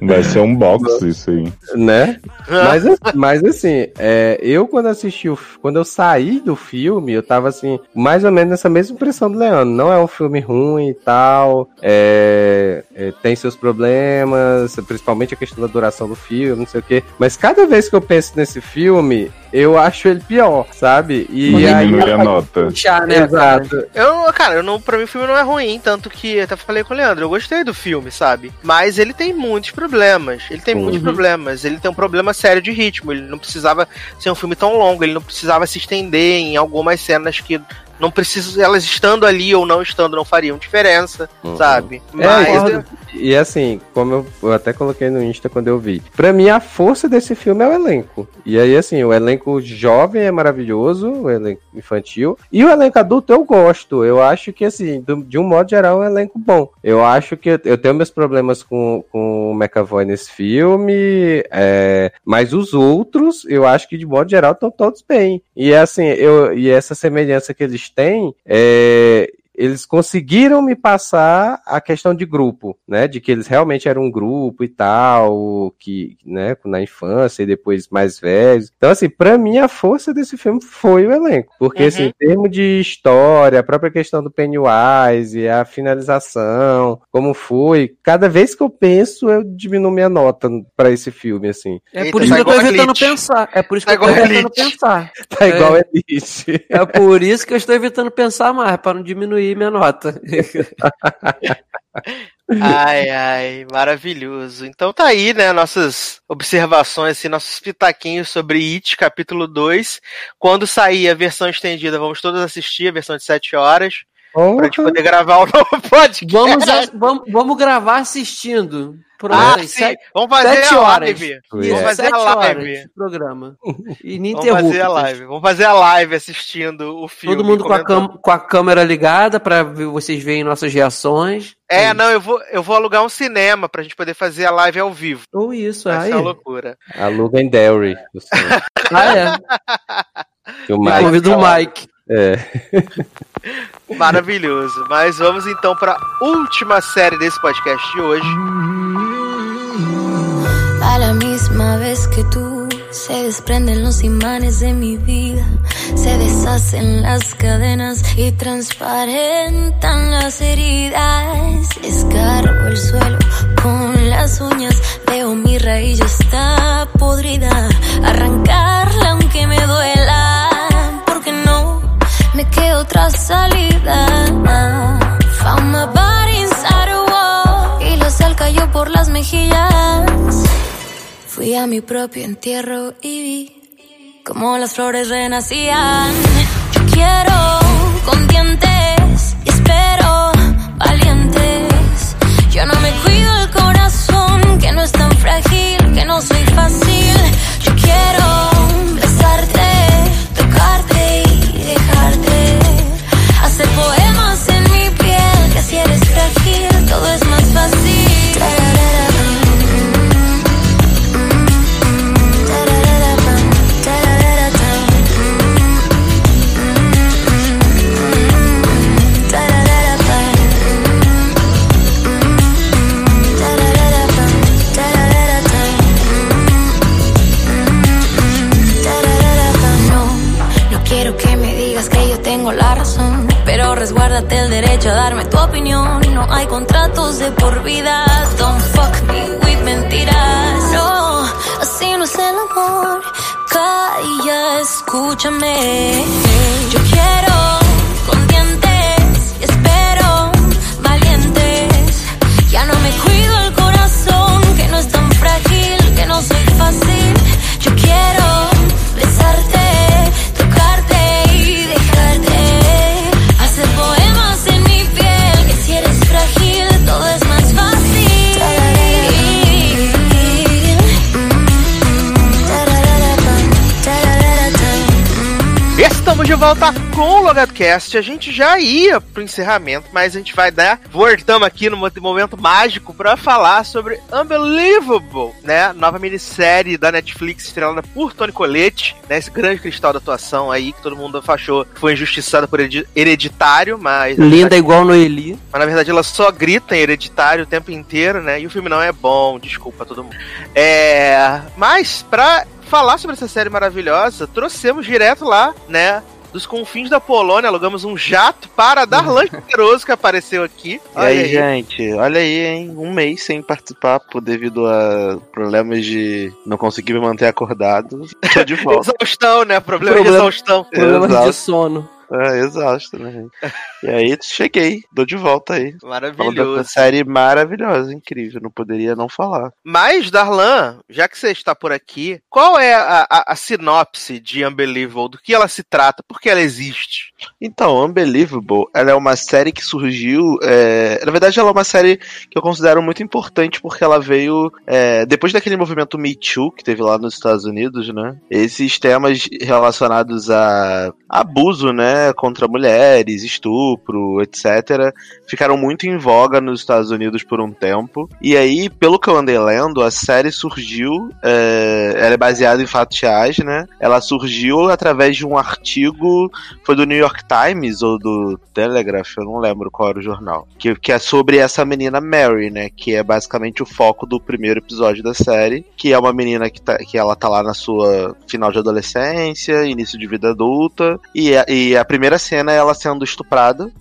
Vai ser um box isso aí. Né? Mas, mas assim, é, eu quando assisti o, quando eu saí do filme, eu tava assim, mais ou menos nessa mesma impressão do Leandro. Não é um filme ruim e tal. É, é, tem seus problemas, principalmente a questão da duração do filme, não sei o quê. Mas cada vez que eu penso nesse filme, eu acho ele pior, sabe? E aí. Diminui a nota. Puxar, né, Exato. Eu, cara, eu não, pra mim o filme não é ruim, tanto que até falei com o Leandro, eu gostei do filme, sabe? Mas ele tem muitos problemas. Ele tem muitos Uhum. problemas. Ele tem um problema sério de ritmo. Ele não precisava ser um filme tão longo, ele não precisava se estender em algumas cenas que não precisa, elas estando ali ou não estando não fariam diferença, Uhum. sabe? É, Mas concordo. E assim, como eu, eu até coloquei no Insta quando eu vi, pra mim a força desse filme é o elenco. E aí, assim, o elenco jovem é maravilhoso, o elenco infantil, e o elenco adulto eu gosto. Eu acho que, assim, do- de um modo geral, é um elenco bom. Eu acho que eu, tenho meus problemas com, com o McAvoy nesse filme, é, mas os outros, eu acho que de modo geral estão todos bem. E assim, eu, e essa semelhança que eles têm, é, eles conseguiram me passar a questão de grupo, né? De que eles realmente eram um grupo e tal, que, né, na infância e depois mais velhos. Então, assim, pra mim a força desse filme foi o elenco. Porque, Uhum. assim, em termos de história, a própria questão do Pennywise, a finalização, como foi, cada vez que eu penso, eu diminuo minha nota pra esse filme, assim. É Eita, por isso tá que eu tô evitando pensar. É por isso Tá que eu tô evitando Glitch. pensar. Tá É. igual a Elite. É por isso que eu estou evitando pensar mais, para não diminuir minha nota. Ai, ai, maravilhoso. Então tá aí, né, nossas observações, assim, nossos pitaquinhos sobre It, capítulo 2. Quando sair a versão estendida, vamos todos assistir a versão de 7 horas, pra gente poder gravar o novo podcast. Vamos, vamos, vamos gravar assistindo. Pronto, Ah, sim. sete- Vamos fazer sete a horas. live. Isso, Vamos isso, fazer sete a live. de programa. Vamos fazer a live. Vamos fazer a live assistindo o filme. Todo mundo com a, com a câmera ligada para vocês verem nossas reações. É, não, eu vou, eu vou alugar um cinema pra gente poder fazer a live ao vivo. Ou isso, Vai aí. ser uma loucura. Aluga em Derry. Ah, é. O Mike convido o. Mike. É. Maravilhoso. Mas vamos então pra última série desse podcast de hoje. A la misma vez que tú se desprenden los imanes de mi vida, se deshacen las cadenas y transparentan las heridas. Escarbo el suelo con las uñas, veo mi raíz ya está podrida. Arrancarla aunque me duela, me queda otra salida. Found my body inside a y la sal cayó por las mejillas. Fui a mi propio entierro y vi como las flores renacían. Yo quiero con dientes y espero valientes. Yo no me cuido el corazón, que no es tan frágil, que no soy fácil. Hay contratos de por vida. Don't fuck me with mentiras. No, así no es el amor. Calla, escúchame. Volta com o LogadoCast. A gente já ia pro encerramento, mas a gente vai dar. Voltamos aqui no momento mágico pra falar sobre Unbelievable, né? Nova minissérie da Netflix estrelada por Tony Colette, né? Esse grande cristal da atuação aí que todo mundo achou que foi injustiçada por heredi- hereditário, mas. Linda igual Noeli. Mas na verdade ela só grita em hereditário o tempo inteiro, né? E o filme não é bom, desculpa todo mundo. É. Mas, pra falar sobre essa série maravilhosa, trouxemos direto lá, né? Dos confins da Polônia, alugamos um jato para Darlan Generoso que apareceu aqui. E aí, gente, olha aí, hein? Um mês sem participar por devido a problemas de não conseguir me manter acordado. Tô de volta. Exaustão, né? Problema, Problema- de exaustão. Problemas Exato. de sono. É, exausto, né? E aí, cheguei, tô de volta aí. Maravilhoso. série maravilhosa, incrível, não poderia não falar. Mas, Darlan, já que você está por aqui, qual é a, a- a sinopse de Unbelievable? Do que ela se trata? Por que ela existe? Então, Unbelievable, ela é uma série que surgiu. é, Na verdade, ela é uma série que eu considero muito importante porque ela veio é, depois daquele movimento Me Too que teve lá nos Estados Unidos, né? Esses temas relacionados a abuso, né, contra mulheres, estupro, etc., ficaram muito em voga nos Estados Unidos por um tempo. E aí, pelo que eu andei lendo, a série surgiu. é, Ela é baseada em fatos reais, né? Ela surgiu através de um artigo foi do New York Times ou do Telegraph, eu não lembro qual era o jornal, que, que é sobre essa menina Mary, né, que é basicamente o foco do primeiro episódio da série, que é uma menina que, tá, que ela tá lá na sua final de adolescência, início de vida adulta, e a, e a primeira cena é ela sendo estuprada,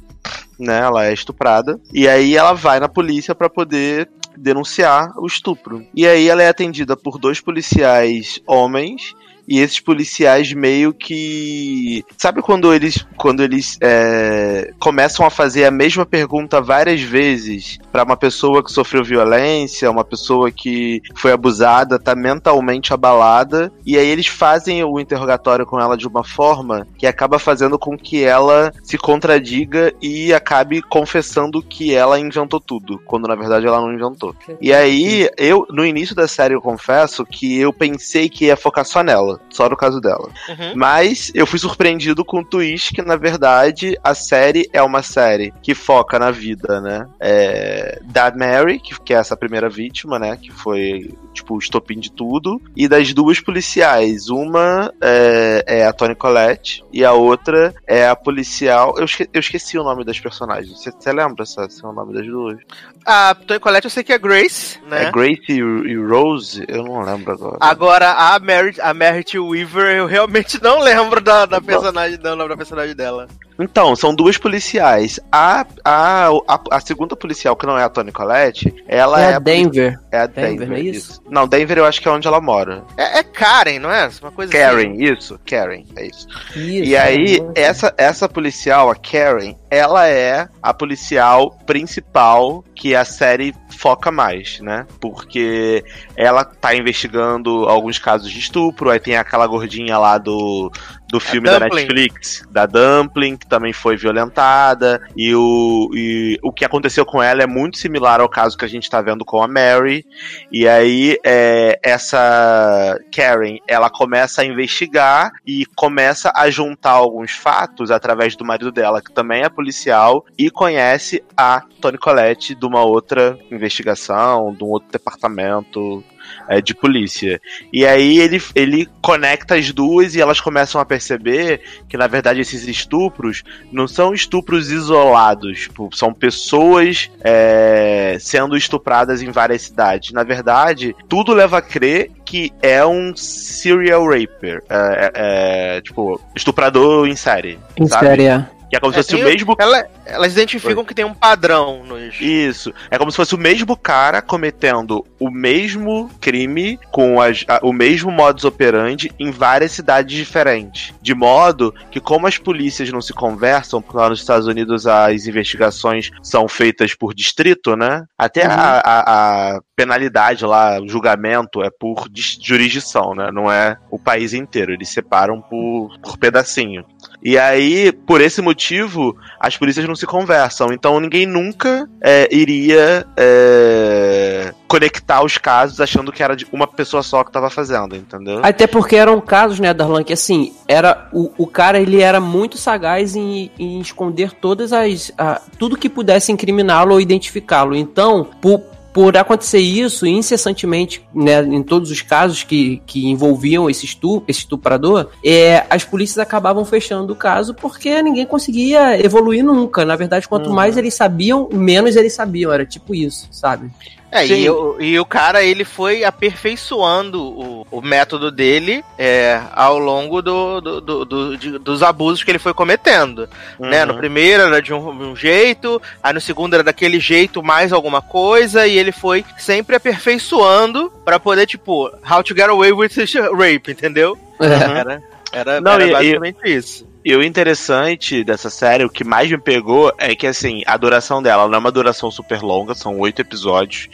né, ela é estuprada, e aí ela vai na polícia pra poder denunciar o estupro. E aí ela é atendida por dois policiais homens e esses policiais meio que. Sabe quando eles, quando eles é, começam a fazer a mesma pergunta várias vezes pra uma pessoa que sofreu violência, uma pessoa que foi abusada, tá mentalmente abalada, e aí eles fazem o interrogatório com ela de uma forma que acaba fazendo com que ela se contradiga e acabe confessando que ela inventou tudo, quando na verdade ela não inventou. E aí, eu, no início da série, eu confesso que eu pensei que ia focar só nela, só no caso dela. Uhum. Mas eu fui surpreendido com o twist que, na verdade, a série é uma série que foca na vida, né? É, da Mary, que, que é essa primeira vítima, né? Que foi, tipo, o estopim de tudo. E das duas policiais. Uma é, é a Toni Collette e a outra é a policial. Eu, esque- eu esqueci o nome das personagens. Você lembra é o nome das duas? A Tony Colette eu sei que é Grace, né? É Grace e, e Rose? Eu não lembro agora. Agora, a Merit, a Merit Weaver, eu realmente não lembro da, da personagem, do nome da personagem dela. Então, são duas policiais. A, a, a, a segunda policial, que não é a Toni Collette, ela É é, a Denver. é a Denver, Denver. não é isso? Não, Denver eu acho que é onde ela mora. É, é Karen, não é? Uma coisa Karen, assim. isso, Karen, é isso. Isso, E aí, né? essa, essa policial, a Karen, ela é a policial principal que a série foca mais, né? Porque ela tá investigando alguns casos de estupro, aí tem aquela gordinha lá do, do filme da. Netflix, da Dumpling, que também foi violentada, e o, e o que aconteceu com ela é muito similar ao caso que a gente tá vendo com a Mary, e aí é, essa Karen, ela começa a investigar e começa a juntar alguns fatos através do marido dela, que também é policial, e conhece a Toni Collette de uma outra investigação, de um outro departamento é, de polícia. E aí ele, ele conecta as duas e elas começam a perceber que, na verdade, esses estupros não são estupros isolados, tipo, são pessoas é, sendo estupradas em várias cidades. Na verdade, tudo leva a crer que é um serial raper, é, é, é, tipo, estuprador em série. Em série, é. Que é como se É, fosse o mesmo Ela, elas identificam que tem um padrão nos. isso. É como se fosse o mesmo cara cometendo o mesmo crime com as- a- o mesmo modus operandi em várias cidades diferentes. De modo que, como as polícias não se conversam, porque lá nos Estados Unidos as investigações são feitas por distrito, né? Até a, a- a penalidade lá, o julgamento é por jurisdição, né? Não é o país inteiro. Eles separam por, por pedacinho. E aí, por esse motivo, as polícias não se conversam. Então ninguém nunca é, iria é, conectar os casos achando que era de uma pessoa só que tava fazendo, entendeu? Até porque eram casos, né, Darlan, que assim, era o, o cara ele era muito sagaz em, em esconder todas as. a- tudo que pudesse incriminá-lo ou identificá-lo. Então, por, por acontecer isso incessantemente, né, em todos os casos que, que envolviam esse, estu, esse estuprador, é, as polícias acabavam fechando o caso porque ninguém conseguia evoluir nunca. Na verdade, quanto Uhum. mais eles sabiam, menos eles sabiam. Era tipo isso, sabe? É, e, o- e o cara, ele foi aperfeiçoando o, o método dele é, ao longo do, do- do- do- de- dos abusos que ele foi cometendo. Né? No Uhum. primeiro era de um, um jeito, aí no segundo era daquele jeito mais alguma coisa, e ele foi sempre aperfeiçoando pra poder, tipo, how to get away with rape, entendeu? É. Era, era, Não, era e- e- basicamente isso. E o interessante dessa série, o que mais me pegou, é que assim, a duração dela não é uma duração super longa, são oito episódios.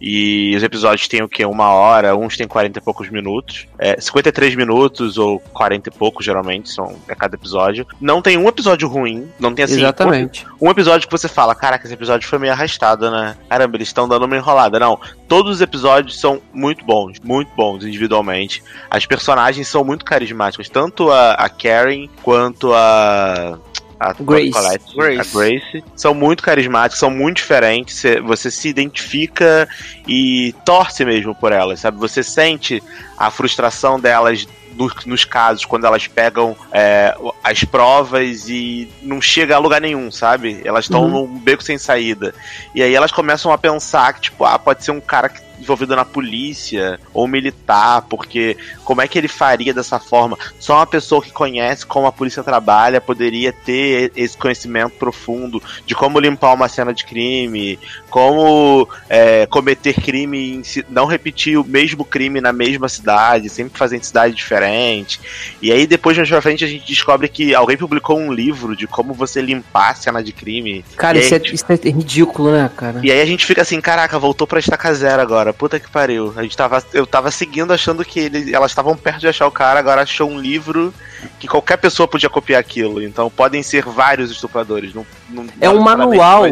E os episódios têm o quê? Uma hora, uns têm 40 e poucos minutos. É, 53 minutos ou 40 e poucos, geralmente, são é cada episódio. Não tem um episódio ruim, não tem assim. Exatamente. Um episódio que você fala, caraca, esse episódio foi meio arrastado, né? Caramba, eles estão dando uma enrolada. Não, todos os episódios são muito bons, muito bons individualmente. As personagens são muito carismáticas, tanto a, a Karen quanto a. A Grace. Colette, Grace. a Grace são muito carismáticas, são muito diferentes. cê- Você se identifica e torce mesmo por elas, sabe? Você sente a frustração delas no- nos casos, quando elas pegam é, as provas e não chega a lugar nenhum, sabe? Elas estão Uhum. num beco sem saída. E aí elas começam a pensar que, tipo, ah, pode ser um cara que- envolvido na polícia ou militar, porque como é que ele faria dessa forma? Só uma pessoa que conhece como a polícia trabalha poderia ter esse conhecimento profundo de como limpar uma cena de crime, como é, cometer crime, não repetir o mesmo crime na mesma cidade, sempre fazer em cidade diferente. E aí depois mais pra frente a gente descobre que alguém publicou um livro de como você limpar a cena de crime. Cara, isso aí, é, isso é ridículo, né, cara? e aí a gente fica assim, caraca, voltou pra estaca zero agora. Puta que pariu. A gente tava, eu tava seguindo achando que ele, elas estavam perto de achar o cara, agora achou um livro que qualquer pessoa podia copiar aquilo. Então podem ser vários estupradores. Não, não- É um manual.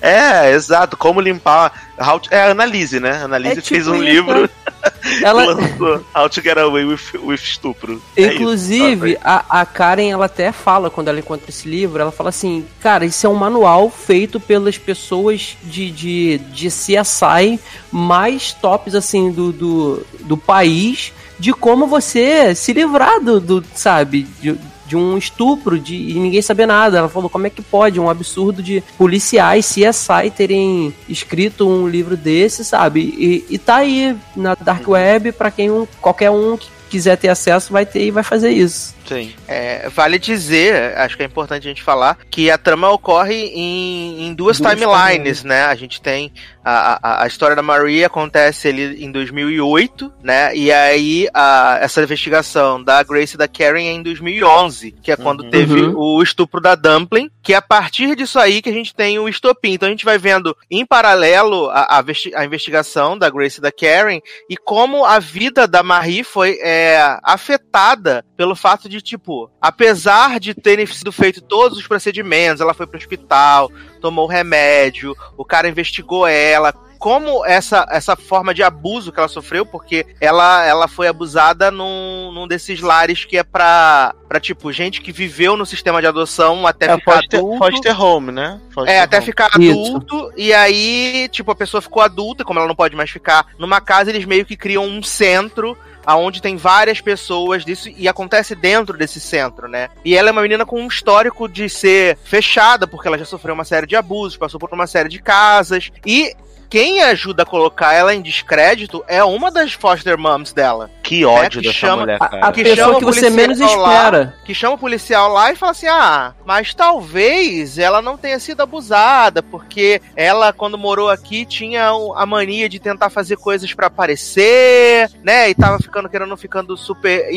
É, exato. Como limpar. How to- é a Analise, né? A Analise É tipo fez um isso, livro Ela, lançou How to Get Away with, with Estupro. É Inclusive, a, a Karen, ela até fala, quando ela encontra esse livro, ela fala assim, cara, isso é um manual feito pelas pessoas de, de, de CSI mais tops, assim, do, do, do país, de como você se livrar do, do sabe, de, de um estupro de, e ninguém saber nada. Ela falou, como é que pode? Um absurdo de policiais CSI terem escrito um livro desse, sabe? E, e tá aí na Dark Web pra quem qualquer um que quiser ter acesso vai ter e vai fazer isso. Sim. É, vale dizer, acho que é importante a gente falar, que a trama ocorre em, em duas, Duas timelines, né? A gente tem a, a, a história da Maria acontece ali em 2008, né? E aí a, essa investigação da Grace e da Karen é em 2011, que é quando Uhum. teve Uhum. o estupro da Dumpling, que é a partir disso aí que a gente tem o estopim. Então a gente vai vendo em paralelo a, a investigação da Grace e da Karen e como a vida da Marie foi é, afetada pelo fato de, tipo, apesar de terem sido feitos todos os procedimentos, ela foi pro hospital, tomou remédio, o cara investigou ela. Como essa, essa forma de abuso que ela sofreu, porque ela, ela foi abusada num, num desses lares que é pra, pra, tipo, gente que viveu no sistema de adoção até É ficar foster, adulto. foster home, né? Foster É, até home. ficar Isso. adulto, e aí, tipo, a pessoa ficou adulta, como ela não pode mais ficar numa casa, eles meio que criam um centro aonde tem várias pessoas disso e acontece dentro desse centro, né? E ela é uma menina com um histórico de ser fechada, porque ela já sofreu uma série de abusos, passou por uma série de casas e quem ajuda a colocar ela em descrédito é uma das foster moms dela. Que ódio É, que dessa chama- mulher, A, cara. a Que pessoa chama que o você menos policial lá. espera. que chama o policial lá e fala assim: ah, mas talvez ela não tenha sido abusada, porque ela, quando morou aqui, tinha a mania de tentar fazer coisas pra aparecer, né? E tava ficando, querendo, ficando super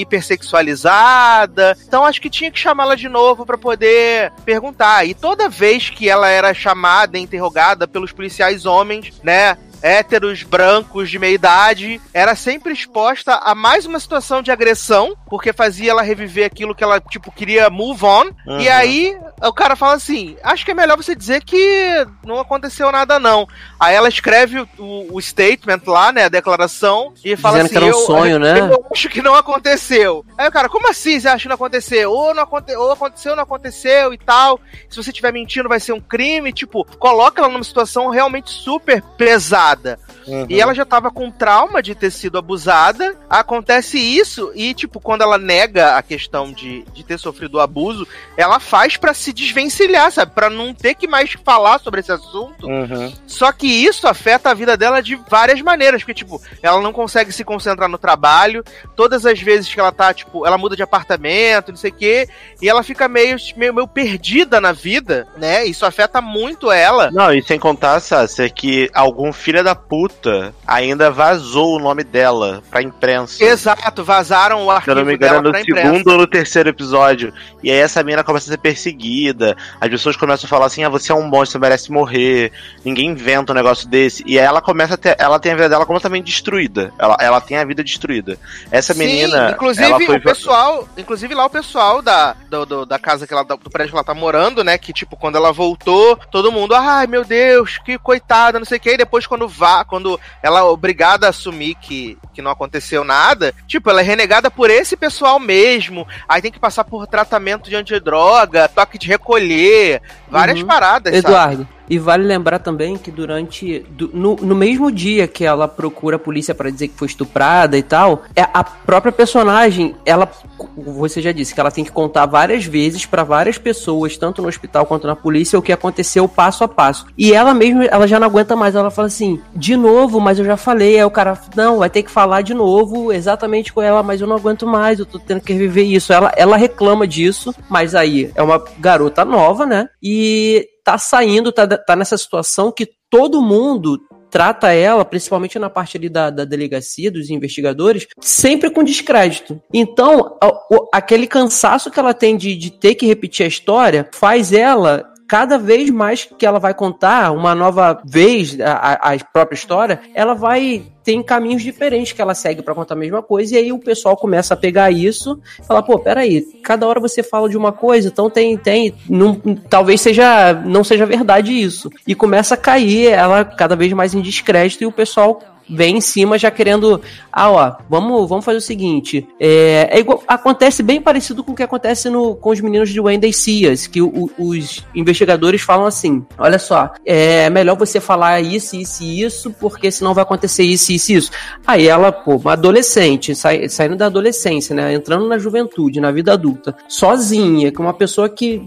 hipersexualizada. Então acho que tinha que chamá-la de novo pra poder perguntar. E toda vez que ela era chamada e interrogada pelos policiais homens, né? Héteros, brancos, de meia idade, era sempre exposta a mais uma situação de agressão, porque fazia ela reviver aquilo que ela, tipo, queria move on. Uhum. E aí, o cara fala assim: acho que é melhor você dizer que não aconteceu nada, não. Aí ela escreve o, o- statement lá, né, a declaração, e fala Dizendo assim: um eu, sonho, né? eu acho que não aconteceu. Aí o cara, como assim você acha que não aconteceu? Ou, não aconte ou aconteceu, não aconteceu e tal. Se você estiver mentindo, vai ser um crime. Tipo, coloca ela numa situação realmente super pesada nada. Uhum. E ela já tava com trauma de ter sido abusada. acontece isso e, tipo, quando ela nega a questão de, de ter sofrido o abuso, ela faz para se desvencilhar, sabe? Pra não ter que mais falar sobre esse assunto. Uhum. Só que isso afeta a vida dela de várias maneiras, porque, tipo, ela não consegue se concentrar no trabalho, todas as vezes que ela tá, tipo, ela muda de apartamento, não sei o quê, e ela fica meio, meio, meio perdida na vida, né? Isso afeta muito ela. Não, e sem contar, Sassi, que algum filho da puta ainda vazou o nome dela pra imprensa. Exato, vazaram o Se eu arquivo não me engano, é dela no segundo ou no terceiro episódio. E aí essa mina começa a ser perseguida. As pessoas começam a falar assim: ah, você é um monstro, você merece morrer. Ninguém inventa um negócio desse. E aí ela começa a ter. Ela tem a vida dela completamente destruída. Ela, ela tem a vida destruída. Essa Sim, menina. inclusive ela foi o pessoal, inclusive lá o pessoal da, do, do- da casa que ela, do prédio que ela tá morando, né, que tipo, quando ela voltou, todo mundo, ai meu Deus, que coitada, não sei o que, e depois quando vá, quando ela obrigada a assumir que, que não aconteceu nada, tipo, ela é renegada por esse pessoal mesmo, aí tem que passar por tratamento de antidroga, toque de recolher, várias Uhum. paradas, sabe? Eduardo, e vale lembrar também que durante. do- no, no mesmo dia que ela procura a polícia pra dizer que foi estuprada e tal, é a própria personagem, ela. Você já disse que ela tem que contar várias vezes pra várias pessoas, tanto no hospital quanto na polícia, o que aconteceu passo a passo. E ela mesma, ela já não aguenta mais. Ela fala assim: de novo, mas eu já falei. Aí o cara, não, vai ter que falar de novo exatamente com ela, mas eu não aguento mais, eu tô tendo que reviver isso. Ela, ela reclama disso, mas aí é uma garota nova, né? E tá saindo, tá, tá nessa situação que todo mundo trata ela, principalmente na parte ali da, da delegacia, dos investigadores, sempre com descrédito. Então, a- o- aquele cansaço que ela tem de, de ter que repetir a história faz ela. Cada vez mais que ela vai contar uma nova vez a, a- própria história, ela vai tem caminhos diferentes que ela segue pra contar a mesma coisa, e aí o pessoal começa a pegar isso e falar, pô, peraí, cada hora você fala de uma coisa, então tem, tem, não, talvez seja, não seja verdade isso. E começa a cair ela cada vez mais em descrédito e o pessoal vem em cima já querendo, ah, ó, vamos, vamos fazer o seguinte, é, é igual, acontece bem parecido com o que acontece no, com os meninos de Wendy Cias, que o- os investigadores falam assim, olha só, é melhor você falar isso, isso e isso, porque senão vai acontecer isso, isso e isso. Aí ela, pô, uma adolescente, sai- saindo da adolescência, né, entrando na juventude, na vida adulta, sozinha, com uma pessoa que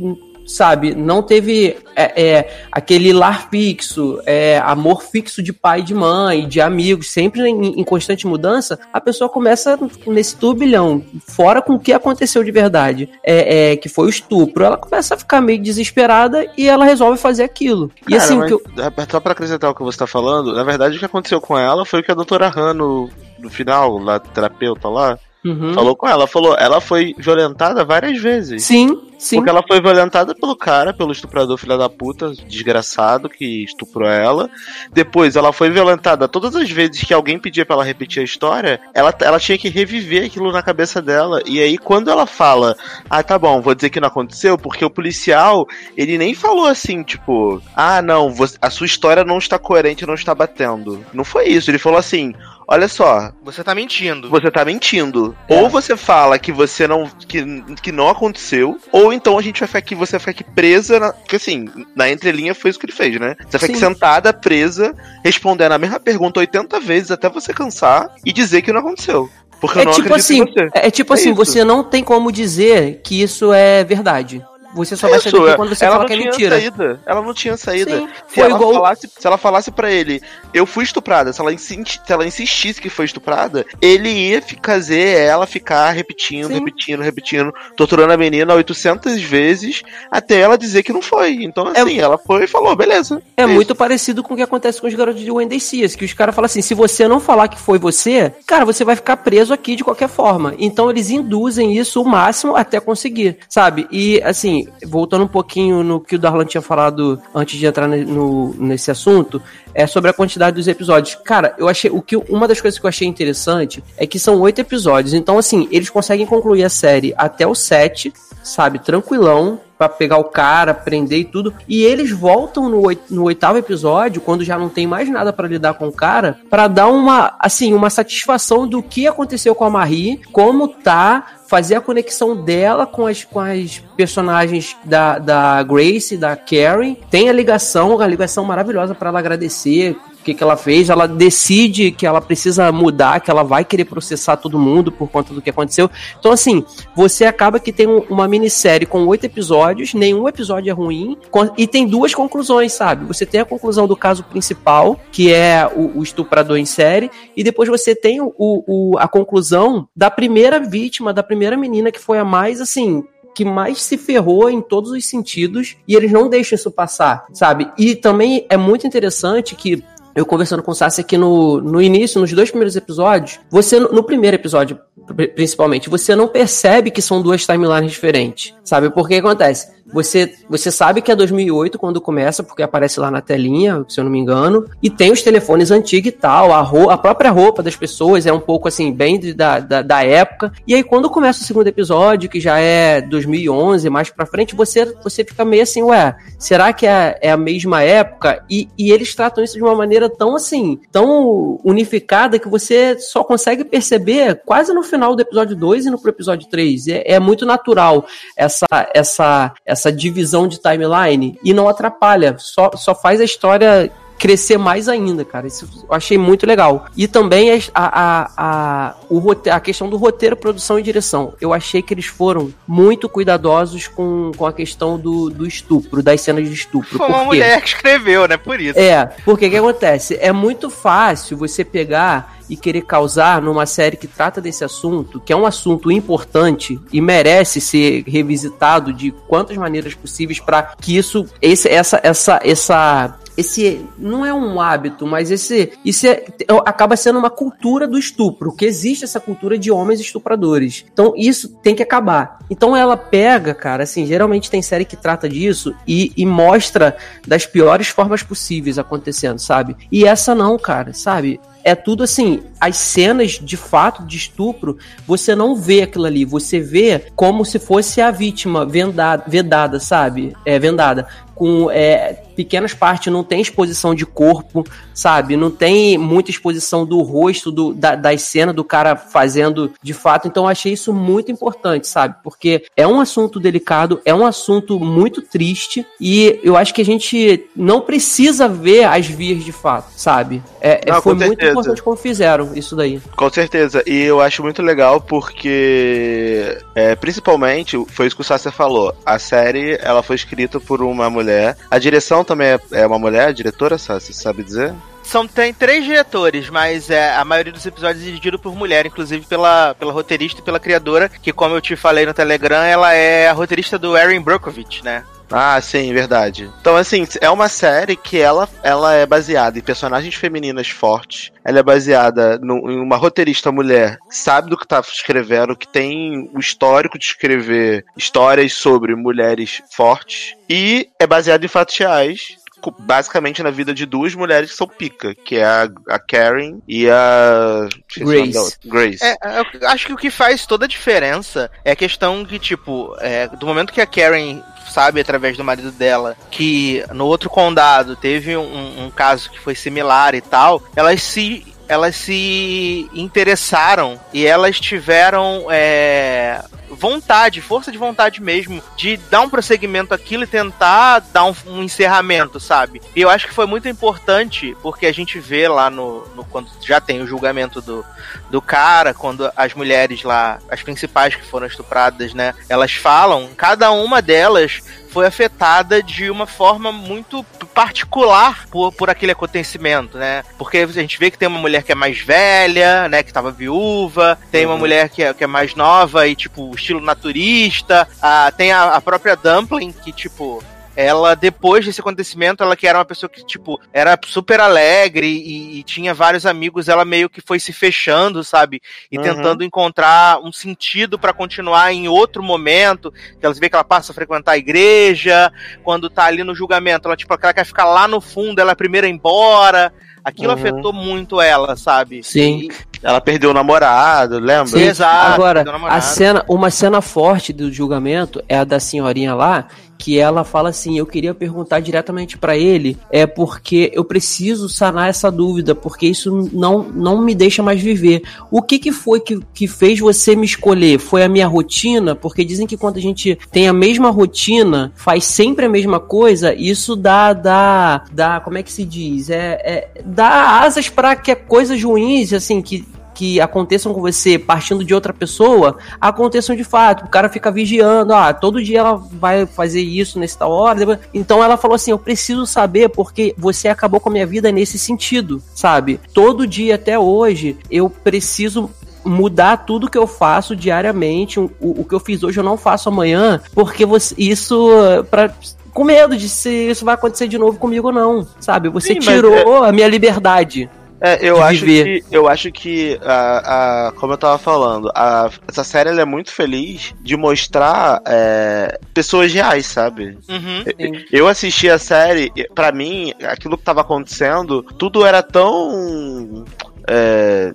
sabe, não teve é, é, aquele lar fixo, é, amor fixo de pai, de mãe, de amigos, sempre em, em constante mudança, a pessoa começa nesse turbilhão, fora com o que aconteceu de verdade, é, é, que foi o estupro, ela começa a ficar meio desesperada e ela resolve fazer aquilo. e Cara, assim, o mas, que eu, só pra acrescentar o que você tá falando, na verdade o que aconteceu com ela foi o que a doutora Han no, no final, lá, terapeuta lá, Uhum. falou com ela. Falou, ela foi violentada várias vezes. Sim, sim. Porque ela foi violentada pelo cara, pelo estuprador filha da puta, desgraçado, que estuprou ela. Depois, ela foi violentada todas as vezes que alguém pedia pra ela repetir a história, ela, ela tinha que reviver aquilo na cabeça dela. E aí, quando ela fala, ah, tá bom, vou dizer que não aconteceu, porque o policial, ele nem falou assim, tipo, ah, não, você- a sua história não está coerente, não está batendo. Não foi isso, ele falou assim. Olha só, Você tá mentindo. você tá mentindo. É. Ou você fala que você não. Que, que não aconteceu, ou então a gente vai ficar aqui, você vai ficar aqui presa. Na, porque assim, na entrelinha foi isso que ele fez, né? Você vai ficar Sim. sentada, presa, respondendo a mesma pergunta 80 vezes até você cansar e dizer que não aconteceu. Porque eu É não tipo acredito assim, em você. é, é tipo É assim, isso. você não tem como dizer que isso é verdade. Você só vai Isso, saber que quando você ela fala que é mentira. saída. Ela não tinha saída. Sim, Se ela, igual. falasse, se ela falasse pra ele, eu fui estuprada, se ela, se ela insistisse que foi estuprada, ele ia fazer ela ficar repetindo, Sim. repetindo, repetindo, torturando a menina 800 vezes, até ela dizer que não foi. Então, assim, ela foi e falou, beleza. É isso. muito parecido com o que acontece com os garotos de Wendy Cias, que os caras falam assim, se você não falar que foi você, cara, você vai ficar preso aqui de qualquer forma. Então eles induzem isso o máximo até conseguir, sabe? E, assim, voltando um pouquinho no que o Darlan tinha falado antes de entrar no, nesse assunto, é sobre a quantidade dos episódios. Cara, eu achei, o que, uma das coisas que eu achei interessante é que são oito episódios, então, assim, eles conseguem concluir a série até o sete, sabe, tranquilão, pra pegar o cara, prender e tudo. E eles voltam no, no oitavo episódio, quando já não tem mais nada pra lidar com o cara, pra dar uma, assim, uma satisfação do que aconteceu com a Marie, como tá, fazer a conexão dela com as, com as personagens da, da Grace, da Carrie. Tem a ligação, a ligação maravilhosa pra ela agradecer o que, que ela fez, ela decide que ela precisa mudar, que ela vai querer processar todo mundo por conta do que aconteceu. Então, assim, você acaba que tem um- uma minissérie com oito episódios, nenhum episódio é ruim, e tem duas conclusões, sabe? Você tem a conclusão do caso principal, que é o, o estuprador em série, e depois você tem o, o- a conclusão da primeira vítima, da primeira menina que foi a mais, assim, que mais se ferrou em todos os sentidos e eles não deixam isso passar, sabe? E também é muito interessante que eu conversando com o Sassi aqui no, no início, nos dois primeiros episódios, você, no primeiro episódio, pri- principalmente, você não percebe que são duas timelines diferentes, sabe? Porque acontece? Você, você sabe que é 2008 quando começa, porque aparece lá na telinha, se eu não me engano, e tem os telefones antigos e tal, a, ro- a própria roupa das pessoas é um pouco assim, bem de- da, da, da época. E aí, quando começa o segundo episódio, que já é 2011, mais pra frente, você, você fica meio assim, ué, será que é, é a mesma época? E, e eles tratam isso de uma maneira tão assim, tão unificada que você só consegue perceber quase no final do episódio 2 e no episódio 3. É, é muito natural essa, essa, essa divisão de timeline e não atrapalha, só, só faz a história crescer mais ainda, cara. Isso eu achei muito legal. E também a, a, a, o a questão do roteiro, produção e direção. Eu achei que eles foram muito cuidadosos com, com a questão do, do estupro, das cenas de estupro. Foi uma mulher que escreveu, né? Por isso. É, porque o que acontece? É muito fácil você pegar e querer causar numa série que trata desse assunto, que é um assunto importante e merece ser revisitado de quantas maneiras possíveis para que isso, esse, essa, essa, essa esse não é um hábito, mas esse isso é- acaba sendo uma cultura do estupro, que existe essa cultura de homens estupradores. Então isso tem que acabar. Então ela pega, cara, assim, geralmente tem série que trata disso e, e mostra das piores formas possíveis acontecendo, sabe? E essa não, cara, sabe? É tudo assim, as cenas de fato de estupro, você não vê aquilo ali, você vê como se fosse a vítima vendada, vedada, sabe? É, vendada. Com é, pequenas partes, não tem exposição de corpo, sabe? Não tem muita exposição do rosto, do, da, das cenas do cara fazendo de fato. Então eu achei isso muito importante, sabe? Porque é um assunto delicado, é um assunto muito triste e eu acho que a gente não precisa ver as vias de fato, sabe? É, é- Não, foi muito certeza. importante como fizeram isso daí. Com certeza. E eu acho muito legal porque, é, principalmente, foi isso que o Sasser falou. A série, ela foi escrita por uma mulher. A direção também é, é uma mulher, a diretora, Sasser, sabe dizer? São, tem três diretores, mas é, a maioria dos episódios é dirigido por mulher, inclusive pela, pela roteirista e pela criadora, que como eu te falei no Telegram, ela é a roteirista do Erin Brockovich, né? Ah, sim, verdade. Então, assim, é uma série que ela, ela é baseada em personagens femininas fortes. Ela é baseada no- em uma roteirista mulher que sabe do que tá escrevendo, que tem o histórico de escrever histórias sobre mulheres fortes. E é baseada em fatos reais. Basicamente na vida de duas mulheres que são pica, que é a, a Karen e a. Grace. Grace. É, eu acho que o que faz toda a diferença é a questão que, tipo, é, do momento que a Karen sabe através do marido dela que no outro condado teve um, um caso que foi similar e tal, elas se elas se interessaram e elas tiveram é, vontade, força de vontade mesmo, de dar um prosseguimento àquilo e tentar dar um, um encerramento, sabe? E eu acho que foi muito importante, porque a gente vê lá no, no- quando já tem o julgamento do, do cara, quando as mulheres lá, as principais que foram estupradas, né, elas falam, cada uma delas foi afetada de uma forma muito particular por, por aquele acontecimento, né? Porque a gente vê que tem uma mulher que é mais velha, né? Que tava viúva, tem uma mulher que é, que é mais nova e, tipo, estilo naturista, ah, tem a, a própria Dumpling, que, tipo, ela, depois desse acontecimento, ela que era uma pessoa que, tipo, era super alegre e, e tinha vários amigos, ela meio que foi se fechando, sabe? E Uhum. tentando encontrar um sentido pra continuar em outro momento. Que ela vê que ela passa a frequentar a igreja, quando tá ali no julgamento, ela, tipo, ela quer ficar lá no fundo, ela é a primeira embora. Aquilo Uhum. afetou muito ela, sabe? Sim. E- Ela perdeu o namorado, lembra? Sim. Exato, Agora, a cena, uma cena forte do julgamento é a da senhorinha lá, que ela fala assim: eu queria perguntar diretamente para ele, é porque eu preciso sanar essa dúvida, porque isso não, não me deixa mais viver. O que, que foi que, que fez você me escolher? Foi a minha rotina? Porque dizem que quando a gente tem a mesma rotina, faz sempre a mesma coisa, isso dá, dá, dá, como é que se diz? É, é dá asas para que coisas ruins, assim, que que aconteçam com você partindo de outra pessoa, aconteçam de fato. O cara fica vigiando, ah, todo dia ela vai fazer isso nessa tal hora. Então ela falou assim: eu preciso saber porque você acabou com a minha vida nesse sentido, sabe? Todo dia até hoje eu preciso mudar tudo que eu faço diariamente. O, o que eu fiz hoje eu não faço amanhã, porque você, isso para com medo de se isso vai acontecer de novo comigo não, sabe? Você Sim, tirou é... a minha liberdade. É, eu acho que eu acho que a, a, como eu tava falando, a, essa série é muito feliz de mostrar é, pessoas reais, sabe? Uhum, eu, eu assisti a série, para mim, aquilo que tava acontecendo, tudo era tão é...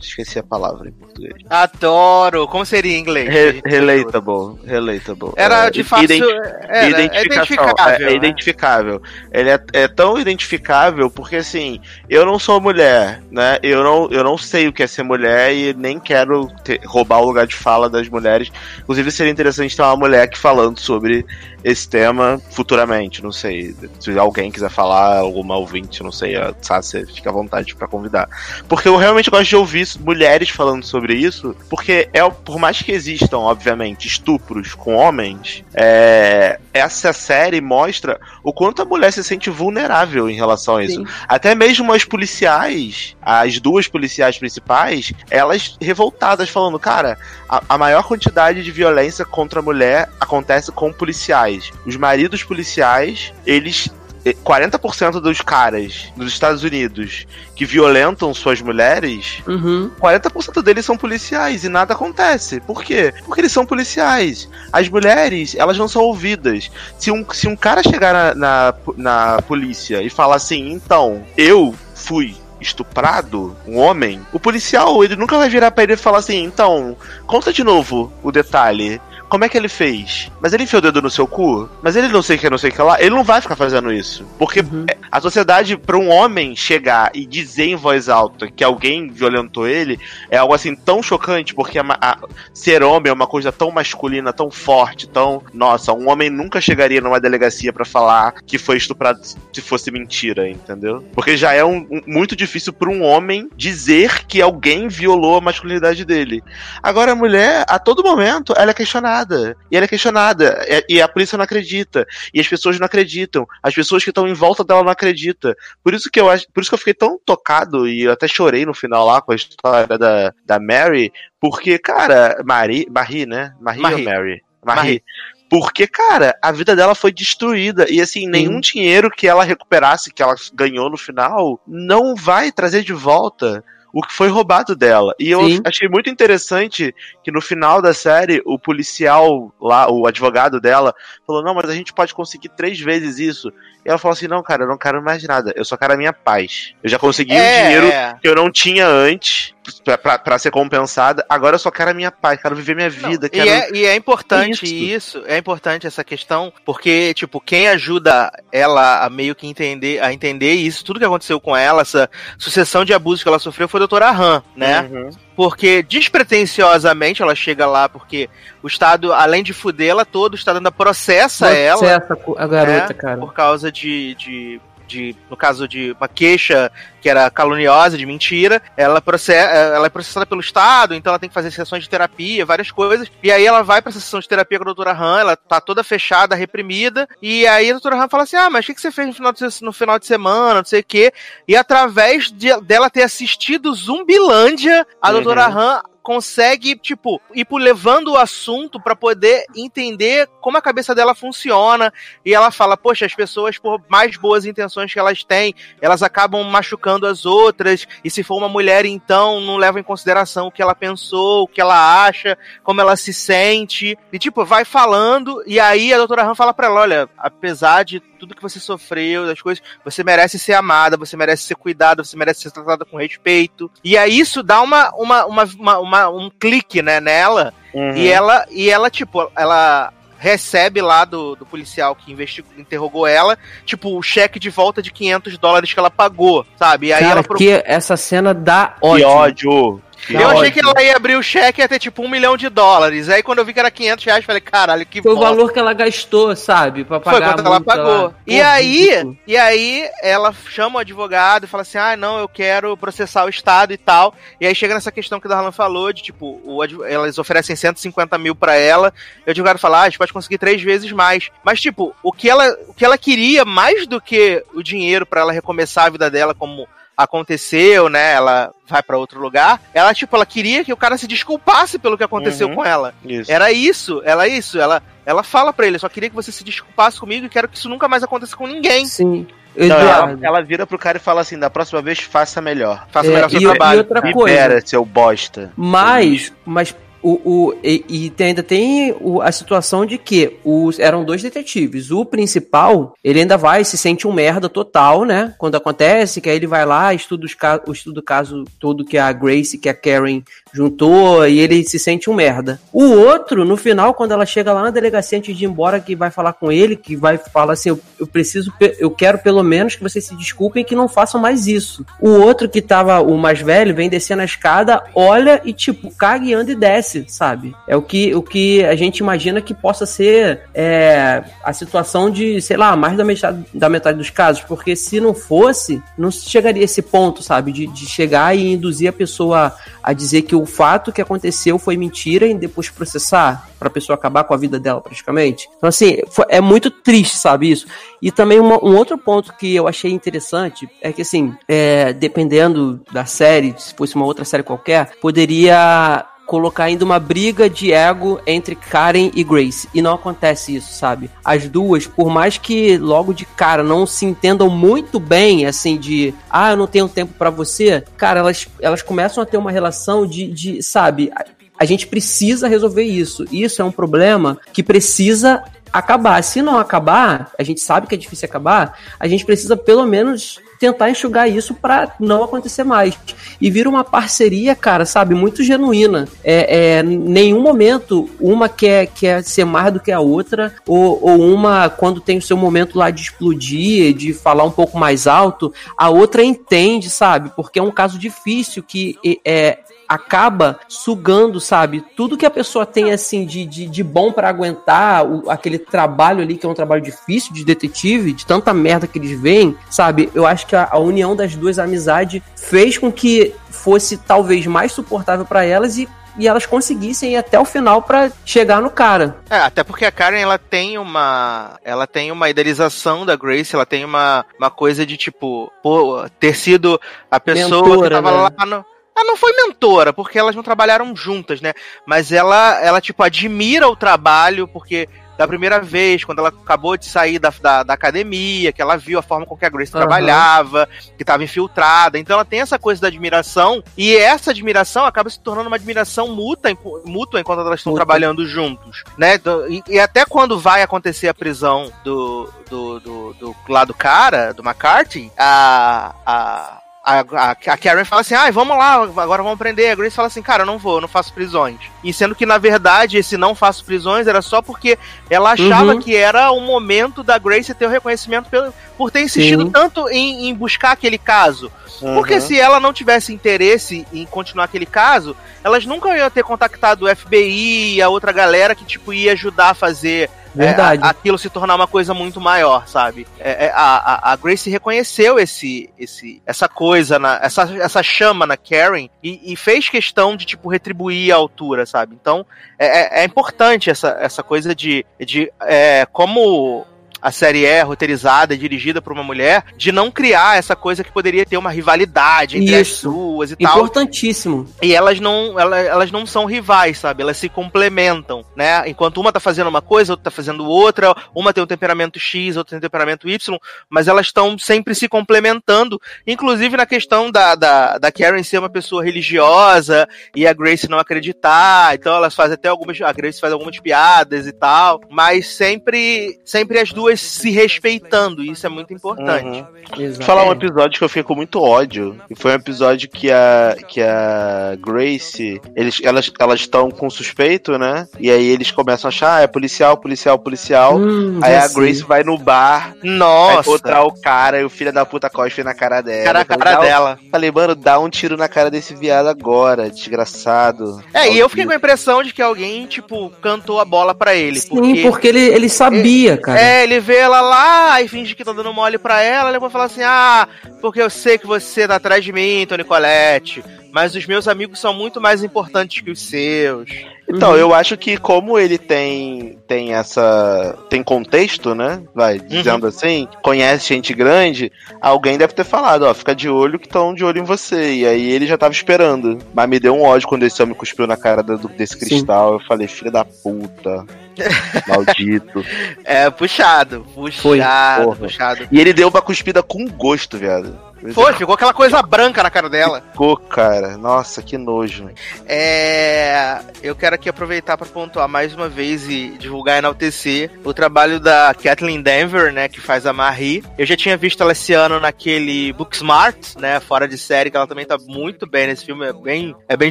Esqueci a palavra em português. Adoro! Como seria em inglês? Re relatable. Relatable. Era é, de fato. Era, identificação. É, é, é identificável. Ele é, é, tão identificável porque assim, eu não sou mulher, né? Eu não, eu não sei o que é ser mulher e nem quero ter, roubar o lugar de fala das mulheres. Inclusive, seria interessante ter uma mulher aqui falando sobre esse tema futuramente. Não sei. Se alguém quiser falar, alguma ouvinte, não sei, a Sácia, fica à vontade para convidar. Porque eu realmente gosto de ouvir mulheres falando sobre isso, porque é por mais que existam, obviamente, estupros com homens, é, essa série mostra o quanto a mulher se sente vulnerável em relação a isso. Sim. Até mesmo as policiais, as duas policiais principais, elas revoltadas falando, cara, a, a maior quantidade de violência contra a mulher acontece com policiais. Os maridos policiais, eles 40% dos caras nos Estados Unidos que violentam suas mulheres, uhum. 40% deles são policiais e nada acontece. Por quê? Porque eles são policiais. As mulheres, elas não são ouvidas. Se um, se um cara chegar na, na, na polícia e falar assim, então, eu fui estuprado, um homem, o policial, ele nunca vai virar pra ele e falar assim, então, conta de novo o detalhe. Como é que ele fez? Mas ele enfiou o dedo no seu cu? Mas ele não sei o que, não sei o que lá. Ele não vai ficar fazendo isso. Porque uhum. a sociedade, para um homem chegar e dizer em voz alta que alguém violentou ele, é algo assim tão chocante, porque a, a, ser homem é uma coisa tão masculina, tão forte, tão. Nossa, um homem nunca chegaria numa delegacia para falar que foi estuprado se fosse mentira, entendeu? Porque já é um, um, muito difícil para um homem dizer que alguém violou a masculinidade dele. Agora, a mulher, a todo momento, ela é questionada questionada. E ela é questionada. E a polícia não acredita. E as pessoas não acreditam. As pessoas que estão em volta dela não acreditam. Por isso que eu acho, por isso que eu fiquei tão tocado e eu até chorei no final lá com a história da, da Mary, porque, cara, Marie, Marie, né? Marie, Marie. ou Mary? Marie. Marie. Porque, cara, a vida dela foi destruída. E assim, nenhum dinheiro que ela recuperasse, que ela ganhou no final, não vai trazer de volta o que foi roubado dela. E eu Sim. achei muito interessante que no final da série, o policial lá, o advogado dela, falou: Não, mas a gente pode conseguir três vezes isso. E ela falou assim: Não, cara, eu não quero mais nada. Eu só quero a minha paz. Eu já consegui é, o dinheiro que eu não tinha antes para ser compensada. Agora eu só quero a minha paz, quero viver minha vida. Quero... E, é, e é importante isso. isso, é importante essa questão, porque, tipo, quem ajuda ela a meio que entender, a entender isso, tudo que aconteceu com ela, essa sucessão de abusos que ela sofreu, foi a doutora Han, né? Uhum. Porque despretensiosamente ela chega lá, porque o Estado, além de fudê-la todo, o Estado ainda processa, processa ela. a garota, né, cara. Por causa de, de de, no caso de uma queixa que era caluniosa, de mentira, ela, processa, ela é processada pelo Estado, então ela tem que fazer sessões de terapia, várias coisas. E aí ela vai pra sessão de terapia com a doutora Han, ela tá toda fechada, reprimida. E aí a doutora Han fala assim: Ah, mas o que, que você fez no final, de, no final de semana? Não sei o quê. E através de, dela ter assistido Zumbilândia, a uhum. doutora Han consegue, tipo, ir levando o assunto para poder entender como a cabeça dela funciona. E ela fala: Poxa, as pessoas, por mais boas intenções que elas têm, elas acabam machucando as outras. E se for uma mulher, então, não leva em consideração o que ela pensou, o que ela acha, como ela se sente. E, tipo, vai falando. E aí a doutora Han fala pra ela: Olha, apesar de tudo que você sofreu, das coisas, você merece ser amada, você merece ser cuidada, você merece ser tratada com respeito. E aí isso dá uma, uma, uma, uma, uma um clique, né, nela. Uhum. E ela, e ela, tipo, ela recebe lá do, do policial que investigou, interrogou ela, tipo, o cheque de volta de 500 dólares que ela pagou, sabe? E aí Cara, ela procura- que essa cena dá Que ódio. Ódio. Que Eu achei que ela ia abrir o cheque e ia ter tipo um milhão de dólares. Aí quando eu vi que era 500 reais, falei, caralho, que Foi o bosta. valor que ela gastou, sabe? Pra Foi pagar quanto a ela pagou. lá. E Porra, aí, e aí ela chama o advogado e fala assim: ah, não, eu quero processar o Estado e tal. E aí chega nessa questão que o Darlan falou, de tipo, o adv- elas oferecem 150 mil pra ela, e o advogado fala, ah, a gente pode conseguir três vezes mais. Mas, tipo, o que ela, o que ela queria, mais do que o dinheiro pra ela recomeçar a vida dela como aconteceu, né? Ela vai pra outro lugar. Ela, tipo, ela queria que o cara se desculpasse pelo que aconteceu Uhum. com ela. Isso. Era isso, ela isso, ela, ela fala pra ele, só queria que você se desculpasse comigo e quero que isso nunca mais aconteça com ninguém. Sim. Não, ela, ela vira pro cara e fala assim: da próxima vez faça melhor. Faça É, melhor seu e- trabalho. e outra coisa. Libera, seu bosta. Mas, mas o, o, e, e tem- ainda tem o- a situação de que os, eram dois detetives. O principal, ele ainda vai, se sente um merda total, né? Quando acontece, que aí ele vai lá, estuda, os, estuda o caso todo que a Grace, que a Karen juntou, e ele se sente um merda. O outro, no final, quando ela chega lá na delegacia antes de ir embora, que vai falar com ele, que vai falar assim, eu, eu preciso, eu quero pelo menos que vocês se desculpem e que não façam mais isso. O outro que tava, o mais velho, vem descendo a escada, olha e tipo, caga e anda e desce, sabe? É o que, o que a gente imagina que possa ser é, a situação de, sei lá, mais da metade, da metade dos casos, porque se não fosse, não chegaria a esse ponto, sabe? De, de chegar e induzir a pessoa a dizer que o fato que aconteceu foi mentira e depois processar pra pessoa acabar com a vida dela praticamente. Então assim, é muito triste, sabe isso? E também uma- um outro ponto que eu achei interessante é que assim, é, dependendo da série, se fosse uma outra série qualquer, poderia colocar ainda uma briga de ego entre Karen e Grace. E não acontece isso, sabe? As duas, por mais que logo de cara não se entendam muito bem, assim, de ah, eu não tenho tempo pra você, cara, elas, elas começam a ter uma relação de, de sabe, a, a gente precisa resolver isso. Isso é um problema que precisa acabar. Se não acabar, a gente sabe que é difícil acabar, a gente precisa pelo menos tentar enxugar isso pra não acontecer mais. E vira uma parceria, cara, sabe, muito genuína. É, é, nenhum momento uma quer, quer ser mais do que a outra, ou, ou uma, quando tem o seu momento lá de explodir, de falar um pouco mais alto, a outra entende, sabe? Porque é um caso difícil que é, acaba sugando, sabe, tudo que a pessoa tem assim de, de, de bom para aguentar o, aquele trabalho ali que é um trabalho difícil de detetive, de tanta merda que eles veem, sabe? Eu acho que a, a união das duas, a amizade, fez com que fosse talvez mais suportável para elas e e elas conseguissem ir até o final para chegar no cara. É, até porque a Karen ela tem uma ela tem uma idealização da Grace, ela tem uma, uma coisa de tipo, pô, ter sido a pessoa Mentora, que tava né? lá no ela não foi mentora, porque elas não trabalharam juntas, né? Mas ela, ela tipo, admira o trabalho, porque da primeira vez, quando ela acabou de sair da, da, da academia, que ela viu a forma com que a Grace Aham. trabalhava, que estava infiltrada. Então ela tem essa coisa da admiração, e essa admiração acaba se tornando uma admiração mútua, mútua enquanto elas estão trabalhando juntos, né? E, e até quando vai acontecer a prisão do, do, do, do lá do cara, do McCarthy, a. a a, a, a Karen fala assim, ah, vamos lá, agora vamos prender. A Grace fala assim, cara, eu não vou, eu não faço prisões. E sendo que, na verdade, esse não faço prisões era só porque ela achava Uhum. que era o momento da Grace ter o reconhecimento pelo, por ter insistido Sim. tanto em, em buscar aquele caso. Porque Uhum. se ela não tivesse interesse em continuar aquele caso, elas nunca iam ter contactado o FBI e a outra galera que, tipo, ia ajudar a fazer Verdade. a- aquilo se tornar uma coisa muito maior, sabe? É, é, a, a, Grace reconheceu esse, esse, essa coisa, na, essa, essa chama na Karen e, e fez questão de, tipo, retribuir a altura, sabe? Então, é, é- é importante essa, essa coisa de, de é, como a série é roteirizada e dirigida por uma mulher, de não criar essa coisa que poderia ter uma rivalidade entre as Isso. duas e tal. Importantíssimo. E elas não, ela- elas não são rivais, sabe? Elas se complementam, né? Enquanto uma tá fazendo uma coisa, outra tá fazendo outra, uma tem um temperamento X, outra tem um temperamento Y, mas elas estão sempre se complementando, inclusive na questão da, da, da Karen ser uma pessoa religiosa e a Grace não acreditar, então elas fazem até algumas, a Grace faz algumas piadas e tal, mas sempre, sempre as duas pessoas se respeitando. Isso é muito importante. Vou falar um episódio que eu fiquei com muito ódio. E foi um episódio que a, que a Grace, eles, elas elas estão com suspeito, né? E aí eles começam a achar, ah, é policial, policial, policial. Hum, aí a Grace sei. vai no bar, vai Nossa. encontrar o cara e o filho da puta cospe na cara dela. Cara, a Eu falei, cara "Dá um-" dela. Falei, mano, dá um tiro na cara desse viado agora, desgraçado. É, e eu fiquei com a impressão de que alguém, tipo, cantou a bola pra ele. Sim, porque, ele, ele sabia, cara. É, ele vê ela lá e finge que tá dando mole pra ela, e depois fala assim: Ah, porque eu sei que você tá atrás de mim, Tony Colette, mas os meus amigos são muito mais importantes que os seus. Então, Uhum. eu acho que como ele tem tem essa tem contexto, né? Vai dizendo assim, conhece gente grande, alguém deve ter falado, ó, fica de olho que estão de olho em você. E aí ele já tava esperando. Mas me deu um ódio quando esse homem cuspiu na cara do- desse Sim. cristal. Eu falei, filho da puta. Maldito. É, puxado, puxado, Foi, puxado. E ele deu uma cuspida com gosto, viado. Foi, ficou aquela coisa branca na cara dela. Ficou, cara. Nossa, que nojo. É, eu quero aqui aproveitar para pontuar mais uma vez e divulgar e enaltecer o trabalho da Kathleen Denver, né, que faz a Marie. Eu já tinha visto ela esse ano naquele Booksmart, né, fora de série, que ela também tá muito bem nesse filme, é bem, é bem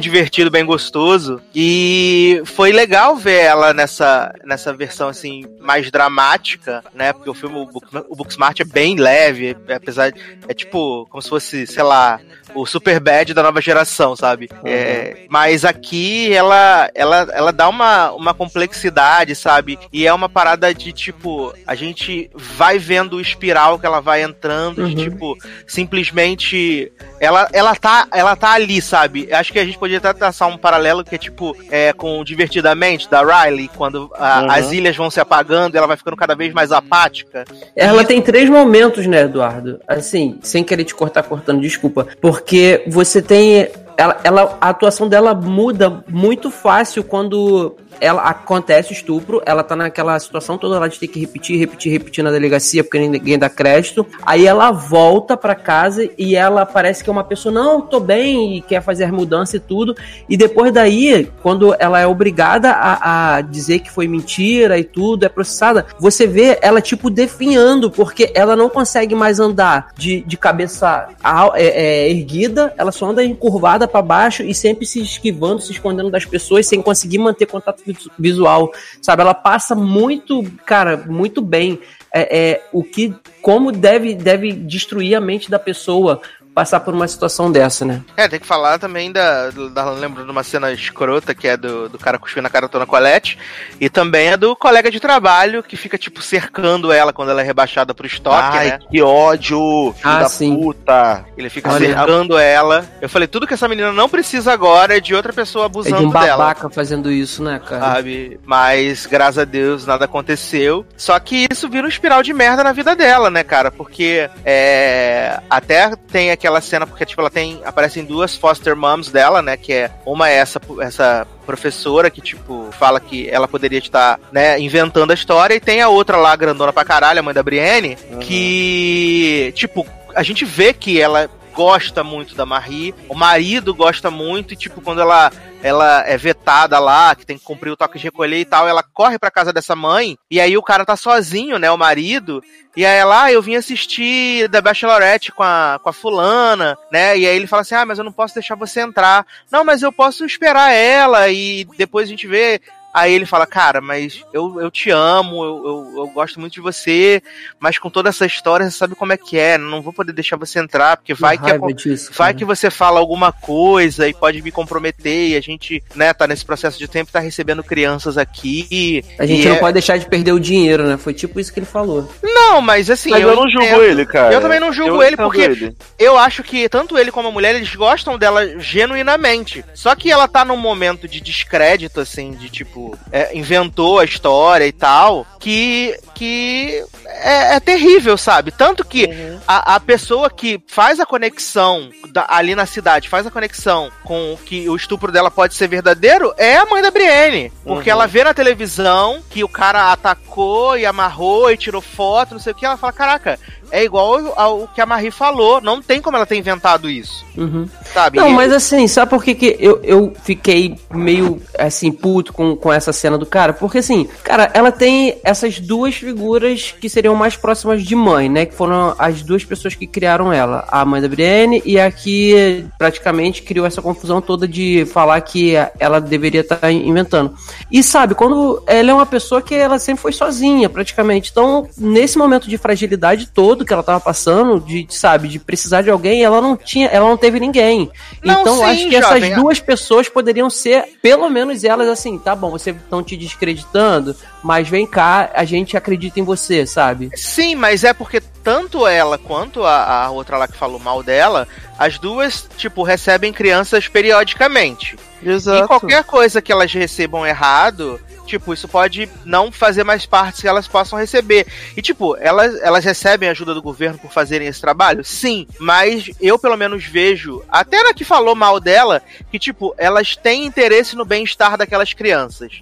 divertido, bem gostoso. E foi legal ver ela nessa, nessa versão assim mais dramática, né, porque o filme o, Book, o Booksmart é bem leve, é- apesar de, é tipo como se fosse, sei lá, o super bad da nova geração, sabe? É, mas aqui ela, ela, ela dá uma, uma complexidade, sabe? E é uma parada de tipo, a gente vai vendo o espiral que ela vai entrando, de Uhum. tipo, simplesmente ela, ela, tá, ela tá ali, sabe? Acho que a gente podia até traçar um paralelo que é tipo, é, com o Divertidamente da Riley, quando a- Uhum. as ilhas vão se apagando e ela vai ficando cada vez mais apática. Ela E- tem três momentos, né, Eduardo? Assim, sem querer te cortar cortando, desculpa. Porque você tem. Ela, ela, a atuação dela muda muito fácil quando ela acontece o estupro, ela tá naquela situação toda lá de ter que repetir, repetir, repetir na delegacia porque ninguém dá crédito. Aí ela volta pra casa e ela parece que é uma pessoa, não, tô bem, e quer fazer as mudanças e tudo. E depois daí, quando ela é obrigada a, a dizer que foi mentira e tudo, é processada, você vê ela, tipo, definhando, porque ela não consegue mais andar de, de cabeça é, é, erguida, ela só anda encurvada pra baixo e sempre se esquivando, se escondendo das pessoas, sem conseguir manter contato visual, sabe? Ela passa muito, cara, muito bem. É, é, o que, como deve, deve destruir a mente da pessoa passar por uma situação dessa, né? É, tem que falar também da, da lembrando de uma cena escrota que é do, do cara cuspindo na cara da Colette e também é do colega de trabalho que fica tipo cercando ela quando ela é rebaixada pro estoque, Ai, né? que ódio, filho Ah, da sim. puta. Ele fica Olha, cercando ela. Eu falei, tudo que essa menina não precisa agora é de outra pessoa É de abusando um dela. babaca fazendo isso, né, cara? Sabe? Mas, graças a Deus, nada aconteceu. Só que isso vira um espiral de merda na vida dela, né, cara? Porque é, até tem aquela cena, porque, tipo, ela tem. Aparecem duas foster moms dela, né? Que é uma é essa, essa professora que, tipo, fala que ela poderia estar, né, inventando a história, e tem a outra lá, grandona pra caralho, a mãe da Brienne, que, tipo, a gente vê que ela gosta muito da Marie, o marido gosta muito, e tipo, quando ela ela é vetada lá, que tem que cumprir o toque de recolher e tal, ela corre pra casa dessa mãe, e aí o cara tá sozinho, né, o marido, e aí ela, ah, eu vim assistir The Bachelorette com a, com a fulana, né, e aí ele fala assim, ah, mas eu não posso deixar você entrar. Não, mas eu posso esperar ela, e depois a gente vê... Aí ele fala, cara, mas eu, eu te amo, eu, eu, eu gosto muito de você, mas com toda essa história, você sabe como é que é, não vou poder deixar você entrar, porque vai que, disso, vai cara. que você fala alguma coisa e pode me comprometer, e a gente, né, tá nesse processo de tempo, tá recebendo crianças aqui. A gente e não é- pode deixar de perder o dinheiro, né? Foi tipo isso que ele falou. Não, mas assim, Mas eu, não julgo entendo. ele, cara. Eu também não julgo Eu ele, porque ele. eu acho que tanto ele como a mulher, eles gostam dela genuinamente. Só que ela tá num momento de descrédito, assim, de tipo, é, inventou a história e tal, que, que é, é terrível, sabe? Tanto que a, a pessoa que faz a conexão da- ali na cidade, faz a conexão com que o estupro dela pode ser verdadeiro, é a mãe da Brienne. Porque ela vê na televisão que o cara atacou e amarrou e tirou foto, não sei o que, ela fala, caraca, é igual ao, que a Marie falou, não tem como ela ter inventado isso, Uhum. sabe? Não, mas assim, sabe por que, que eu, eu fiquei meio assim, puto com, com essa cena do cara? Porque assim, cara, ela tem essas duas figuras que seriam mais próximas de mãe, né? Que foram as duas pessoas que criaram ela, a mãe da Brienne e a que praticamente criou essa confusão toda de falar que ela deveria estar tá inventando. E sabe, quando ela é uma pessoa que ela sempre foi sozinha, praticamente. Então, nesse momento de fragilidade todo que ela tava passando, de, sabe, de precisar de alguém, ela não tinha, ela não teve ninguém. Não, então, sim, acho que jovem, essas duas pessoas poderiam ser, pelo menos elas assim, tá bom, vocês estão te descreditando, mas vem cá, a gente acredita em você, sabe? Sim, mas é porque tanto ela quanto a, a outra lá que falou mal dela, as duas, tipo, recebem crianças periodicamente. Exato. E qualquer coisa que elas recebam errado, tipo, isso pode não fazer mais parte que elas possam receber. E, tipo, elas, elas recebem ajuda do governo por fazerem esse trabalho? Sim, mas eu pelo menos vejo, até na que falou mal dela, que, tipo, elas têm interesse no bem-estar daquelas crianças.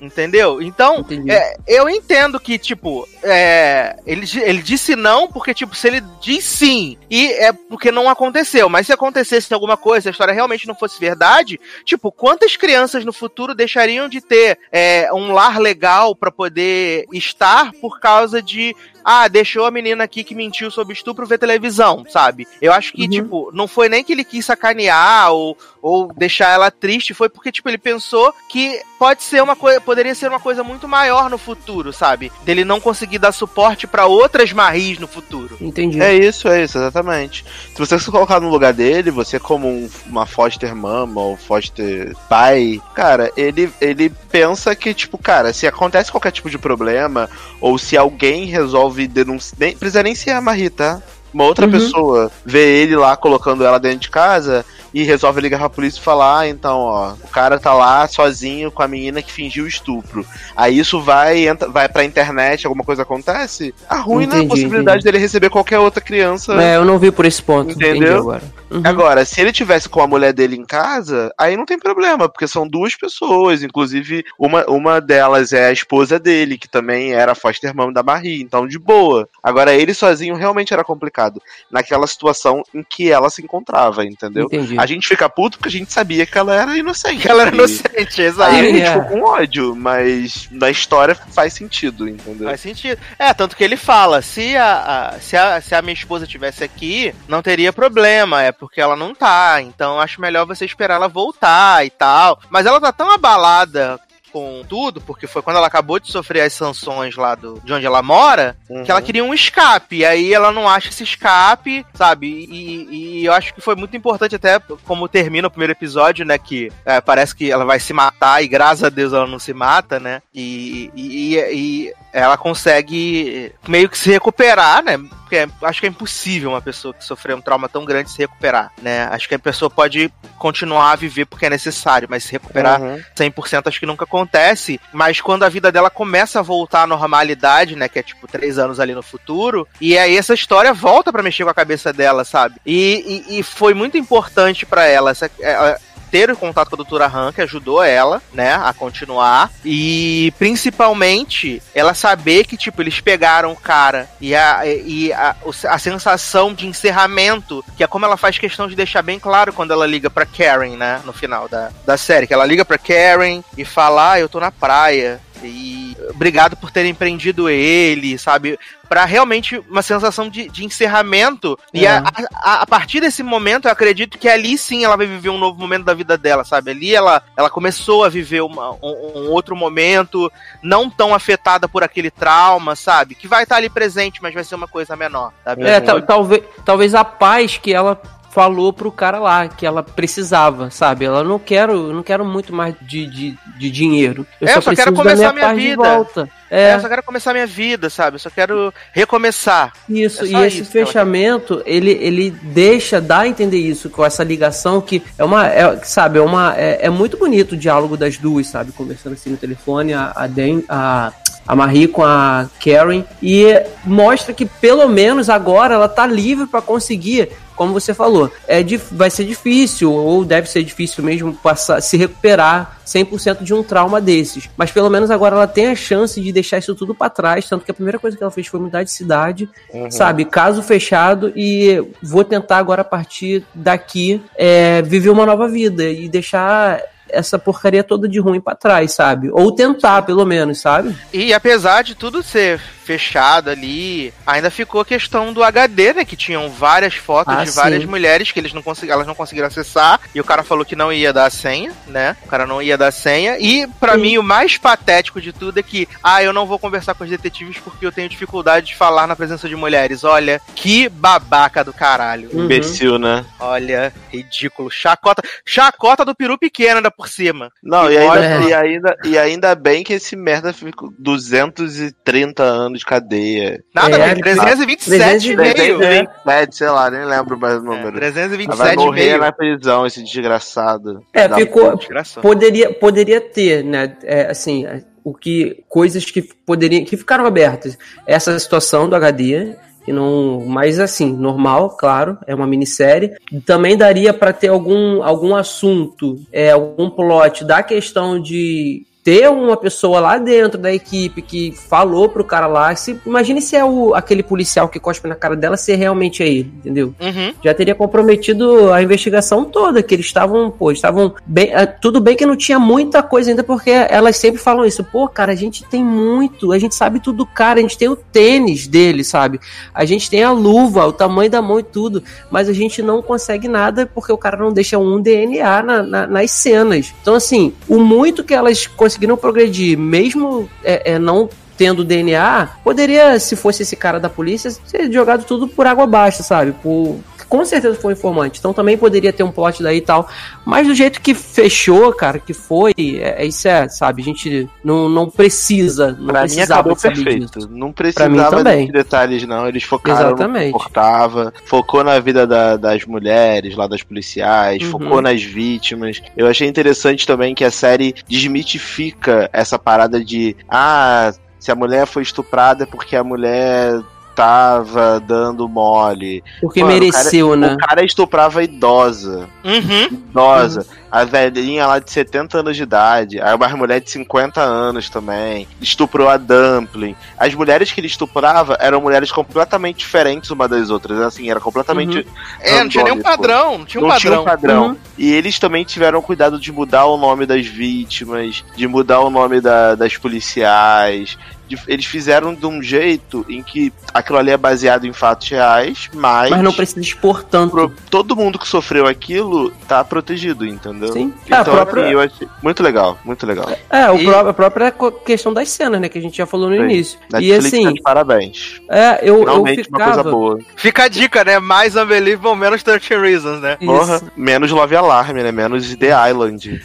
Entendeu? Então, é, eu entendo que, tipo, é, ele, ele disse não porque, tipo, se ele diz sim, e é porque não aconteceu, mas se acontecesse alguma coisa, se a história realmente não fosse verdade, tipo, quantas crianças no futuro deixariam de ter é, um lar legal pra poder estar por causa de ah, deixou a menina aqui que mentiu sobre estupro ver televisão, sabe? Eu acho que, Uhum. tipo, não foi nem que ele quis sacanear ou, ou deixar ela triste, foi porque, tipo, ele pensou que pode ser uma coisa, poderia ser uma coisa muito maior no futuro, sabe? Dele não conseguir dar suporte pra outras Maris no futuro. Entendi. É isso, é isso, exatamente. Se você se colocar no lugar dele, você como um- uma foster mama ou foster pai, cara, ele, ele pensa que, tipo, cara, se acontece qualquer tipo de problema, ou se alguém resolve denunciar, nem precisa nem ser a Marie, tá? Uma outra Uhum. pessoa vê ele lá colocando ela dentro de casa e resolve ligar pra polícia e falar, ah, então, ó, o cara tá lá sozinho com a menina que fingiu estupro. Aí isso vai, entra, vai pra internet, alguma coisa acontece, arruina Entendi, a possibilidade dele receber qualquer outra criança. É, eu não vi por esse ponto. Entendeu? Entendi agora. Uhum. Agora, se ele tivesse com a mulher dele em casa, aí não tem problema, porque são duas pessoas, inclusive uma, uma delas é a esposa dele, que também era foster mom da Marie, então de boa. Agora, ele sozinho realmente era complicado, naquela situação em que ela se encontrava, entendeu? Entendi. A gente fica puto porque a gente sabia que ela era inocente. Que ela era E- inocente, exato. Aí a gente é. ficou com ódio, mas na história faz sentido, entendeu? Faz sentido. É, tanto que ele fala, se a, a- se a, se a minha esposa tivesse aqui, não teria problema, é porque ela não tá. Então acho melhor você esperar ela voltar e tal. Mas ela tá tão abalada com tudo, porque foi quando ela acabou de sofrer as sanções lá do, de onde ela mora, Uhum. que ela queria um escape. E aí ela não acha esse escape, sabe? E, e eu acho que foi muito importante, até como termina o primeiro episódio, né? Que é, parece que ela vai se matar e graças a Deus ela não se mata, né? E, e, e ela consegue meio que se recuperar, né? Porque é- acho que é impossível uma pessoa que sofreu um trauma tão grande se recuperar, né? Acho que a pessoa pode continuar a viver porque é necessário, mas se recuperar Uhum. 100% acho que nunca acontece, mas quando a vida dela começa a voltar à normalidade, né, que é tipo três anos ali no futuro, e aí essa história volta pra mexer com a cabeça dela, sabe? E, e, e foi muito importante pra ela essa, ela ter o contato com a doutora Han, que ajudou ela, né, a continuar, e principalmente ela saber que, tipo, eles pegaram o cara e a, e a, a sensação de encerramento, que é como ela faz questão de deixar bem claro quando ela liga pra Karen, né, no final da, da série, que ela liga pra Karen e fala, ah, eu tô na praia, e obrigado por terem prendido ele, sabe? Pra realmente uma sensação de, de encerramento. E É. a, a, a partir desse momento, eu acredito que ali sim ela vai viver um novo momento da vida dela, sabe? Ali ela, ela começou a viver uma- um, um outro momento, não tão afetada por aquele trauma, sabe? Que vai estar ali presente, mas vai ser uma coisa menor, sabe? É, tal- talvez, talvez a paz que ela falou pro cara lá, que ela precisava, sabe? Ela não quero, não quero muito mais de, de, de dinheiro. Eu É, só, eu só quero começar minha minha vida. volta. É, É, eu só quero começar minha vida, sabe? Eu só quero recomeçar. Isso, É e esse isso fechamento, ele, ele deixa, dá a entender isso, com essa ligação que é uma, é, sabe, é uma, é, é muito bonito o diálogo das duas, sabe, conversando assim no telefone, a, a, Dan, a, a Marie com a Karen, e mostra que pelo menos agora ela tá livre para conseguir como você falou, é vai ser difícil, ou deve ser difícil mesmo, passar, se recuperar 100% de um trauma desses. Mas pelo menos agora ela tem a chance de deixar isso tudo pra trás. Tanto que a primeira coisa que ela fez foi mudar de cidade, sabe? Caso fechado, e vou tentar agora a partir daqui é, viver uma nova vida e deixar essa porcaria toda de ruim pra trás, sabe? Ou tentar, pelo menos, sabe? E apesar de tudo ser fechado ali, ainda ficou a questão do HD, né? Que tinham várias fotos Ah, de várias sim. mulheres que eles não consegui- elas não conseguiram acessar. E o cara falou que não ia dar a senha, né? O cara não ia dar a senha. E pra Sim. mim o mais patético de tudo é que, ah, eu não vou conversar com os detetives porque eu tenho dificuldade de falar na presença de mulheres. Olha, que babaca do caralho. Uhum. Imbecil, né? Olha, ridículo. Chacota, chacota do peru pequeno por cima. Não, E e ainda, e, ainda, e ainda bem que esse merda ficou 230 anos de cadeia. Nada, É, velho, 327 e 320, meio. 327, sei lá, nem lembro mais o É, número. Vai 327 e morrer meio. na prisão, esse desgraçado. É, Dá- ficou. Poderia, poderia ter, né? É, assim, é, o que. Coisas que poderiam. que ficaram abertas. Essa situação do HD. Que não, mas assim, normal, claro, é uma minissérie. Também daria para ter algum, algum assunto, é, algum plot da questão de ter uma pessoa lá dentro da equipe que falou pro cara lá. Se, imagine se é o, aquele policial que cospe na cara dela, se realmente é ele, entendeu? Uhum. já teria comprometido a investigação toda, que eles estavam, pô, estavam bem, ah, tudo bem que não tinha muita coisa ainda, porque elas sempre falam isso, pô, cara, a gente tem muito, a gente sabe tudo do cara, a gente tem o tênis dele, sabe? A gente tem a luva, o tamanho da mão e tudo, mas a gente não consegue nada porque o cara não deixa um DNA na- na- nas cenas. Então, assim, o muito que elas conseguiram progredir, mesmo é, é, não tendo DNA, poderia, se fosse esse cara da polícia, ser jogado tudo por água abaixo, sabe? Por, com certeza foi informante. Então também poderia ter um plot daí e tal. Mas do jeito que fechou, cara, que foi, é, é isso é, sabe? A gente não, não precisa, não Pra mim acabou perfeito. disso. Não precisava de detalhes, não. Eles focaram Exatamente. no que importava. Focou na vida da- das mulheres, lá das policiais, Uhum. focou nas vítimas. Eu achei interessante também que a série desmitifica essa parada de ah, se a mulher foi estuprada é porque a mulher tava dando mole. Porque Mano, mereceu, né? O cara estuprava a idosa. Uhum. Idosa. A velhinha lá de 70 anos de idade. Aí uma mulher de 50 anos também. Estuprou a Dumpling. As mulheres que ele estuprava eram mulheres completamente diferentes uma das outras. Assim, era completamente. É, não tinha nenhum padrão, não tinha um não padrão. tinha um padrão. Uhum. E eles também tiveram cuidado de mudar o nome das vítimas, de mudar o nome da- das policiais. De- eles fizeram de um jeito em que aquilo ali é baseado em fatos reais, mas, Mas não precisa expor tanto. pro- todo mundo que sofreu aquilo tá protegido, entendeu? Sim. É, a Então, própria- assim, eu achei muito legal, muito legal. É, o E- pró- a própria questão das cenas, né? Que a gente já falou no Sim. início. E Netflix tá assim, de parabéns. é, eu, eu Finalmente uma coisa ficava. boa. Fica a dica, né? Mais Unbelievable, menos 13 Reasons, né? Isso. Porra, menos Love Alarm, né? Menos The Island.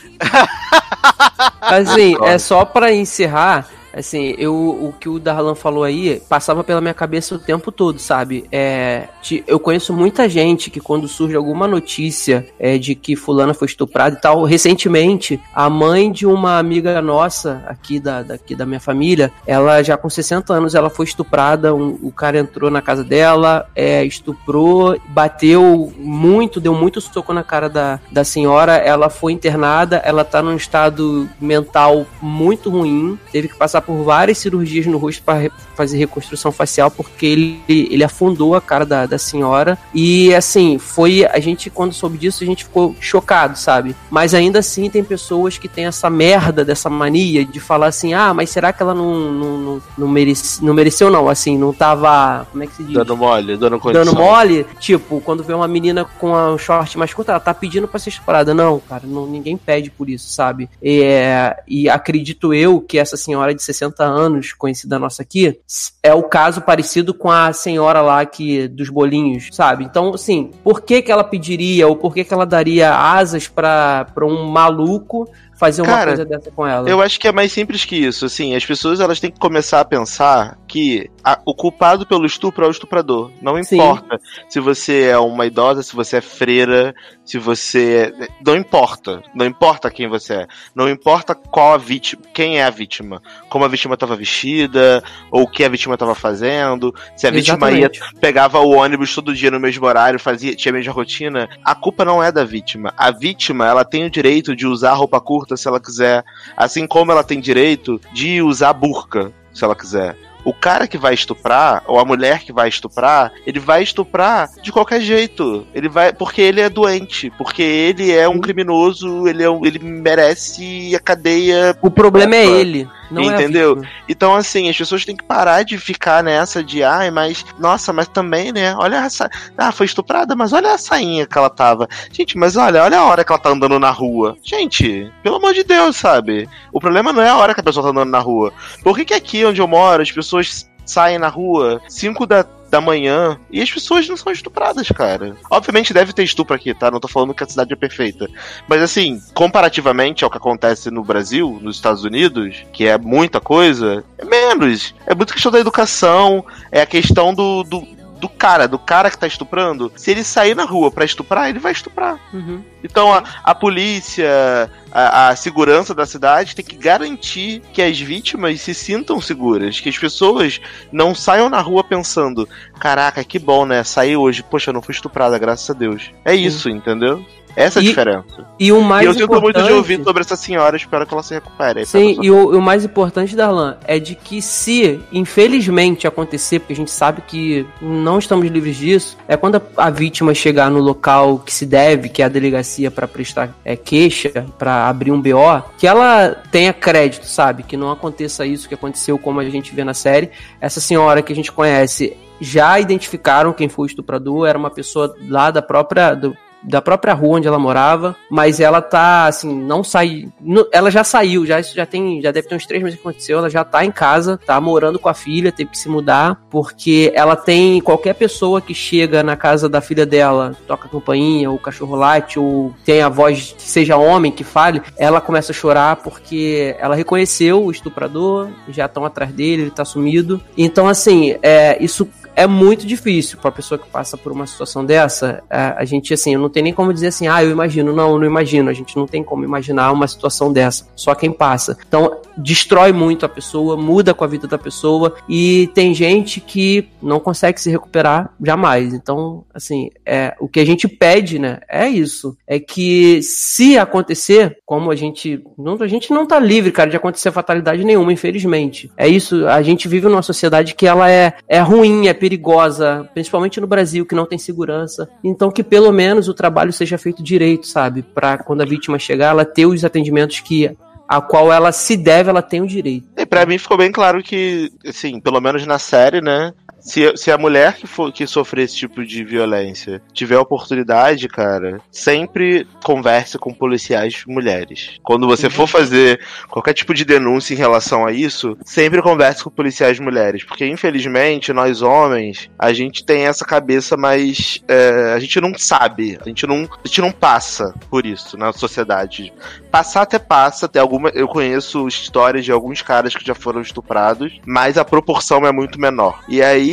Assim, é só pra encerrar. Assim, eu, o que o Darlan falou aí passava pela minha cabeça o tempo todo, sabe? É, ti- eu conheço muita gente que quando surge alguma notícia é, de que fulana foi estuprada e tal, recentemente, a mãe de uma amiga nossa aqui da, daqui da minha família, ela já com 60 anos, ela foi estuprada, um- o cara entrou na casa dela, é, estuprou, bateu muito, deu muito soco na cara da, da senhora, ela foi internada, ela tá num estado mental muito ruim, teve que passar por várias cirurgias no rosto para fazer reconstrução facial, porque ele, ele afundou a cara da, da senhora, e assim, foi, a gente quando soube disso, a gente ficou chocado, sabe? Mas ainda assim tem pessoas que têm essa merda dessa mania de falar assim, ah, mas será que ela não, não, não, não, merece, não mereceu não, assim, não tava, como é que se diz? Dando mole, dando condição. dando mole, tipo, quando vê uma menina com um short mais curto, ela tá pedindo pra ser estuprada. Não, cara, não, ninguém pede por isso, sabe? É, e acredito eu que essa senhora de 60 anos, conhecida nossa aqui, é o caso parecido com a senhora lá que dos bolinhos, sabe? Então, assim, por que que ela pediria ou por que que ela daria asas pra um maluco fazer uma Cara, coisa dessa com ela? Eu acho que é mais simples que isso. Assim, as pessoas elas têm que começar a pensar que a- o culpado pelo estupro é o estuprador. Não Sim. importa se você é uma idosa, se você é freira, se você. Não importa. Não importa quem você é. Não importa qual a vítima, quem é a vítima. Como a vítima estava vestida, ou o que a vítima estava fazendo. Se a vítima ia pegava o ônibus todo dia no mesmo horário, fazia, tinha a mesma rotina. A culpa não é da vítima. A vítima, ela tem o direito de usar roupa curta se ela quiser, assim como ela tem direito de usar burca se ela quiser. o cara que vai estuprar, ou a mulher que vai estuprar, ele vai estuprar de qualquer jeito. Ele vai. Porque ele é doente. Porque ele é um criminoso, ele, é um, ele merece a cadeia. O problema é ele. Não entendeu? É a vítima. Então, assim, as pessoas têm que parar de ficar nessa de, ai, mas, nossa, mas também, né? Olha essa. Ah, foi estuprada, mas olha a sainha que ela tava. Gente, mas olha, olha a hora que ela tá andando na rua. Gente, pelo amor de Deus, sabe? O problema não é a hora que a pessoa tá andando na rua. Por que, que aqui onde eu moro as pessoas saem na rua 5 da, da manhã e as pessoas não são estupradas, cara? Obviamente deve ter estupro aqui, tá? Não tô falando que a cidade é perfeita. Mas assim, comparativamente ao que acontece no Brasil, nos Estados Unidos, que é muita coisa, é menos. É muito questão da educação, é a questão do, do do cara, do cara que tá estuprando, se ele sair na rua pra estuprar, ele vai estuprar. Uhum. Então a, a polícia, a, a segurança da cidade tem que garantir que as vítimas se sintam seguras, que as pessoas não saiam na rua pensando: caraca, que bom, né? Saí hoje, poxa, eu não fui estuprada, graças a Deus. É isso, entendeu? Essa é a E- diferença. E o mais e eu sinto muito de ouvir sobre essa senhora, espero que ela se recupere. Sim, e o, o mais importante, Darlan, é de que se, infelizmente, acontecer, porque a gente sabe que não estamos livres disso, é quando a, a vítima chegar no local que se deve, que é a delegacia para prestar é, queixa, para abrir um BO, que ela tenha crédito, sabe? Que não aconteça isso que aconteceu como a gente vê na série. Essa senhora que a gente conhece já identificaram quem foi o estuprador, era uma pessoa lá da própria. do- da própria rua onde ela morava, mas ela tá, assim, não sai. ela já saiu, já já tem. Já deve ter uns três meses que aconteceu. Ela já tá em casa, tá morando com a filha, teve que se mudar, porque ela tem. Qualquer pessoa que chega na casa da filha dela, toca campainha, ou cachorro late, ou tem a voz que seja homem que fale, ela começa a chorar porque ela reconheceu o estuprador, já estão atrás dele, ele tá sumido. Então, assim, é, isso é muito difícil para pessoa que passa por uma situação dessa. A, a gente, assim, não tem nem como dizer assim, ah, eu imagino. Não, eu não imagino. A gente não tem como imaginar uma situação dessa. Só quem passa. Então, destrói muito a pessoa, muda com a vida da pessoa. E tem gente que não consegue se recuperar jamais. Então, assim, é, o que a gente pede, né, é isso. É que se acontecer, como a gente. Não, a gente não tá livre, cara, de acontecer fatalidade nenhuma, infelizmente. É isso. A gente vive numa sociedade que ela é, é ruim, é perigosa, principalmente no Brasil, que não tem segurança. Então, que pelo menos o trabalho seja feito direito, sabe? Pra quando a vítima chegar, ela ter os atendimentos que. A qual ela se deve, ela tem o direito. E pra mim ficou bem claro que, assim, pelo menos na série, né? Se, se a mulher que, for, que sofrer esse tipo de violência tiver oportunidade, cara, sempre converse com policiais mulheres. Quando você for fazer qualquer tipo de denúncia em relação a isso, sempre converse com policiais mulheres. Porque, infelizmente, nós homens, a gente tem essa cabeça mais. é, a gente não sabe, a gente não, a gente não passa por isso na sociedade. Passar até passa, tem alguma. Eu conheço histórias de alguns caras que já foram estuprados, mas a proporção é muito menor. E aí,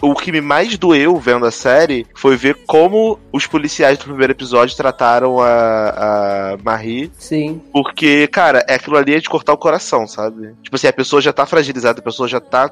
o que me mais doeu vendo a série foi ver como os policiais do primeiro episódio trataram a, a Marie. Sim. Porque, cara, é aquilo ali é de cortar o coração, sabe? Tipo assim, a pessoa já tá fragilizada, a pessoa já tá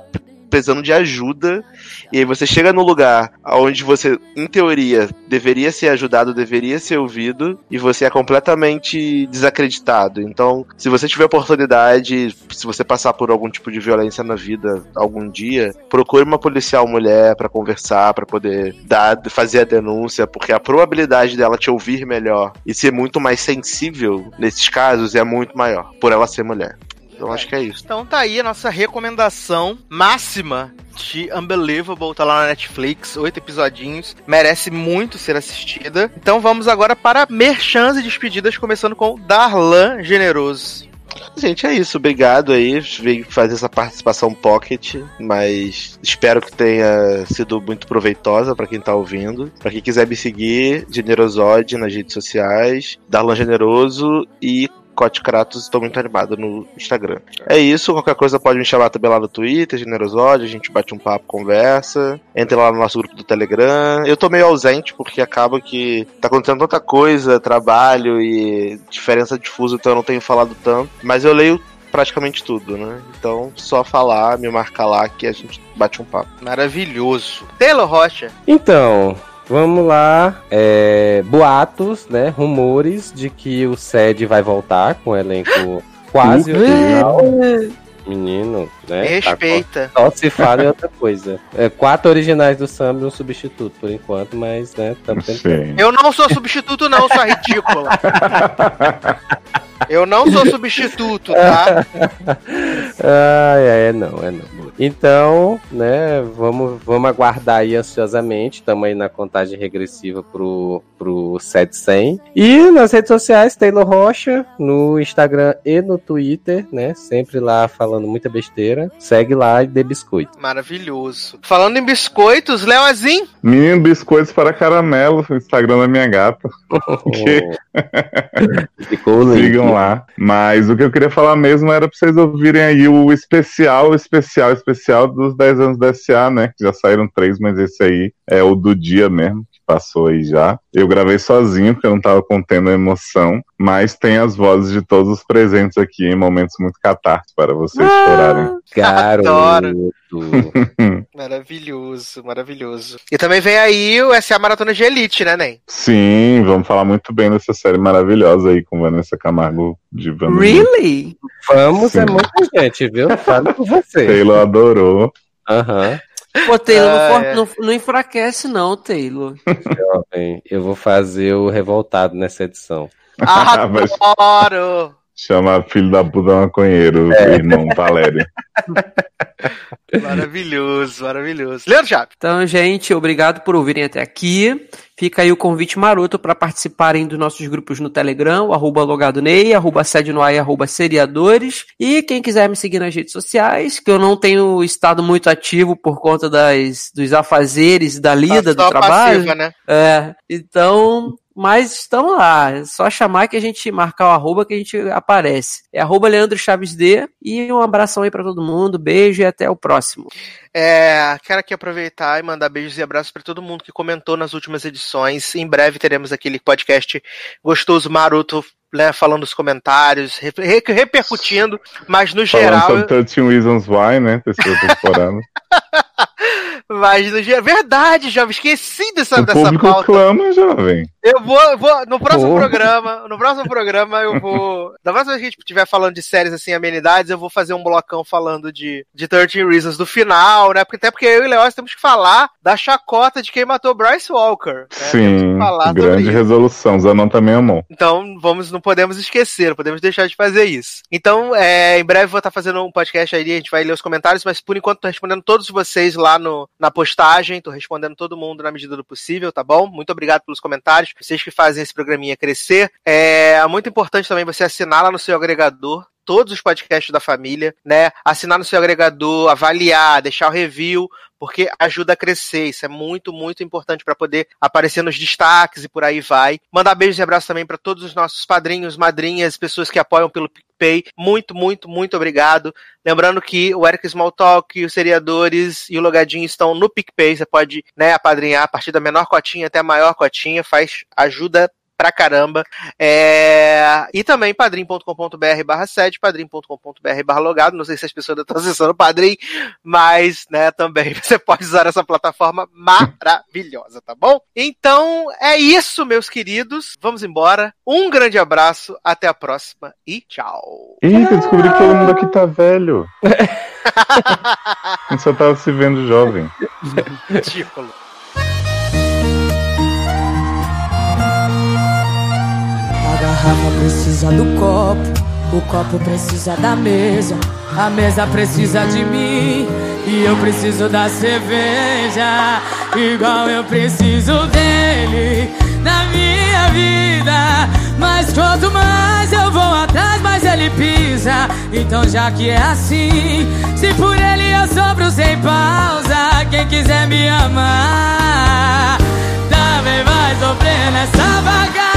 precisando de ajuda, e aí você chega no lugar onde você, em teoria, deveria ser ajudado, deveria ser ouvido, e você é completamente desacreditado. Então, se você tiver oportunidade, se você passar por algum tipo de violência na vida algum dia, procure uma policial mulher pra conversar, pra poder dar, fazer a denúncia, porque a probabilidade dela te ouvir melhor e ser muito mais sensível nesses casos é muito maior, por ela ser mulher. Eu acho que é isso. Então tá aí a nossa recomendação máxima de Unbelievable, tá lá na Netflix, oito episodinhos, merece muito ser assistida. Então vamos agora para merchans e despedidas, começando com Darlan Generoso. Gente, é isso. Obrigado aí. Veio fazer essa participação pocket, mas espero que tenha sido muito proveitosa pra quem tá ouvindo. Pra quem quiser me seguir, Generosode nas redes sociais, Darlan Generoso e Cote Kratos, estou muito animado no Instagram. É isso, qualquer coisa pode me chamar também lá no Twitter, Generosode, a gente bate um papo, conversa. Entre lá no nosso grupo do Telegram. Eu tô meio ausente porque acaba que tá acontecendo tanta coisa, trabalho e diferença de fuso, então eu não tenho falado tanto. Mas eu leio praticamente tudo, né? Então, só falar, me marcar lá que a gente bate um papo. Maravilhoso. Taylor Rocha. Então, vamos lá. É, boatos, né? Rumores de que o SED vai voltar com o elenco quase original. Menino, né? Me respeita. Só se fala em outra coisa. É, quatro originais do samba e um substituto, por enquanto, mas, né, estamos tentando. Eu não sou substituto, não, sua ridícula. Eu não sou substituto, tá? Ai, ai, é não, é não. Então, né, vamos, vamos aguardar aí ansiosamente. Estamos aí na contagem regressiva pro, pro 700. E nas redes sociais, Taylor Rocha, no Instagram e no Twitter, né? Sempre lá falando muita besteira. Segue lá e dê biscoito. Maravilhoso. Falando em biscoitos, Leozinho. Menino Biscoitos para Caramelo, o Instagram da minha gata. Que? Ficou lindo. Sigam lá. Mas o que eu queria falar mesmo era pra vocês ouvirem aí o especial, especial, especial dos 10 anos da SA, né? Que já saíram três, mas esse aí é o do dia mesmo, passou aí já. Eu gravei sozinho, porque eu não tava contendo a emoção, mas tem as vozes de todos os presentes aqui em momentos muito catárticos para vocês chorarem. Garoto. Maravilhoso, maravilhoso. E também vem aí o SA Maratona de Elite, né, Nen? Sim, vamos falar muito bem dessa série maravilhosa aí com Vanessa Camargo de Vanessa. Really? Vamos, é Sim. muita gente, viu? Fala por você. Taylor adorou. Aham. Pô, Taylor, não, Ah, for- é. não, não enfraquece, não, Taylor. Jovem, eu vou fazer o revoltado nessa edição. Mas Adoro! Chama filho da puta maconheiro, É. irmão Valério. Maravilhoso, maravilhoso. Leandro Chaves. Então, gente, obrigado por ouvirem até aqui. Fica aí o convite maroto para participarem dos nossos grupos no Telegram, o arroba logadonei, arroba sede no ar e arroba seriadores. E quem quiser me seguir nas redes sociais, que eu não tenho estado muito ativo por conta das, dos afazeres da lida Tá do trabalho. passiva, né? É, então, mas estamos lá. É só chamar que a gente marcar o arroba que a gente aparece. É arroba Leandro Chaves D. E um abração aí pra todo mundo. Beijo e até o próximo. É, quero aqui aproveitar e mandar beijos e abraços para todo mundo que comentou nas últimas edições. Em breve teremos aquele podcast gostoso, maroto, né, falando os comentários, re- re- repercutindo, mas no Falando geral. sobre 13 Reasons Why, né? Terceira temporada. Mas no geral. Verdade, jovem, esqueci dessa, o dessa público pauta. clama, jovem. Eu vou, eu vou no próximo Pô. programa, no próximo programa eu vou, da próxima vez que a gente estiver falando de séries assim, amenidades, eu vou fazer um blocão falando de, de 13 Reasons do final, né? Porque até porque eu e o Leoz temos que falar da chacota de quem matou Bryce Walker. Né? Sim, grande resolução. Zanon também amou. Então, vamos, não podemos esquecer, não podemos deixar de fazer isso. Então, é, em breve vou estar fazendo um podcast aí, a gente vai ler os comentários, mas por enquanto tô respondendo todos vocês lá no, na postagem, tô respondendo todo mundo na medida do possível, tá bom? Muito obrigado pelos comentários, vocês que fazem esse programinha crescer. É muito importante também você assinar lá no seu agregador todos os podcasts da família, né? Assinar no seu agregador, avaliar, deixar o review, porque ajuda a crescer. Isso é muito, muito importante para poder aparecer nos destaques e por aí vai. Mandar beijos e abraços também para todos os nossos padrinhos, madrinhas, pessoas que apoiam pelo PicPay. Muito, muito, muito obrigado. Lembrando que o Eric Smalltalk, os seriadores e o Logadinho estão no PicPay. Você pode né, apadrinhar a partir da menor cotinha até a maior cotinha. Faz ajuda pra caramba. É... E também padrim.com.br barra 7, padrim.com.br barra logado. Não sei se as pessoas estão acessando o Padrim, mas né, também você pode usar essa plataforma maravilhosa, tá bom? Então é isso, meus queridos. Vamos embora. Um grande abraço, até a próxima e tchau. Eita, descobri que todo mundo aqui tá velho. A gente só tava se vendo jovem. Ridículo. Garrafa precisa do copo, o copo precisa da mesa, a mesa precisa de mim e eu preciso da cerveja, igual eu preciso dele na minha vida. Mas quanto mais eu vou atrás, mais ele pisa. Então já que é assim, se por ele eu sobro sem pausa, quem quiser me amar também vai sofrer nessa bagaça.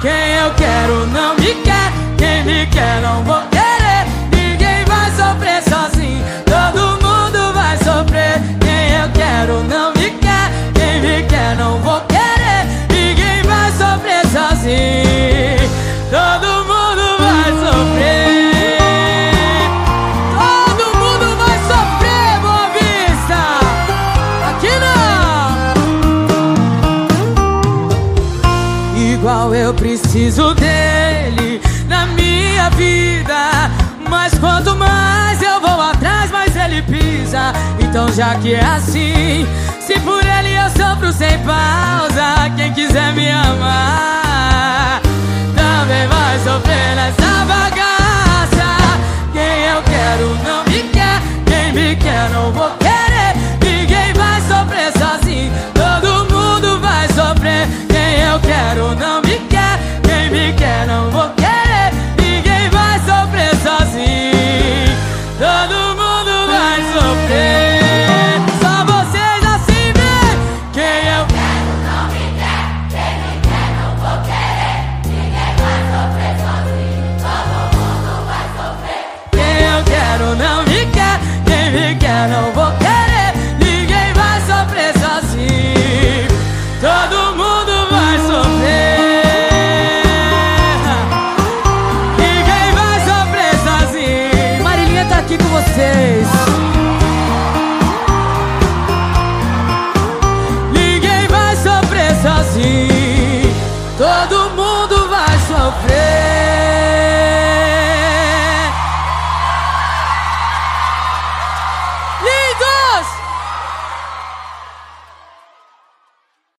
Quem eu quero não me quer, quem me quer não vou querer. Ninguém vai sofrer sozinho, todo mundo vai sofrer. Quem eu quero não me quer, quem me quer não vou querer. Ninguém vai sofrer sozinho, já que é assim, se por ele eu sofro sem pausa, quem quiser me amar também vai sofrer nessa bagaça. Quem eu quero não me quer, quem me quer não vou querer. Ninguém vai sofrer sozinho, todo mundo vai sofrer. Quem eu quero não me quer, quem me quer não vou querer.